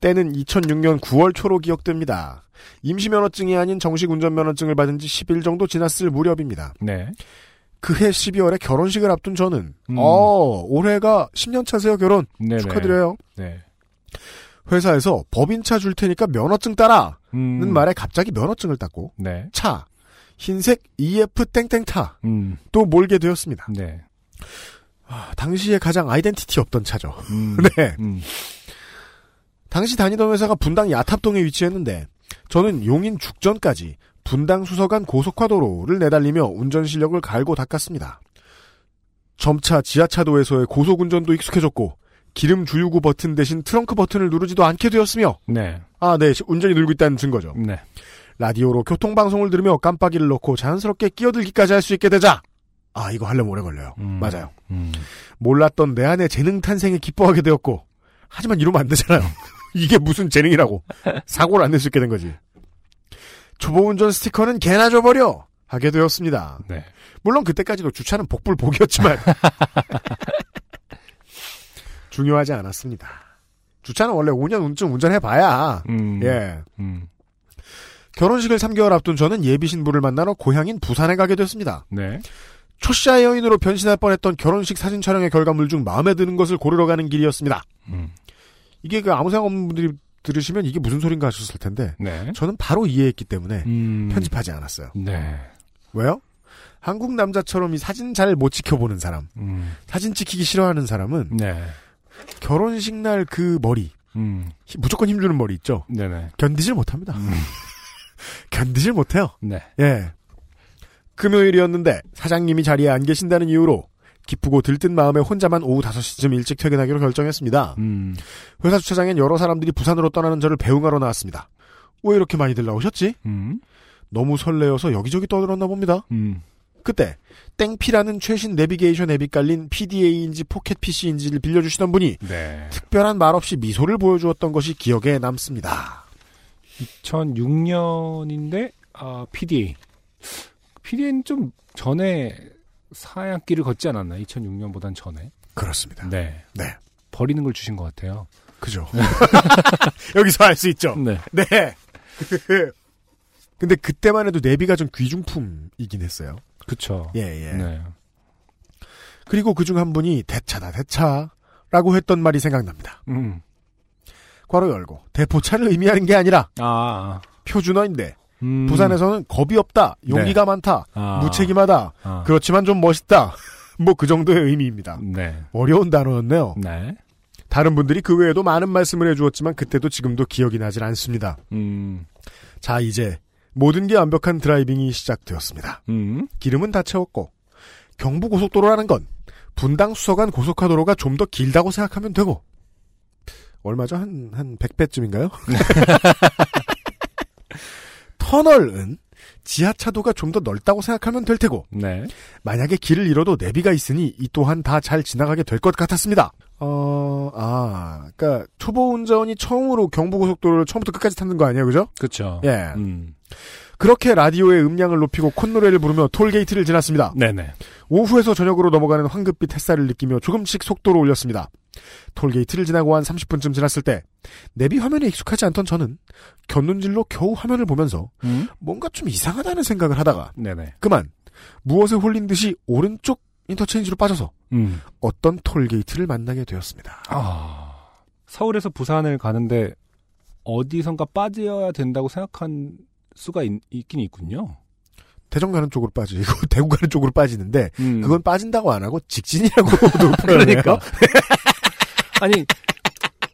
[SPEAKER 2] 때는 2006년 9월 초로 기억됩니다. 임시면허증이 아닌 정식 운전면허증을 받은 지 10일 정도 지났을 무렵입니다.
[SPEAKER 1] 네.
[SPEAKER 2] 그해 12월에 결혼식을 앞둔 저는
[SPEAKER 1] 음.
[SPEAKER 2] 어 올해가 10년 차세요 결혼
[SPEAKER 1] 네네.
[SPEAKER 2] 축하드려요.
[SPEAKER 1] 네.
[SPEAKER 2] 회사에서 법인차 줄 테니까 면허증 따라는
[SPEAKER 1] 음.
[SPEAKER 2] 말에 갑자기 면허증을 땄고
[SPEAKER 1] 네.
[SPEAKER 2] 차 흰색 EF 땡땡타
[SPEAKER 1] 음.
[SPEAKER 2] 또 몰게 되었습니다.
[SPEAKER 1] 네.
[SPEAKER 2] 아, 당시에 가장 아이덴티티 없던 차죠.
[SPEAKER 1] 음. <laughs>
[SPEAKER 2] 네.
[SPEAKER 1] 음.
[SPEAKER 2] 당시 다니던 회사가 분당 야탑동에 위치했는데 저는 용인 죽전까지 분당 수서간 고속화도로를 내달리며 운전 실력을 갈고 닦았습니다. 점차 지하차도에서의 고속 운전도 익숙해졌고 기름 주유구 버튼 대신 트렁크 버튼을 누르지도 않게 되었으며
[SPEAKER 1] 네.
[SPEAKER 2] 아, 네, 운전이 늘고 있다는 증거죠.
[SPEAKER 1] 네.
[SPEAKER 2] 라디오로 교통방송을 들으며 깜빡이를 넣고 자연스럽게 끼어들기까지 할 수 있게 되자 아, 이거 하려면 오래 걸려요.
[SPEAKER 1] 음.
[SPEAKER 2] 맞아요.
[SPEAKER 1] 음.
[SPEAKER 2] 몰랐던 내 안의 재능 탄생에 기뻐하게 되었고 하지만 이러면 안 되잖아요. <laughs> 이게 무슨 재능이라고 사고를 안 낼 수 있게 된 거지. 초보 운전 스티커는 개나 줘버려 하게 되었습니다.
[SPEAKER 1] 네.
[SPEAKER 2] 물론 그때까지도 주차는 복불복이었지만 <laughs> 중요하지 않았습니다. 주차는 원래 5년쯤 운전해봐야
[SPEAKER 1] 음.
[SPEAKER 2] 예
[SPEAKER 1] 음.
[SPEAKER 2] 결혼식을 3개월 앞둔 저는 예비 신부를 만나러 고향인 부산에 가게 됐습니다.
[SPEAKER 1] 네.
[SPEAKER 2] 초시아 여인으로 변신할 뻔했던 결혼식 사진 촬영의 결과물 중 마음에 드는 것을 고르러 가는 길이었습니다.
[SPEAKER 1] 음.
[SPEAKER 2] 이게 그 아무 생각 없는 분들이 들으시면 이게 무슨 소린가 하셨을 텐데
[SPEAKER 1] 네.
[SPEAKER 2] 저는 바로 이해했기 때문에
[SPEAKER 1] 음.
[SPEAKER 2] 편집하지 않았어요.
[SPEAKER 1] 네.
[SPEAKER 2] 왜요? 한국 남자처럼 이 사진 잘 못 지켜보는 사람,
[SPEAKER 1] 음.
[SPEAKER 2] 사진 찍히기 싫어하는 사람은
[SPEAKER 1] 네.
[SPEAKER 2] 결혼식 날 그 머리,
[SPEAKER 1] 음.
[SPEAKER 2] 힘- 무조건 힘주는 머리 있죠?
[SPEAKER 1] 네네.
[SPEAKER 2] 견디질 못합니다.
[SPEAKER 1] 음. <laughs>
[SPEAKER 2] 견디질 못해요.
[SPEAKER 1] 네.
[SPEAKER 2] 예. 금요일이었는데 사장님이 자리에 안 계신다는 이유로 기쁘고 들뜬 마음에 혼자만 오후 5시쯤 일찍 퇴근하기로 결정했습니다.
[SPEAKER 1] 음.
[SPEAKER 2] 회사 주차장엔 여러 사람들이 부산으로 떠나는 저를 배웅하러 나왔습니다. 왜 이렇게 많이들 나오셨지?
[SPEAKER 1] 음.
[SPEAKER 2] 너무 설레어서 여기저기 떠들었나 봅니다.
[SPEAKER 1] 음.
[SPEAKER 2] 그때 맵피라는 최신 내비게이션 앱이 깔린 PDA인지 포켓 PC인지를 빌려주시던 분이
[SPEAKER 1] 네.
[SPEAKER 2] 특별한 말 없이 미소를 보여주었던 것이 기억에 남습니다.
[SPEAKER 1] 2006년인데 아, PDA. PDA는 좀 전에 사양길을 걷지 않았나? 2006년보단 전에.
[SPEAKER 2] 그렇습니다.
[SPEAKER 1] 네.
[SPEAKER 2] 네.
[SPEAKER 1] 버리는 걸 주신 것 같아요.
[SPEAKER 2] 그죠. <laughs> 여기서 알 수 있죠.
[SPEAKER 1] 네.
[SPEAKER 2] 네. <laughs> 근데 그때만 해도 내비가 좀 귀중품이긴 했어요.
[SPEAKER 1] 그쵸.
[SPEAKER 2] 예, 예.
[SPEAKER 1] 네.
[SPEAKER 2] 그리고 그중 한 분이 대차다 대차라고 했던 말이 생각납니다.
[SPEAKER 1] 음.
[SPEAKER 2] 괄호 열고 대포차를 의미하는 게 아니라
[SPEAKER 1] 아.
[SPEAKER 2] 표준어인데
[SPEAKER 1] 음.
[SPEAKER 2] 부산에서는 겁이 없다, 용기가 많다,
[SPEAKER 1] 아.
[SPEAKER 2] 무책임하다,
[SPEAKER 1] 아.
[SPEAKER 2] 그렇지만 좀 멋있다. <laughs> 뭐 그 정도의 의미입니다.
[SPEAKER 1] 네.
[SPEAKER 2] 어려운 단어였네요.
[SPEAKER 1] 네.
[SPEAKER 2] 다른 분들이 그 외에도 많은 말씀을 해주었지만 그때도 지금도 기억이 나질 않습니다.
[SPEAKER 1] 음.
[SPEAKER 2] 자 이제 모든 게 완벽한 드라이빙이 시작되었습니다.
[SPEAKER 1] 음.
[SPEAKER 2] 기름은 다 채웠고 경부고속도로라는 건 분당 수서간 고속화도로가 좀 더 길다고 생각하면 되고 얼마죠? 한, 한 100배쯤인가요? <laughs> 터널은 지하차도가 좀 더 넓다고 생각하면 될 테고
[SPEAKER 1] 네.
[SPEAKER 2] 만약에 길을 잃어도 내비가 있으니 이 또한 다 잘 지나가게 될 것 같았습니다. 어, 아, 그니까, 초보 운전이 처음으로 경부고속도로를 처음부터 끝까지 타는 거 아니에요, 그죠?
[SPEAKER 1] 그쵸.
[SPEAKER 2] 예.
[SPEAKER 1] 음.
[SPEAKER 2] 그렇게 라디오의 음량을 높이고 콧노래를 부르며 톨게이트를 지났습니다.
[SPEAKER 1] 네네.
[SPEAKER 2] 오후에서 저녁으로 넘어가는 황금빛 햇살을 느끼며 조금씩 속도를 올렸습니다. 톨게이트를 지나고 한 30분쯤 지났을 때 내비 화면에 익숙하지 않던 저는 곁눈질로 겨우 화면을 보면서
[SPEAKER 1] 음?
[SPEAKER 2] 뭔가 좀 이상하다는 생각을 하다가
[SPEAKER 1] 네네.
[SPEAKER 2] 그만 무엇에 홀린 듯이 오른쪽 인터체인지로 빠져서
[SPEAKER 1] 음.
[SPEAKER 2] 어떤 톨게이트를 만나게 되었습니다.
[SPEAKER 1] 아, 서울에서 부산을 가는데 어디선가 빠져야 된다고 생각한 수가 있, 긴 있군요.
[SPEAKER 2] 대전 가는 쪽으로 빠지고 <laughs> 대구 가는 쪽으로 빠지는데
[SPEAKER 1] 음.
[SPEAKER 2] 그건 빠진다고 안 하고 직진이라고도. <laughs>
[SPEAKER 1] 그러니까. <laughs> 아니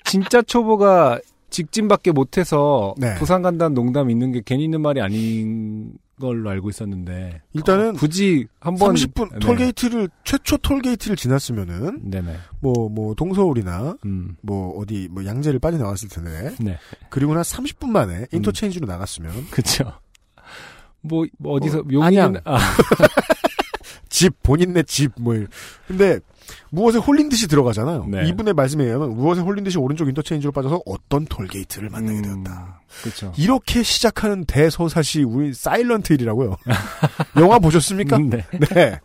[SPEAKER 1] 진짜 초보가 직진밖에 못해서
[SPEAKER 2] 네.
[SPEAKER 1] 부산 간다는 농담 있는 게 괜히 있는 말이 아닌 걸로 알고 있었는데.
[SPEAKER 2] 일단은
[SPEAKER 1] 어, 굳이 한번
[SPEAKER 2] 30분
[SPEAKER 1] 네.
[SPEAKER 2] 톨게이트를 최초 톨게이트를 지났으면은
[SPEAKER 1] 네네.
[SPEAKER 2] 뭐뭐 동서울이나
[SPEAKER 1] 음.
[SPEAKER 2] 뭐 어디 뭐 양재를 빠져 나왔을 텐데.
[SPEAKER 1] 네.
[SPEAKER 2] 그리고 나 30분 만에 인터체인지로 나갔으면.
[SPEAKER 1] 그쵸. 뭐, 뭐 어디서
[SPEAKER 2] 어,
[SPEAKER 1] 용인. 아, <laughs>
[SPEAKER 2] 집 본인네 집 뭐. 근데 무엇에 홀린 듯이 들어가잖아요.
[SPEAKER 1] 네.
[SPEAKER 2] 이분의 말씀에 의하면 무엇에 홀린 듯이 오른쪽 인터체인지로 빠져서 어떤 톨게이트를 만나게 되었다.
[SPEAKER 1] 그쵸
[SPEAKER 2] 이렇게 시작하는 대서사시 우리 사일런트 힐이라고요. <laughs> 영화 보셨습니까?
[SPEAKER 1] 음, 네. <laughs>
[SPEAKER 2] 네.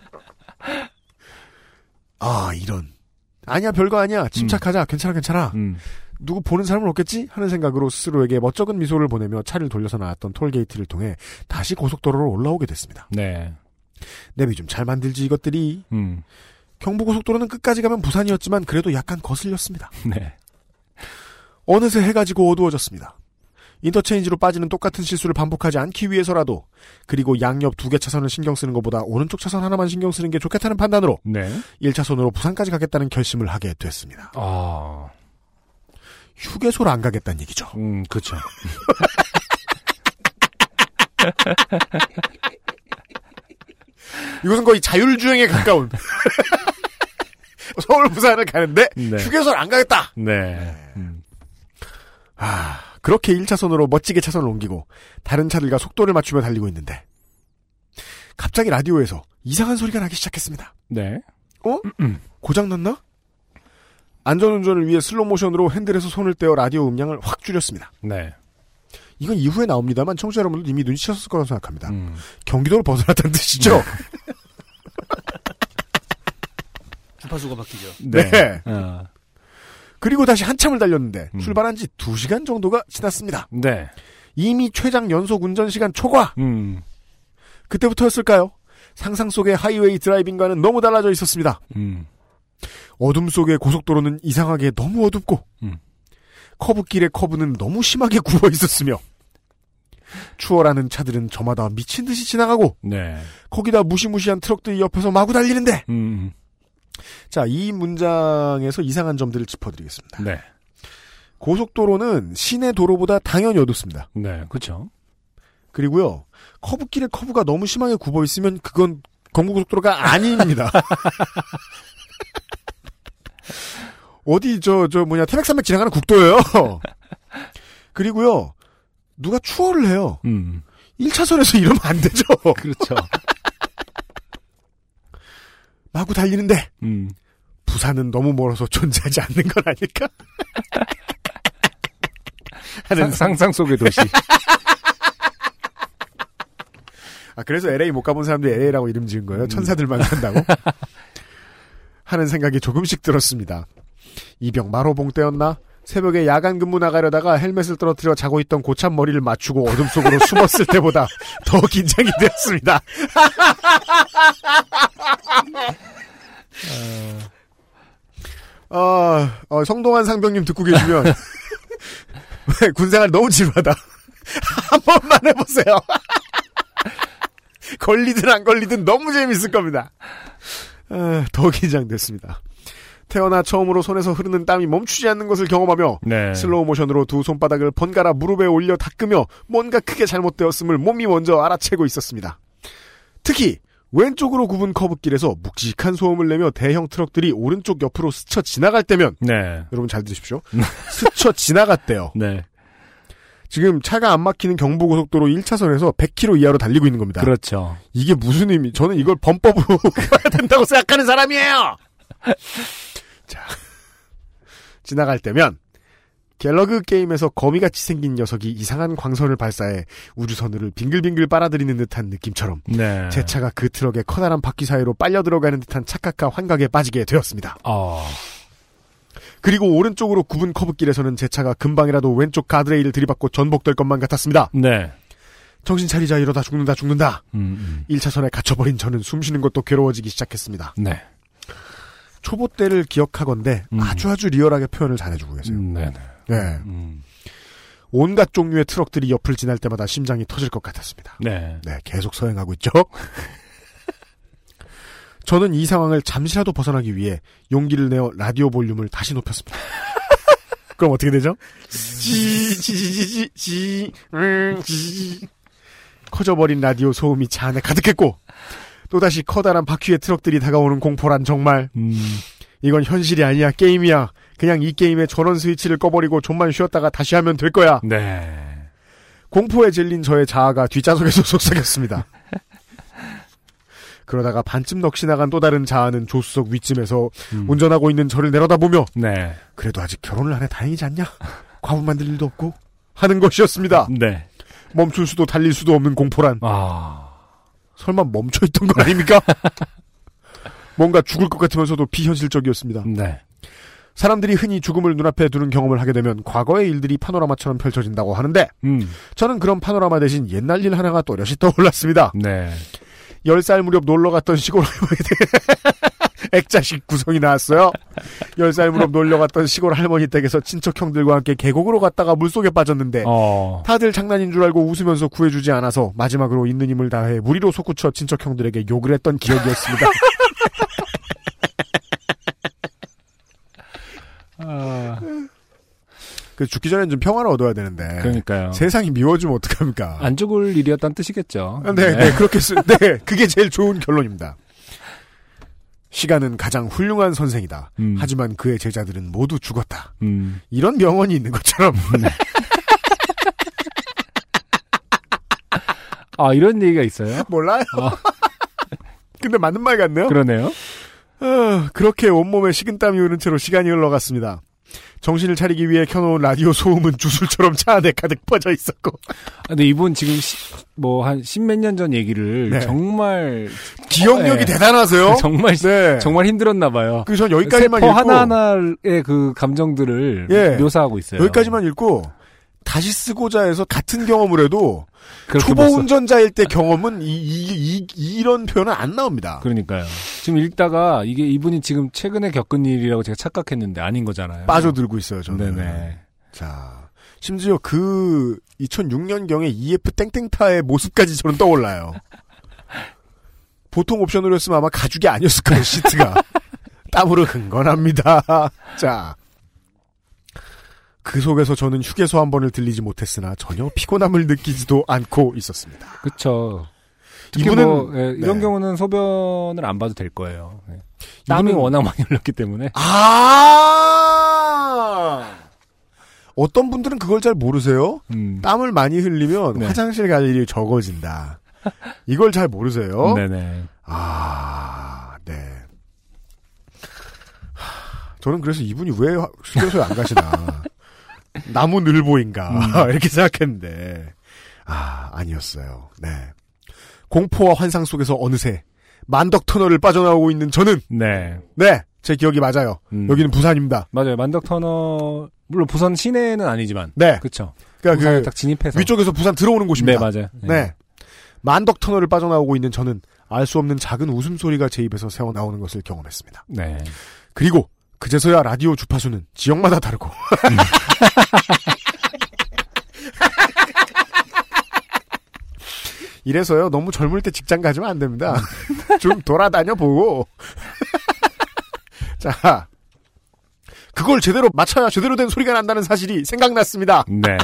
[SPEAKER 2] 아 이런 아니야 별거 아니야 침착하자 괜찮아 괜찮아
[SPEAKER 1] 음.
[SPEAKER 2] 누구 보는 사람은 없겠지 하는 생각으로 스스로에게 멋쩍은 미소를 보내며 차를 돌려서 나왔던 톨게이트를 통해 다시 고속도로로 올라오게 됐습니다.
[SPEAKER 1] 네.
[SPEAKER 2] 내비 좀 잘 만들지 이것들이
[SPEAKER 1] 음.
[SPEAKER 2] 경부고속도로는 끝까지 가면 부산이었지만 그래도 약간 거슬렸습니다. <laughs>
[SPEAKER 1] 네.
[SPEAKER 2] 어느새 해가 지고 어두워졌습니다. 인터체인지로 빠지는 똑같은 실수를 반복하지 않기 위해서라도 그리고 양옆 두 개 차선을 신경 쓰는 것보다 오른쪽 차선 하나만 신경 쓰는 게 좋겠다는 판단으로
[SPEAKER 1] 네.
[SPEAKER 2] 1차선으로 부산까지 가겠다는 결심을 하게 됐습니다.
[SPEAKER 1] 아,
[SPEAKER 2] 휴게소를 안 가겠다는 얘기죠.
[SPEAKER 1] 음, 그쵸. <laughs>
[SPEAKER 2] 이것은 거의 자율주행에 가까운 <laughs> 서울 부산을 가는데
[SPEAKER 1] 네.
[SPEAKER 2] 휴게소를 안 가겠다.
[SPEAKER 1] 네. 음.
[SPEAKER 2] 아, 그렇게 1차선으로 멋지게 차선을 옮기고 다른 차들과 속도를 맞추며 달리고 있는데 갑자기 라디오에서 이상한 소리가 나기 시작했습니다.
[SPEAKER 1] 네.
[SPEAKER 2] 어? 고장 났나? 안전운전을 위해 슬로모션으로 핸들에서 손을 떼어 라디오 음량을 확 줄였습니다.
[SPEAKER 1] 네.
[SPEAKER 2] 이건 이후에 나옵니다만 청취자 여러분들 이미 눈치채셨을 거라고 생각합니다.
[SPEAKER 1] 음.
[SPEAKER 2] 경기도를 벗어났다는 뜻이죠?
[SPEAKER 7] 주파수가 바뀌죠.
[SPEAKER 2] 네.
[SPEAKER 1] 어,
[SPEAKER 2] 그리고 다시 한참을 달렸는데
[SPEAKER 1] 음.
[SPEAKER 2] 출발한 지 2시간 정도가 지났습니다.
[SPEAKER 1] 네.
[SPEAKER 2] 이미 최장 연속 운전 시간 초과!
[SPEAKER 1] 음.
[SPEAKER 2] 그때부터였을까요? 상상 속의 하이웨이 드라이빙과는 너무 달라져 있었습니다.
[SPEAKER 1] 음.
[SPEAKER 2] 어둠 속의 고속도로는 이상하게 너무 어둡고
[SPEAKER 1] 음.
[SPEAKER 2] 커브길의 커브는 너무 심하게 굽어 있었으며 추월하는 차들은 저마다 미친 듯이 지나가고
[SPEAKER 1] 네.
[SPEAKER 2] 거기다 무시무시한 트럭들이 옆에서 마구 달리는데
[SPEAKER 1] 음.
[SPEAKER 2] 자 이 문장에서 이상한 점들을 짚어드리겠습니다.
[SPEAKER 1] 네.
[SPEAKER 2] 고속도로는 시내 도로보다 당연히 어둡습니다.
[SPEAKER 1] 네. 그쵸.
[SPEAKER 2] 그리고요 커브길의 커브가 너무 심하게 굽어 있으면 그건 경부고속도로가 아닙니다. <laughs> 어디 저저 뭐냐 태백산맥 지나가는 국도예요. <laughs> 그리고요 누가 추월을 해요.
[SPEAKER 1] 음.
[SPEAKER 2] 1차선에서 이러면 안 되죠.
[SPEAKER 1] 그렇죠. <laughs>
[SPEAKER 2] 마구 달리는데
[SPEAKER 1] 음.
[SPEAKER 2] 부산은 너무 멀어서 존재하지 않는 건 아닐까? 하는 <laughs>
[SPEAKER 1] 상, 상상 속의 도시. <laughs>
[SPEAKER 2] 아 그래서 LA 못 가본 사람들이 LA라고 이름 지은 거예요. 천사들만 산다고 <laughs> 하는 생각이 조금씩 들었습니다. 이병 마로봉 때였나? 새벽에 야간 근무 나가려다가 헬멧을 떨어뜨려 자고 있던 고참 머리를 맞추고 어둠 속으로 숨었을 때보다 더 긴장이 되었습니다. 어, 어, 성동환 상병님 듣고 계시면 <laughs> 왜 군생활 너무 지루하다. 한 번만 해보세요. <laughs> 걸리든 안 걸리든 너무 재밌을 겁니다. 아, 더 긴장됐습니다. 태어나 처음으로 손에서 흐르는 땀이 멈추지 않는 것을 경험하며
[SPEAKER 1] 네.
[SPEAKER 2] 슬로우 모션으로 두 손바닥을 번갈아 무릎에 올려 닦으며 뭔가 크게 잘못되었음을 몸이 먼저 알아채고 있었습니다. 특히 왼쪽으로 굽은 커브길에서 묵직한 소음을 내며 대형 트럭들이 오른쪽 옆으로 스쳐 지나갈 때면
[SPEAKER 1] 네.
[SPEAKER 2] 여러분 잘 들으십시오. <laughs> 스쳐 지나갔대요.
[SPEAKER 1] 네.
[SPEAKER 2] 지금 차가 안 막히는 경부고속도로 1차선에서 100km 이하로 달리고 있는 겁니다.
[SPEAKER 1] 그렇죠.
[SPEAKER 2] 이게 무슨 의미? 저는 이걸 범법으로 <laughs> 해야 된다고 생각하는 사람이에요. <laughs> 자, 지나갈 때면 갤러그 게임에서 거미같이 생긴 녀석이 이상한 광선을 발사해 우주선을 빙글빙글 빨아들이는 듯한 느낌처럼
[SPEAKER 1] 네.
[SPEAKER 2] 제 차가 그 트럭의 커다란 바퀴 사이로 빨려 들어가는 듯한 착각과 환각에 빠지게 되었습니다.
[SPEAKER 1] 어.
[SPEAKER 2] 그리고 오른쪽으로 굽은 커브길에서는 제 차가 금방이라도 왼쪽 가드레일을 들이받고 전복될 것만 같았습니다.
[SPEAKER 1] 네.
[SPEAKER 2] 정신 차리자 이러다 죽는다 죽는다.
[SPEAKER 1] 음,
[SPEAKER 2] 1차선에 갇혀버린 저는 숨쉬는 것도 괴로워지기 시작했습니다.
[SPEAKER 1] 음. 네.
[SPEAKER 2] 초보 때를 기억하건대
[SPEAKER 1] 음.
[SPEAKER 2] 아주 아주 리얼하게 표현을 잘해주고 계세요.
[SPEAKER 1] 음, 네네.
[SPEAKER 2] 네.
[SPEAKER 1] 음.
[SPEAKER 2] 온갖 종류의 트럭들이 옆을 지날 때마다 심장이 터질 것 같았습니다.
[SPEAKER 1] 네.
[SPEAKER 2] 네, 계속 서행하고 있죠. <laughs> 저는 이 상황을 잠시라도 벗어나기 위해 용기를 내어 라디오 볼륨을 다시 높였습니다. <laughs> 그럼 어떻게 되죠? 지, 지, 지, 지, 지, 지, 음, 지. 커져버린 라디오 소음이 차 안에 가득했고, 또다시 커다란 바퀴의 트럭들이 다가오는 공포란 정말,
[SPEAKER 1] 음.
[SPEAKER 2] 이건 현실이 아니야, 게임이야. 그냥 이 게임의 전원 스위치를 꺼버리고 좀만 쉬었다가 다시 하면 될 거야.
[SPEAKER 1] 네.
[SPEAKER 2] 공포에 질린 저의 자아가 뒷좌석에서 <laughs> 속삭였습니다. 그러다가 반쯤 넋이 나간 또 다른 자아는 조수석 위쯤에서
[SPEAKER 1] 음.
[SPEAKER 2] 운전하고 있는 저를 내려다보며
[SPEAKER 1] 네.
[SPEAKER 2] 그래도 아직 결혼을 안 해 다행이지 않냐? 과분 만들 일도 없고 하는 것이었습니다.
[SPEAKER 1] 네.
[SPEAKER 2] 멈출 수도 달릴 수도 없는 공포란
[SPEAKER 1] 아.
[SPEAKER 2] 설마 멈춰있던 건 아닙니까? <laughs> 뭔가 죽을 것 같으면서도 비현실적이었습니다.
[SPEAKER 1] 네.
[SPEAKER 2] 사람들이 흔히 죽음을 눈앞에 두는 경험을 하게 되면 과거의 일들이 파노라마처럼 펼쳐진다고 하는데
[SPEAKER 1] 음.
[SPEAKER 2] 저는 그런 파노라마 대신 옛날 일 하나가 또렷이 떠올랐습니다.
[SPEAKER 1] 네.
[SPEAKER 2] 10살 무렵 놀러 갔던 시골 할머니 댁 <laughs> 액자식 구성이 나왔어요. 10살 무렵 놀러 갔던 시골 할머니 댁에서 친척 형들과 함께 계곡으로 갔다가 물속에 빠졌는데
[SPEAKER 1] 어.
[SPEAKER 2] 다들 장난인 줄 알고 웃으면서 구해주지 않아서 마지막으로 있는 힘을 다해 무리로 솟구쳐 친척 형들에게 욕을 했던 기억이었습니다.
[SPEAKER 1] 아.
[SPEAKER 2] 그 죽기 전엔 좀 평화를 얻어야 되는데
[SPEAKER 1] 그러니까요.
[SPEAKER 2] 세상이 미워지면 어떡합니까?
[SPEAKER 1] 안 죽을 일이었다는 뜻이겠죠.
[SPEAKER 2] 아, 네, 네, 그렇게 쓰, 네, 그게 제일 좋은 결론입니다. 시간은 가장 훌륭한 선생이다.
[SPEAKER 1] 음.
[SPEAKER 2] 하지만 그의 제자들은 모두 죽었다.
[SPEAKER 1] 음.
[SPEAKER 2] 이런 명언이 있는 것처럼
[SPEAKER 1] 아, 이런 얘기가 있어요?
[SPEAKER 2] 몰라요.
[SPEAKER 1] 어. <laughs>
[SPEAKER 2] 근데 맞는 말 같네요.
[SPEAKER 1] 그러네요.
[SPEAKER 2] 어, 그렇게 온몸에 식은땀이 흐른 채로 시간이 흘러갔습니다. 정신을 차리기 위해 켜놓은 라디오 소음은 주술처럼 차 안에 가득 퍼져 있었고
[SPEAKER 1] 아, 근데 이분 지금 뭐 한 십몇 년 전 얘기를
[SPEAKER 2] 네.
[SPEAKER 1] 정말
[SPEAKER 2] 기억력이
[SPEAKER 1] 어, 네.
[SPEAKER 2] 대단하세요. <laughs>
[SPEAKER 1] 정말
[SPEAKER 2] 네.
[SPEAKER 1] 정말 힘들었나 봐요.
[SPEAKER 2] 그전 여기까지만
[SPEAKER 1] 세포
[SPEAKER 2] 읽고
[SPEAKER 1] 하나하나의 그 감정들을
[SPEAKER 2] 예.
[SPEAKER 1] 묘사하고 있어요.
[SPEAKER 2] 여기까지만 읽고 다시 쓰고자 해서 같은 경험을 해도 초보
[SPEAKER 1] 못 써-
[SPEAKER 2] 운전자일 때 경험은 이, 이, 이, 런 표현은 안 나옵니다.
[SPEAKER 1] 그러니까요. 지금 읽다가 이게 이분이 지금 최근에 겪은 일이라고 제가 착각했는데 아닌 거잖아요.
[SPEAKER 2] 빠져들고 있어요, 저는.
[SPEAKER 1] 네네.
[SPEAKER 2] 자, 심지어 그 2006년경의 EF 땡땡타의 모습까지 저는 떠올라요. <laughs> 보통 옵션으로 했으면 아마 가죽이 아니었을 거예요, 시트가. <laughs> 땀으로 흥건합니다. <laughs> 자. 그 속에서 저는 휴게소 한 번을 들리지 못했으나 전혀 피곤함을 느끼지도 않고 있었습니다.
[SPEAKER 1] 그쵸. 특히
[SPEAKER 2] 이분은
[SPEAKER 1] 뭐, 예, 이런
[SPEAKER 2] 네.
[SPEAKER 1] 경우는 소변을 안 봐도 될 거예요. 예. 땀이
[SPEAKER 2] 이분은-
[SPEAKER 1] 워낙 많이 흘렀기 때문에.
[SPEAKER 2] 아! 어떤 분들은 그걸 잘 모르세요?
[SPEAKER 1] 음.
[SPEAKER 2] 땀을 많이 흘리면
[SPEAKER 1] 네.
[SPEAKER 2] 화장실 갈 일이 적어진다. 이걸 잘 모르세요?
[SPEAKER 1] 네네.
[SPEAKER 2] 아, 네. 하, 저는 그래서 이분이 왜 화- 휴게소에 안 가시나. 나무 늘보인가. <laughs> 이렇게 생각했는데. 아, 아니었어요. 네. 공포와 환상 속에서 어느새 만덕 터널을 빠져나오고 있는 저는,
[SPEAKER 1] 네.
[SPEAKER 2] 네, 제 기억이 맞아요.
[SPEAKER 1] 음.
[SPEAKER 2] 여기는 부산입니다.
[SPEAKER 1] 맞아요. 만덕 터널, 물론 부산 시내는 아니지만.
[SPEAKER 2] 네.
[SPEAKER 1] 그쵸.
[SPEAKER 2] 그러니까 그
[SPEAKER 1] 딱 진입해서.
[SPEAKER 2] 위쪽에서 부산 들어오는
[SPEAKER 1] 네,
[SPEAKER 2] 곳입니다.
[SPEAKER 1] 맞아요.
[SPEAKER 2] 네. 만덕 터널을 빠져나오고 있는 저는 알 수 없는 작은 웃음소리가 제 입에서 새어나오는 것을 경험했습니다.
[SPEAKER 1] 네.
[SPEAKER 2] 그리고 그제서야 라디오 주파수는 지역마다 다르고 <laughs> 이래서요 너무 젊을 때 직장 가지면 안 됩니다. 좀 돌아다녀 보고 <laughs> 자 그걸 제대로 맞춰야 제대로 된 소리가 난다는 사실이 생각났습니다.
[SPEAKER 1] 네.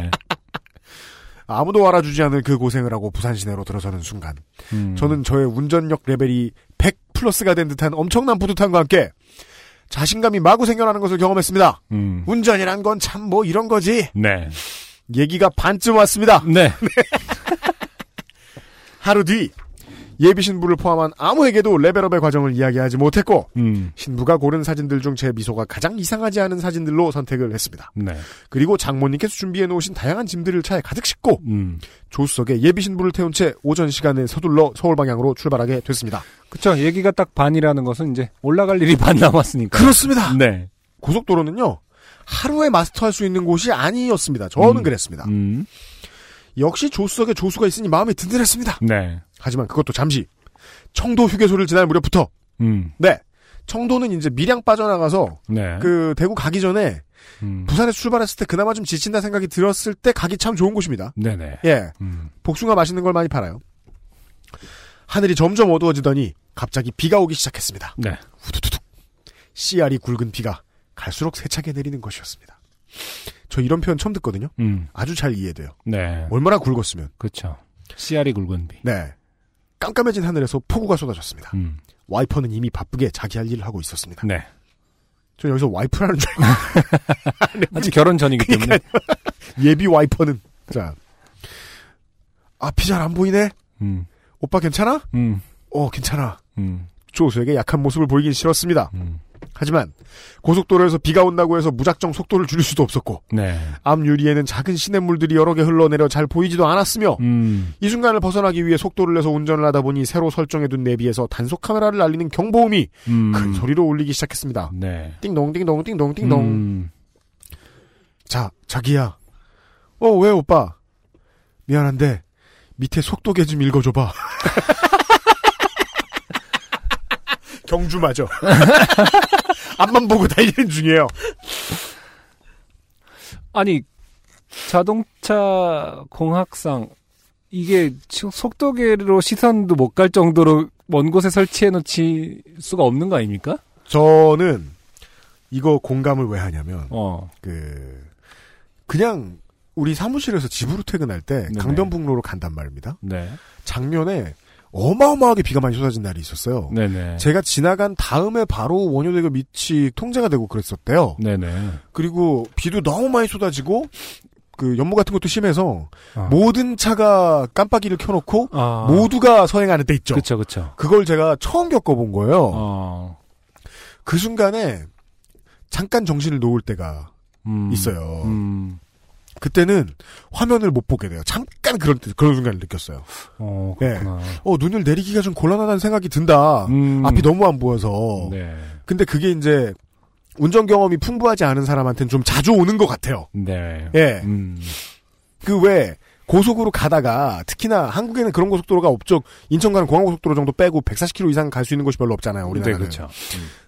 [SPEAKER 2] 아무도 알아주지 않을 그 고생을 하고 부산 시내로 들어서는 순간
[SPEAKER 1] 음.
[SPEAKER 2] 저는 저의 운전력 레벨이 100 플러스가 된 듯한 엄청난 뿌듯함과 함께 자신감이 마구 생겨나는 것을 경험했습니다.
[SPEAKER 1] 음.
[SPEAKER 2] 운전이란 건 참 뭐 이런 거지.
[SPEAKER 1] 네.
[SPEAKER 2] 얘기가 반쯤 왔습니다.
[SPEAKER 1] 네. <laughs>
[SPEAKER 2] 하루 뒤 예비 신부를 포함한 아무에게도 레벨업의 과정을 이야기하지 못했고
[SPEAKER 1] 음.
[SPEAKER 2] 신부가 고른 사진들 중 제 미소가 가장 이상하지 않은 사진들로 선택을 했습니다.
[SPEAKER 1] 네.
[SPEAKER 2] 그리고 장모님께서 준비해 놓으신 다양한 짐들을 차에 가득 싣고
[SPEAKER 1] 음.
[SPEAKER 2] 조수석에 예비 신부를 태운 채 오전 시간에 서둘러 서울 방향으로 출발하게 됐습니다.
[SPEAKER 1] 그쵸. 얘기가 딱 반이라는 것은 이제 올라갈 일이 <laughs> 반 남았으니까.
[SPEAKER 2] 그렇습니다.
[SPEAKER 1] 네.
[SPEAKER 2] 고속도로는요 하루에 마스터할 수 있는 곳이 아니었습니다. 저는
[SPEAKER 1] 음.
[SPEAKER 2] 그랬습니다.
[SPEAKER 1] 음.
[SPEAKER 2] 역시 조수석에 조수가 있으니 마음이 든든했습니다.
[SPEAKER 1] 네.
[SPEAKER 2] 하지만 그것도 잠시 청도 휴게소를 지날 무렵부터
[SPEAKER 1] 음.
[SPEAKER 2] 네 청도는 이제 밀양 빠져나가서
[SPEAKER 1] 네.
[SPEAKER 2] 그 대구 가기 전에
[SPEAKER 1] 음.
[SPEAKER 2] 부산에 출발했을 때 그나마 좀 지친다 생각이 들었을 때 가기 참 좋은 곳입니다.
[SPEAKER 1] 네네.
[SPEAKER 2] 예
[SPEAKER 1] 음.
[SPEAKER 2] 복숭아 맛있는 걸 많이 팔아요. 하늘이 점점 어두워지더니 갑자기 비가 오기 시작했습니다.
[SPEAKER 1] 네.
[SPEAKER 2] 후두두둑 씨알이 굵은 비가 갈수록 세차게 내리는 것이었습니다. 저 이런 표현 처음 듣거든요.
[SPEAKER 1] 음.
[SPEAKER 2] 아주 잘 이해돼요.
[SPEAKER 1] 네.
[SPEAKER 2] 얼마나 굵었으면.
[SPEAKER 1] 그쵸. 씨알이 굵은 비.
[SPEAKER 2] 네. 깜깜해진 하늘에서 폭우가 쏟아졌습니다.
[SPEAKER 1] 음.
[SPEAKER 2] 와이퍼는 이미 바쁘게 자기 할 일을 하고 있었습니다.
[SPEAKER 1] 네.
[SPEAKER 2] 저 여기서 와이프라는 줄 알고 <laughs>
[SPEAKER 1] 아직 결혼 전이기 때문에.
[SPEAKER 2] 예비 와이퍼는 자 앞이 잘 안 보이네.
[SPEAKER 1] 음.
[SPEAKER 2] 오빠 괜찮아?
[SPEAKER 1] 음.
[SPEAKER 2] 어 괜찮아.
[SPEAKER 1] 음.
[SPEAKER 2] 조수에게 약한 모습을 보이긴 싫었습니다.
[SPEAKER 1] 음.
[SPEAKER 2] 하지만 고속도로에서 비가 온다고 해서 무작정 속도를 줄일 수도 없었고
[SPEAKER 1] 네.
[SPEAKER 2] 앞 유리에는 작은 시냇물들이 여러 개 흘러내려 잘 보이지도 않았으며
[SPEAKER 1] 음.
[SPEAKER 2] 이 순간을 벗어나기 위해 속도를 내서 운전을 하다 보니 새로 설정해둔 내비에서 단속 카메라를 알리는 경보음이
[SPEAKER 1] 음.
[SPEAKER 2] 큰 소리로 울리기 시작했습니다.
[SPEAKER 1] 네.
[SPEAKER 2] 띵동 띵동 띵동 띵동.
[SPEAKER 1] 음.
[SPEAKER 2] 자 자기야. 어 왜 오빠? 미안한데 밑에 속도계 좀 읽어줘봐. <laughs> 경주 맞아. <laughs> 앞만 보고 달리는 중이에요.
[SPEAKER 1] 아니 자동차 공학상 이게 지- 속도계로 시선도 못 갈 정도로 먼 곳에 설치해 놓칠 수가 없는 거 아닙니까?
[SPEAKER 2] 저는 이거 공감을 왜 하냐면
[SPEAKER 1] 어.
[SPEAKER 2] 그 그냥 우리 사무실에서 집으로 퇴근할 때
[SPEAKER 1] 네네.
[SPEAKER 2] 강변북로로 간단 말입니다.
[SPEAKER 1] 네.
[SPEAKER 2] 작년에 어마어마하게 비가 많이 쏟아진 날이 있었어요.
[SPEAKER 1] 네네.
[SPEAKER 2] 제가 지나간 다음에 바로 원효대교 밑이 통제가 되고 그랬었대요.
[SPEAKER 1] 네네.
[SPEAKER 2] 그리고 비도 너무 많이 쏟아지고 그 연무 같은 것도 심해서
[SPEAKER 1] 어.
[SPEAKER 2] 모든 차가 깜빡이를 켜놓고
[SPEAKER 1] 아.
[SPEAKER 2] 모두가 서행하는 데 있죠.
[SPEAKER 1] 그쵸 그쵸.
[SPEAKER 2] 그걸 제가 처음 겪어본 거예요.
[SPEAKER 1] 어.
[SPEAKER 2] 그 순간에 잠깐 정신을 놓을 때가
[SPEAKER 1] 음.
[SPEAKER 2] 있어요.
[SPEAKER 1] 음.
[SPEAKER 2] 그때는 화면을 못 보게 돼요. 잠깐 그런 때- 그런 순간을 느꼈어요.
[SPEAKER 1] 어 그렇구나.
[SPEAKER 2] 어 눈을 내리기가 좀 곤란하다는 생각이 든다.
[SPEAKER 1] 음.
[SPEAKER 2] 앞이 너무 안 보여서.
[SPEAKER 1] 네.
[SPEAKER 2] 근데 그게 이제 운전 경험이 풍부하지 않은 사람한테는 좀 자주 오는 것 같아요.
[SPEAKER 1] 네.
[SPEAKER 2] 예.
[SPEAKER 1] 음.
[SPEAKER 2] 그왜 고속으로 가다가 특히나 한국에는 그런 고속도로가 없죠. 인천 가는 공항고속도로 정도 빼고 140km 이상 갈 수 있는 곳이 별로 없잖아요.
[SPEAKER 1] 네,
[SPEAKER 2] 우리나라는.
[SPEAKER 1] 그렇죠.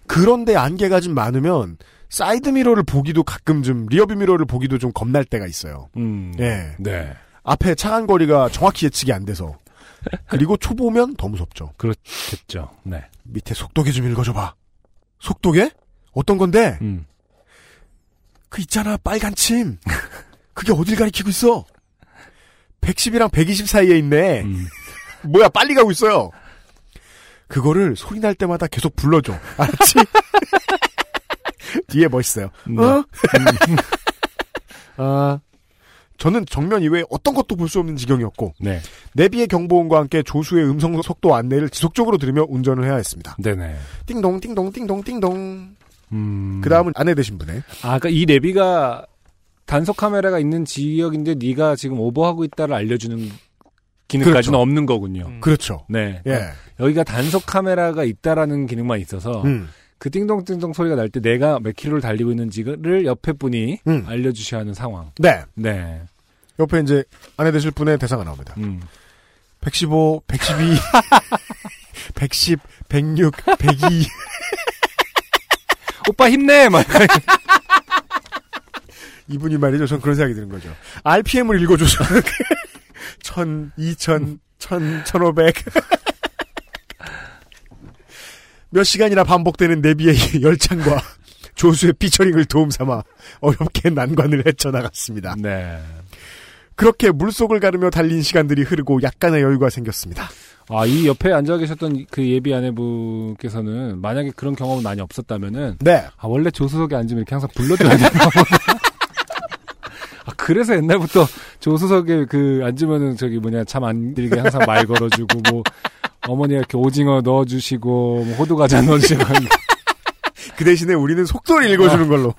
[SPEAKER 2] 그런데 안개가 좀 많으면 사이드 미러를 보기도 가끔 좀 rearview mirror를 보기도 좀 겁날 때가 있어요.
[SPEAKER 1] 음.
[SPEAKER 2] 예.
[SPEAKER 1] 네.
[SPEAKER 2] 앞에 차간 거리가 정확히 예측이 안 돼서. 그리고 초보면 더 무섭죠.
[SPEAKER 1] 그렇겠죠. 네.
[SPEAKER 2] 밑에 속도계 좀 읽어줘봐. 속도계? 어떤 건데?
[SPEAKER 1] 음.
[SPEAKER 2] 그 있잖아 빨간 침. 그게 어딜 가리키고 있어? 110이랑 120 사이에 있네.
[SPEAKER 1] 음.
[SPEAKER 2] 뭐야 빨리 가고 있어요. 그거를 소리 날 때마다 계속 불러줘. 알았지? <laughs> 뒤에 멋있어요.
[SPEAKER 1] 네.
[SPEAKER 2] 어? <laughs> 아, 저는 정면 이외에 어떤 것도 볼 수 없는 지경이었고
[SPEAKER 1] 네.
[SPEAKER 2] 내비의 경보음과 함께 조수의 음성 속도 안내를 지속적으로 들으며 운전을 해야 했습니다.
[SPEAKER 1] 네네.
[SPEAKER 2] 띵동 띵동 띵동 띵동.
[SPEAKER 1] 음.
[SPEAKER 2] 그 다음은 아내 되신 분의
[SPEAKER 1] 아, 그러니까 이 내비가 단속 카메라가 있는 지역인데 네가 지금 오버하고 있다를 알려주는 기능까지는
[SPEAKER 2] 그렇죠.
[SPEAKER 1] 없는 거군요.
[SPEAKER 2] 그렇죠.
[SPEAKER 1] 네.
[SPEAKER 2] 예.
[SPEAKER 1] 여기가 단속 카메라가 있다라는 기능만 있어서
[SPEAKER 2] 음.
[SPEAKER 1] 그 띵동띵동 소리가 날 때 내가 몇 킬로를 달리고 있는지를 옆에 분이
[SPEAKER 2] 음.
[SPEAKER 1] 알려주셔야 하는 상황.
[SPEAKER 2] 네.
[SPEAKER 1] 네.
[SPEAKER 2] 옆에 이제 아내 되실 분의 대사가 나옵니다.
[SPEAKER 1] 음.
[SPEAKER 2] 115, 112, 110, 106, 102.
[SPEAKER 1] 오빠 힘내! 막. <laughs>
[SPEAKER 2] 이분이 말이죠. 전 그런 생각이 드는 거죠. RPM을 읽어줘서. 1000, 2000, 1000, 1500. 몇 시간이나 반복되는 내비의 열창과 <laughs> 조수의 피처링을 도움 삼아 어렵게 난관을 헤쳐나갔습니다.
[SPEAKER 1] 네.
[SPEAKER 2] 그렇게 물속을 가르며 달린 시간들이 흐르고 약간의 여유가 생겼습니다.
[SPEAKER 1] 아, 이 옆에 앉아 계셨던 그 예비 아내분께서는 만약에 그런 경험이 많이 없었다면은
[SPEAKER 2] 네.
[SPEAKER 1] 아, 원래 조수석에 앉으면 이렇게 항상 불러줘야 되나? 아, 그래서 옛날부터 조수석에 그 앉으면은 저기 뭐냐 잠안 들게 항상 말 걸어주고 뭐 어머니가 이렇게 오징어 넣어주시고 뭐 호두 과자 넣어주시고
[SPEAKER 2] 그 대신에 우리는 속도를 읽어주는 걸로.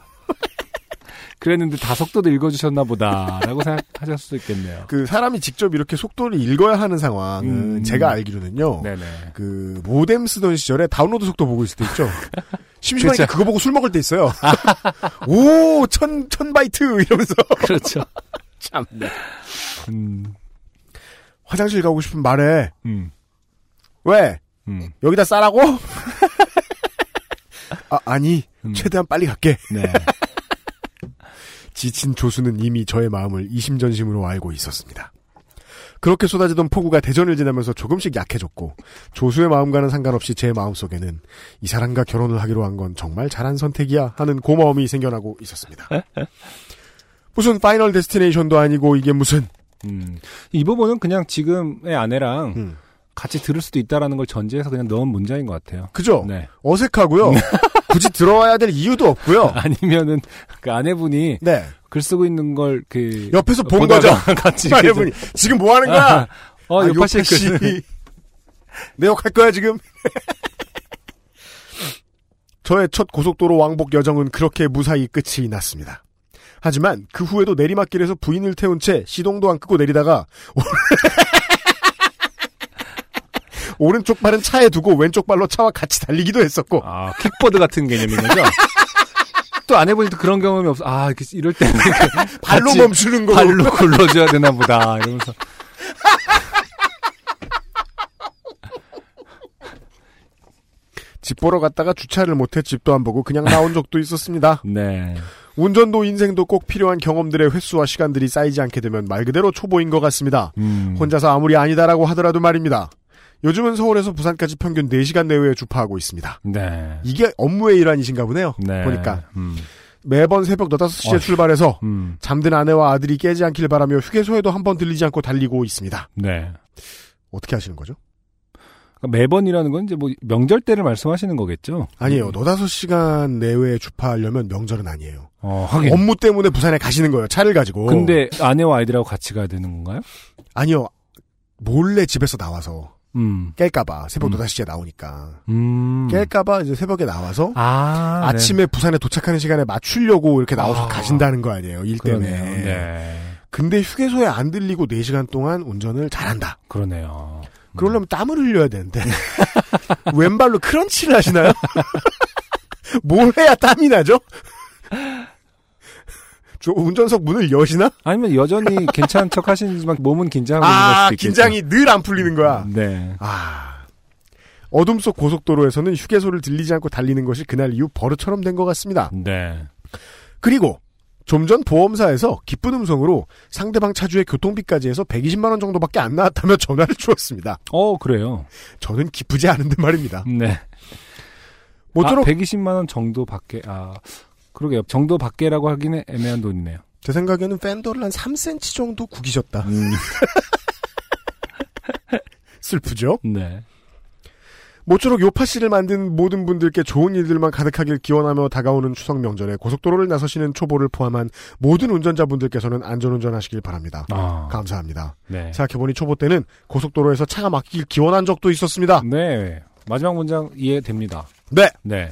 [SPEAKER 1] 그랬는데 다 속도도 읽어주셨나 보다라고 <laughs> 생각하실 수도 있겠네요.
[SPEAKER 2] 그 사람이 직접 이렇게 속도를 읽어야 하는 상황은
[SPEAKER 1] 음.
[SPEAKER 2] 제가 알기로는요.
[SPEAKER 1] 네네.
[SPEAKER 2] 그 모뎀 쓰던 시절에 다운로드 속도 보고 있을 때 있죠. <laughs> 심심하니까. 그거 보고 술 먹을 때 있어요. <laughs> 오, 천, 천 바이트 이러면서.
[SPEAKER 1] 그렇죠.
[SPEAKER 2] 참. 네.
[SPEAKER 1] 음,
[SPEAKER 2] 화장실 가고 싶으면 말해.
[SPEAKER 1] 음,
[SPEAKER 2] 왜?
[SPEAKER 1] 음.
[SPEAKER 2] 여기다 싸라고? 아, 아니.
[SPEAKER 1] 음.
[SPEAKER 2] 최대한 빨리 갈게.
[SPEAKER 1] 네.
[SPEAKER 2] 지친 조수는 이미 저의 마음을 이심전심으로 알고 있었습니다. 그렇게 쏟아지던 폭우가 대전을 지나면서 조금씩 약해졌고 조수의 마음과는 상관없이 제 마음속에는 이 사람과 결혼을 하기로 한 건 정말 잘한 선택이야 하는 고마움이 생겨나고 있었습니다. 무슨 Final Destination도 아니고 이게 무슨
[SPEAKER 1] 음. 이 부분은 그냥 지금의 아내랑
[SPEAKER 2] 음.
[SPEAKER 1] 같이 들을 수도 있다라는 걸 전제해서 그냥 넣은 문장인 것 같아요.
[SPEAKER 2] 그죠?
[SPEAKER 1] 네.
[SPEAKER 2] 어색하고요. <laughs> 굳이 들어와야 될 이유도 없고요. <laughs>
[SPEAKER 1] 아니면은 그 아내분이
[SPEAKER 2] 네.
[SPEAKER 1] 글 쓰고 있는 걸 그
[SPEAKER 2] 옆에서 본 거죠. <laughs>
[SPEAKER 1] 같이
[SPEAKER 2] 아내분이 지금 뭐 하는 거야?
[SPEAKER 1] 어,
[SPEAKER 2] 아,
[SPEAKER 1] 요파 씨
[SPEAKER 2] 요파 씨.
[SPEAKER 1] 글.
[SPEAKER 2] 내욕할 거야, 지금? 저의 첫 고속도로 왕복 여정은 그렇게 무사히 끝이 났습니다. 하지만 그 후에도 내리막길에서 부인을 태운 채 시동도 안 끄고 내리다가 오른쪽 발은 차에 두고 왼쪽 발로 차와 같이 달리기도 했었고
[SPEAKER 1] 아, 킥보드 같은 개념인 거죠? <laughs> 또 아내분이 또 그런 경험이 없어. 아, 이럴 때는 <laughs>
[SPEAKER 2] 발로 멈추는 거
[SPEAKER 1] 발로 굴러줘야 되나 보다. 이러면서.
[SPEAKER 2] 집 보러 갔다가 주차를 못해 집도 안 보고 그냥 나온 적도 있었습니다. <laughs>
[SPEAKER 1] 네.
[SPEAKER 2] 운전도 인생도 꼭 필요한 경험들의 횟수와 시간들이 쌓이지 않게 되면 말 그대로 초보인 것 같습니다.
[SPEAKER 1] 음.
[SPEAKER 2] 혼자서 아무리 아니다라고 하더라도 말입니다. 요즘은 서울에서 부산까지 평균 4시간 내외에 주파하고 있습니다.
[SPEAKER 1] 네.
[SPEAKER 2] 이게 업무의 일환이신가 보네요.
[SPEAKER 1] 네.
[SPEAKER 2] 보니까
[SPEAKER 1] 음.
[SPEAKER 2] 매번 새벽 5시에
[SPEAKER 1] 어휴.
[SPEAKER 2] 출발해서
[SPEAKER 1] 음.
[SPEAKER 2] 잠든 아내와 아들이 깨지 않길 바라며 휴게소에도 한 번 들리지 않고 달리고 있습니다.
[SPEAKER 1] 네.
[SPEAKER 2] 어떻게 하시는 거죠?
[SPEAKER 1] 그러니까 매번이라는 건 이제 뭐 명절 때를 말씀하시는 거겠죠?
[SPEAKER 2] 아니에요.
[SPEAKER 1] 음.
[SPEAKER 2] 4-5시간 내외에 주파하려면 명절은 아니에요.
[SPEAKER 1] 어.
[SPEAKER 2] 업무 때문에 부산에 가시는 거예요. 차를 가지고.
[SPEAKER 1] 근데 아내와 아이들하고 같이 가야 되는 건가요?
[SPEAKER 2] 아니요. 몰래 집에서 나와서
[SPEAKER 1] 음.
[SPEAKER 2] 깰까봐 새벽
[SPEAKER 1] 음.
[SPEAKER 2] 5시에 나오니까
[SPEAKER 1] 음.
[SPEAKER 2] 깰까봐 이제 새벽에 나와서
[SPEAKER 1] 아, 네.
[SPEAKER 2] 아침에 부산에 도착하는 시간에 맞추려고 이렇게 나와서
[SPEAKER 1] 아.
[SPEAKER 2] 가신다는 거 아니에요 일 때문에
[SPEAKER 1] 그러네요. 네.
[SPEAKER 2] 근데 휴게소에 안 들리고 4시간 동안 운전을 잘한다
[SPEAKER 1] 그러네요.
[SPEAKER 2] 그러려면 땀을 흘려야 되는데 <laughs> 왼발로 크런치를 하시나요? <laughs> 뭘 해야 땀이 나죠? 저 운전석 문을 여시나?
[SPEAKER 1] 아니면 여전히 괜찮은 척 하시지만 몸은 긴장하고 있는 아걸 수도 있겠죠.
[SPEAKER 2] 긴장이 늘 안 풀리는 거야
[SPEAKER 1] 네.
[SPEAKER 2] 아 어둠 속 고속도로에서는 휴게소를 들리지 않고 달리는 것이 그날 이후 버릇처럼 된 것 같습니다
[SPEAKER 1] 네.
[SPEAKER 2] 그리고 좀 전 보험사에서 기쁜 음성으로 상대방 차주의 교통비까지 해서 120만 원 정도밖에 안 나왔다며 전화를 주었습니다.
[SPEAKER 1] 어, 그래요.
[SPEAKER 2] 저는 기쁘지 않은데 말입니다.
[SPEAKER 1] 네.
[SPEAKER 2] 모쪼록
[SPEAKER 1] 아, 120만 원 정도 밖에 아 그러게요. 정도 밖에라고 하기는 애매한 돈이네요.
[SPEAKER 2] 제 생각에는 팬더를 한 3cm 정도 구기셨다.
[SPEAKER 1] 음, <laughs>
[SPEAKER 2] 슬프죠?
[SPEAKER 1] 네.
[SPEAKER 2] 모쪼록 요파 씨를 만든 모든 분들께 좋은 일들만 가득하길 기원하며 다가오는 추석 명절에 고속도로를 나서시는 초보를 포함한 모든 운전자분들께서는 안전운전 하시길 바랍니다.
[SPEAKER 1] 아,
[SPEAKER 2] 감사합니다.
[SPEAKER 1] 네.
[SPEAKER 2] 생각해보니 초보 때는 고속도로에서 차가 막히길 기원한 적도 있었습니다.
[SPEAKER 1] 네. 마지막 문장 이해됩니다.
[SPEAKER 2] 네.
[SPEAKER 1] 네.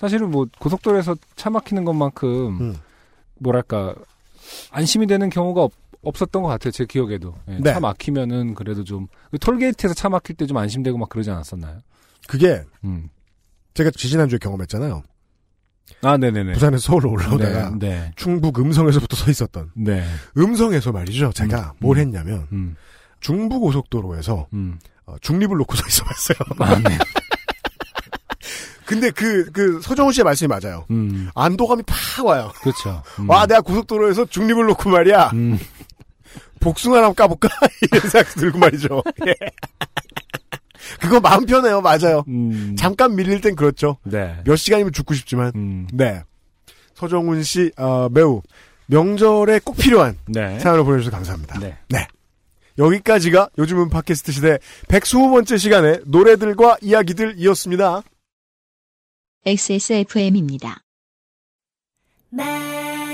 [SPEAKER 1] 사실은 뭐 고속도로에서 차 막히는 것만큼
[SPEAKER 2] 음.
[SPEAKER 1] 뭐랄까 안심이 되는 경우가 없, 없었던 것 같아요. 제 기억에도 예,
[SPEAKER 2] 네.
[SPEAKER 1] 차 막히면은 그래도 좀그 톨게이트에서 차 막힐 때 좀 안심되고 막 그러지 않았었나요?
[SPEAKER 2] 그게
[SPEAKER 1] 음.
[SPEAKER 2] 제가 지지난주에 경험했잖아요.
[SPEAKER 1] 아, 네네네.
[SPEAKER 2] 부산에서 서울로 올라오다가
[SPEAKER 1] 네, 네.
[SPEAKER 2] 충북 음성에서부터 서 있었던
[SPEAKER 1] 네.
[SPEAKER 2] 음성에서 말이죠. 제가
[SPEAKER 1] 음,
[SPEAKER 2] 뭘
[SPEAKER 1] 음.
[SPEAKER 2] 했냐면
[SPEAKER 1] 음.
[SPEAKER 2] 중부 고속도로에서
[SPEAKER 1] 음.
[SPEAKER 2] 어, 중립을 놓고 서 <laughs> 있어 봤어요.
[SPEAKER 1] 아, 네.
[SPEAKER 2] 근데 그, 그, 서정훈 씨의 말씀이 맞아요.
[SPEAKER 1] 음.
[SPEAKER 2] 안도감이 팍 와요.
[SPEAKER 1] 그렇죠. 음.
[SPEAKER 2] 와, 내가 고속도로에서 중립을 놓고 말이야.
[SPEAKER 1] 음.
[SPEAKER 2] 복숭아 한번 까볼까? <laughs> 이런 생각 들고 말이죠. 예. 그거 마음 편해요. 맞아요.
[SPEAKER 1] 음.
[SPEAKER 2] 잠깐 밀릴 땐 그렇죠.
[SPEAKER 1] 네.
[SPEAKER 2] 몇 시간이면 죽고 싶지만.
[SPEAKER 1] 음.
[SPEAKER 2] 네. 서정훈 씨, 어, 매우 명절에 꼭 필요한
[SPEAKER 1] 네.
[SPEAKER 2] 사연을 보내주셔서 감사합니다.
[SPEAKER 1] 네.
[SPEAKER 2] 여기까지가 요즘은 팟캐스트 시대 120번째 시간의 노래들과 이야기들이었습니다.
[SPEAKER 8] XSFM입니다.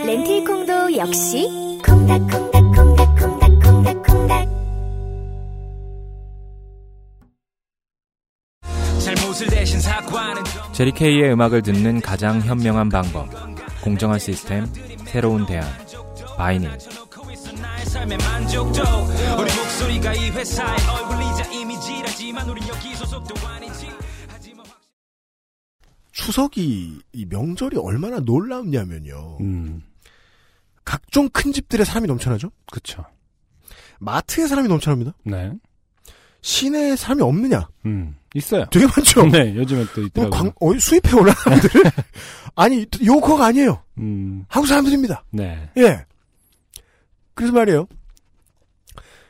[SPEAKER 10] 렌틸콩도 역시 콩닥콩닥콩닥콩닥콩닥콩닥
[SPEAKER 3] 잘못을 대신 사과는
[SPEAKER 4] 제리 케이의 음악을 듣는 가장 현명한 방법. 공정한 시스템, 새로운 대안. 바이닐.
[SPEAKER 2] 추석이 이 명절이 얼마나 놀라웠냐면요.
[SPEAKER 1] 음,
[SPEAKER 2] 각종 큰 집들의 사람이 넘쳐나죠.
[SPEAKER 1] 그쵸.
[SPEAKER 2] 마트에 사람이 넘쳐납니다.
[SPEAKER 1] 네.
[SPEAKER 2] 시내에 사람이 없느냐?
[SPEAKER 1] 음, 있어요.
[SPEAKER 2] 되게 많죠.
[SPEAKER 1] 네, 요즘에
[SPEAKER 2] 또뭐
[SPEAKER 1] 있더라고요.
[SPEAKER 2] 광, 어, 수입해 오나 <laughs> 사람들? 아니 요커가 아니에요.
[SPEAKER 1] 음,
[SPEAKER 2] 한국 사람들입니다.
[SPEAKER 1] 네.
[SPEAKER 2] 예. 그래서 말이에요.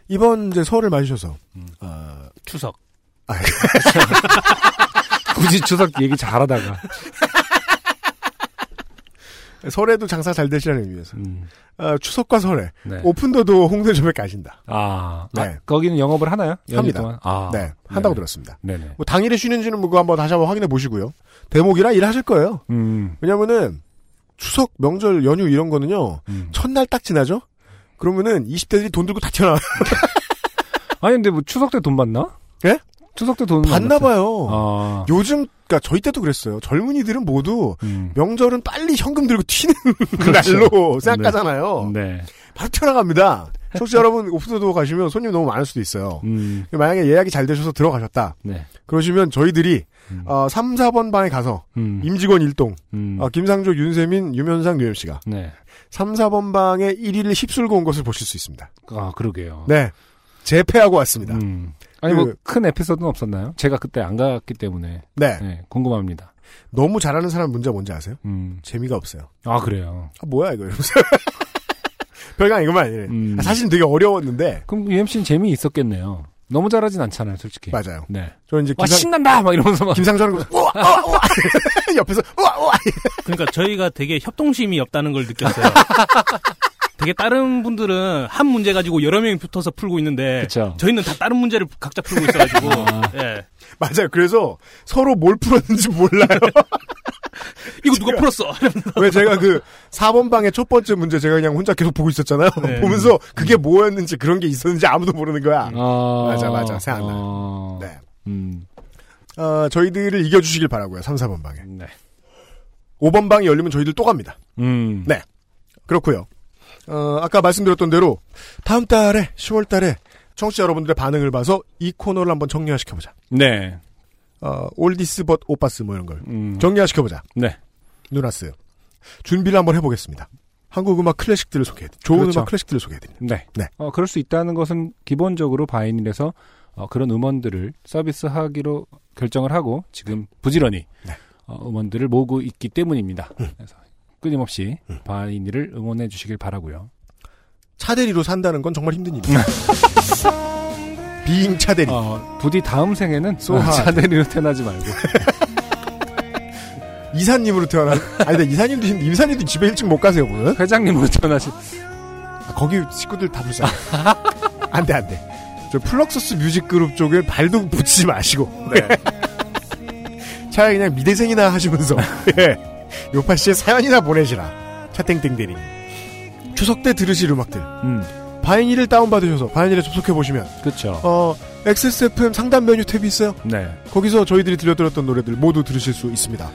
[SPEAKER 2] 이번 이제 설을 맞으셔서
[SPEAKER 1] 음.
[SPEAKER 2] 아,
[SPEAKER 7] 추석.
[SPEAKER 2] 아, <laughs>
[SPEAKER 1] 굳이 추석 얘기 잘하다가. <laughs>
[SPEAKER 2] 설에도 장사 잘 되시라는 의미에서
[SPEAKER 1] 음,
[SPEAKER 2] 아, 추석과 설에
[SPEAKER 1] 네.
[SPEAKER 2] 오픈도도 홍대점에 가신다.
[SPEAKER 1] 아,
[SPEAKER 2] 네.
[SPEAKER 1] 아, 거기는 영업을 하나요?
[SPEAKER 2] 합니다.
[SPEAKER 1] 아,
[SPEAKER 2] 네, 한다고
[SPEAKER 1] 네네.
[SPEAKER 2] 들었습니다.
[SPEAKER 1] 네네.
[SPEAKER 2] 뭐 당일에 쉬는지는 뭐 한번 다시 한번 확인해 보시고요. 대목이라 일하실 거예요.
[SPEAKER 1] 음,
[SPEAKER 2] 왜냐면은 추석 명절 연휴 이런 거는요
[SPEAKER 1] 음.
[SPEAKER 2] 첫날 딱 지나죠. 그러면은 20대들이 돈 들고 다 튀어나와. <laughs>
[SPEAKER 1] 아니, 근데 뭐 추석 때 돈 받나?
[SPEAKER 2] 예?
[SPEAKER 1] 추석 때돈
[SPEAKER 2] 받나 봐요.
[SPEAKER 1] 아,
[SPEAKER 2] 요즘 그러니까 저희 때도 그랬어요. 젊은이들은 모두
[SPEAKER 1] 음.
[SPEAKER 2] 명절은 빨리 현금 들고 튀는 그 <laughs>
[SPEAKER 1] 그렇죠.
[SPEAKER 2] 날로 생각하잖아요.
[SPEAKER 1] 네.
[SPEAKER 2] 바로 튀어나갑니다. 청취자 여러분 오픈도 가시면 손님 너무 많을 수도 있어요.
[SPEAKER 1] 음,
[SPEAKER 2] 만약에 예약이 잘 되셔서 들어가셨다.
[SPEAKER 1] 네.
[SPEAKER 2] 그러시면 저희들이
[SPEAKER 1] 음.
[SPEAKER 2] 어, 3, 4번 방에 가서
[SPEAKER 1] 음,
[SPEAKER 2] 임직원 일동
[SPEAKER 1] 음,
[SPEAKER 2] 어, 김상조, 윤세민, 유면상, 유현 씨가
[SPEAKER 1] 네.
[SPEAKER 2] 3, 4번 방에 1위를 휩쓸고 온 것을 보실 수 있습니다.
[SPEAKER 1] 아, 그러게요.
[SPEAKER 2] 네. 재패하고 왔습니다.
[SPEAKER 1] 음. 아니,
[SPEAKER 2] 그-
[SPEAKER 1] 뭐, 큰 에피소드는 없었나요? 제가 그때 안 갔기 때문에.
[SPEAKER 2] 네.
[SPEAKER 1] 네, 궁금합니다.
[SPEAKER 2] 너무 잘하는 사람 문제 뭔지 아세요?
[SPEAKER 1] 음.
[SPEAKER 2] 재미가 없어요.
[SPEAKER 1] 아, 그래요.
[SPEAKER 2] 아, 뭐야, 이거. 이러면서. <laughs> 별거 아니구만.
[SPEAKER 1] 음.
[SPEAKER 2] 아, 사실 되게 어려웠는데.
[SPEAKER 1] 그럼 UMC는 재미 있었겠네요. 너무 잘하진 않잖아요, 솔직히.
[SPEAKER 2] 맞아요.
[SPEAKER 1] 네.
[SPEAKER 2] 저 이제
[SPEAKER 1] 와,
[SPEAKER 2] 김상,
[SPEAKER 1] 신난다! 막 이러면서 막.
[SPEAKER 2] 김상조는 우와, 우와, 우와. <laughs> 옆에서 우와, 우와.
[SPEAKER 7] 그러니까 저희가 되게 협동심이 없다는 걸 느꼈어요. <laughs> 되게 다른 분들은 한 문제 가지고 여러 명이 붙어서 풀고 있는데
[SPEAKER 1] 그쵸.
[SPEAKER 7] 저희는 다 다른 문제를 각자 풀고 있어가지고 <laughs>
[SPEAKER 1] 아.
[SPEAKER 7] 예.
[SPEAKER 2] 맞아요. 그래서 서로 뭘 풀었는지 몰라요. <laughs>
[SPEAKER 7] 이거 누가 풀었어? <laughs>
[SPEAKER 2] 왜 제가 그 4번 방의 첫 번째 문제 제가 그냥 혼자 계속 보고 있었잖아요.
[SPEAKER 7] 네.
[SPEAKER 2] 보면서 그게 뭐였는지 그런 게 있었는지 아무도 모르는 거야.
[SPEAKER 1] 아,
[SPEAKER 2] 맞아, 맞아. 생각나.
[SPEAKER 1] 어,
[SPEAKER 2] 네.
[SPEAKER 1] 음,
[SPEAKER 2] 어, 저희들을 이겨주시길 바라고요. 3, 4번 방에.
[SPEAKER 1] 네.
[SPEAKER 2] 5번 방이 열리면 저희들 또 갑니다.
[SPEAKER 1] 음.
[SPEAKER 2] 네. 그렇고요. 어, 아까 말씀드렸던 대로 다음 달에 10월 달에 청취자 여러분들의 반응을 봐서 이 코너를 한번 정리화시켜보자.
[SPEAKER 1] 네.
[SPEAKER 2] 어, 올디스 벗 오빠스 뭐 이런 걸
[SPEAKER 1] 음.
[SPEAKER 2] 정리화시켜보자.
[SPEAKER 1] 네.
[SPEAKER 2] 누나스. 준비를 한번 해보겠습니다. 한국 음악 클래식들을 소개해 좋은
[SPEAKER 1] 그렇죠.
[SPEAKER 2] 음악 클래식들을 소개해드립니다.
[SPEAKER 1] 네.
[SPEAKER 2] 네.
[SPEAKER 1] 어, 그럴 수 있다는 것은 기본적으로 바이닐에서 어, 그런 음원들을 서비스하기로 결정을 하고 지금 부지런히
[SPEAKER 2] 네.
[SPEAKER 1] 어, 음원들을 모으고 있기 때문입니다.
[SPEAKER 2] 음.
[SPEAKER 1] 그래서 끊임없이
[SPEAKER 2] 음.
[SPEAKER 1] 바이닐을 응원해 주시길 바라고요.
[SPEAKER 2] 차대리로 산다는 건 정말 힘든 일이에요. Being 차대리.
[SPEAKER 1] 어, 부디 다음 생에는
[SPEAKER 2] hard.
[SPEAKER 1] 차대리로 태어나지 말고 <laughs>
[SPEAKER 2] 이사님으로 태어난. 아니, 근데 이사님도 힘- 이사님도 집에 일찍 못 가세요, 보면.
[SPEAKER 1] 회장님으로 태어나시.
[SPEAKER 2] 아, 거기 식구들 다 불쌍해. 안 돼, 안 돼. 저 플럭서스 뮤직 그룹 쪽에 발도 붙이지 마시고. 네. <laughs> 차라리 그냥 미대생이나 하시면서. <laughs> 예. 요파 씨의 사연이나 보내시라. 차땡땡 대리님. 추석 때 들으실 음악들.
[SPEAKER 1] 음,
[SPEAKER 2] 바이닐을 다운받으셔서 바이닐에 접속해보시면,
[SPEAKER 1] 그렇죠.
[SPEAKER 2] 어, XSFM 상담 메뉴 탭이 있어요.
[SPEAKER 1] 네.
[SPEAKER 2] 거기서 저희들이 들려드렸던 노래들 모두 들으실 수 있습니다.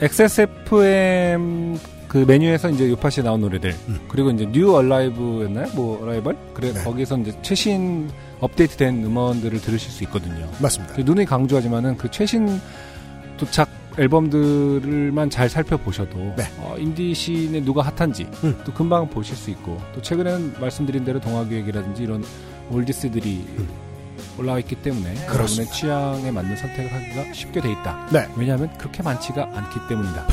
[SPEAKER 1] XSFM 그 메뉴에서 이제 요파시에 나온 노래들
[SPEAKER 2] 음.
[SPEAKER 1] 그리고 이제 new arrive였나요? 뭐 arrival? 그래
[SPEAKER 2] 네.
[SPEAKER 1] 거기서 이제 최신 업데이트된 음원들을 들으실 수 있거든요.
[SPEAKER 2] 맞습니다.
[SPEAKER 1] 그 눈이 강조하지만은 그 최신 도착 앨범들만 잘 살펴보셔도
[SPEAKER 2] 네.
[SPEAKER 1] 어, 인디 씬에 누가 핫한지
[SPEAKER 2] 음.
[SPEAKER 1] 또 금방 보실 수 있고 또 최근에는 말씀드린 대로 동화기획이라든지 이런 올디스들이
[SPEAKER 2] 음.
[SPEAKER 1] 올라와 있기 때문에 여러분의 취향에 맞는 선택을 하기가 쉽게 돼 있다.
[SPEAKER 2] 네.
[SPEAKER 1] 왜냐하면 그렇게 많지가 않기 때문이다.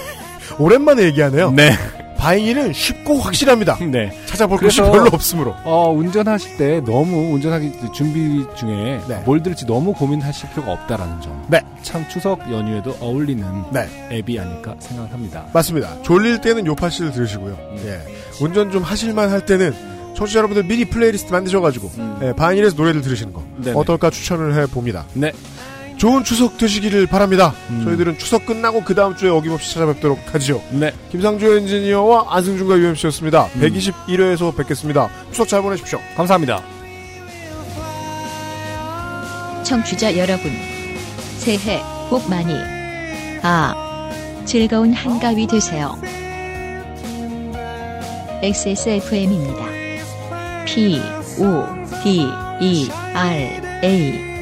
[SPEAKER 1] <laughs>
[SPEAKER 2] 오랜만에 얘기하네요.
[SPEAKER 1] 네.
[SPEAKER 2] 바이닐은 쉽고 확실합니다. <laughs>
[SPEAKER 1] 네.
[SPEAKER 2] 찾아볼 것이 별로 없으므로.
[SPEAKER 1] 어, 운전하실 때 너무 운전하기 준비 중에
[SPEAKER 2] 네.
[SPEAKER 1] 뭘 들을지 너무 고민하실 필요가 없다라는 점.
[SPEAKER 2] 네.
[SPEAKER 1] 참 추석 연휴에도 어울리는
[SPEAKER 2] 네.
[SPEAKER 1] 앱이 아닐까 생각합니다.
[SPEAKER 2] 맞습니다. 졸릴 때는 요파 씨를 들으시고요. 예. 운전 좀 하실만 할 때는 청취자 여러분들 미리 플레이리스트 만드셔가지고
[SPEAKER 1] 음.
[SPEAKER 2] 예, 바이닐에서 노래를 들으시는 거
[SPEAKER 1] 네네.
[SPEAKER 2] 어떨까 추천을 해봅니다.
[SPEAKER 1] 네.
[SPEAKER 2] 좋은 추석 되시기를 바랍니다.
[SPEAKER 1] 음.
[SPEAKER 2] 저희들은 추석 끝나고 그 다음 주에 어김없이 찾아뵙도록 하지요.
[SPEAKER 1] 네.
[SPEAKER 2] 김상조 엔지니어와 안승준과 UMC였습니다.
[SPEAKER 1] 음.
[SPEAKER 2] 121회에서 뵙겠습니다. 추석 잘 보내십시오.
[SPEAKER 1] 감사합니다.
[SPEAKER 8] 청취자 여러분, 새해 복 많이 아 즐거운 한가위 되세요. XSFM입니다. P O D E R A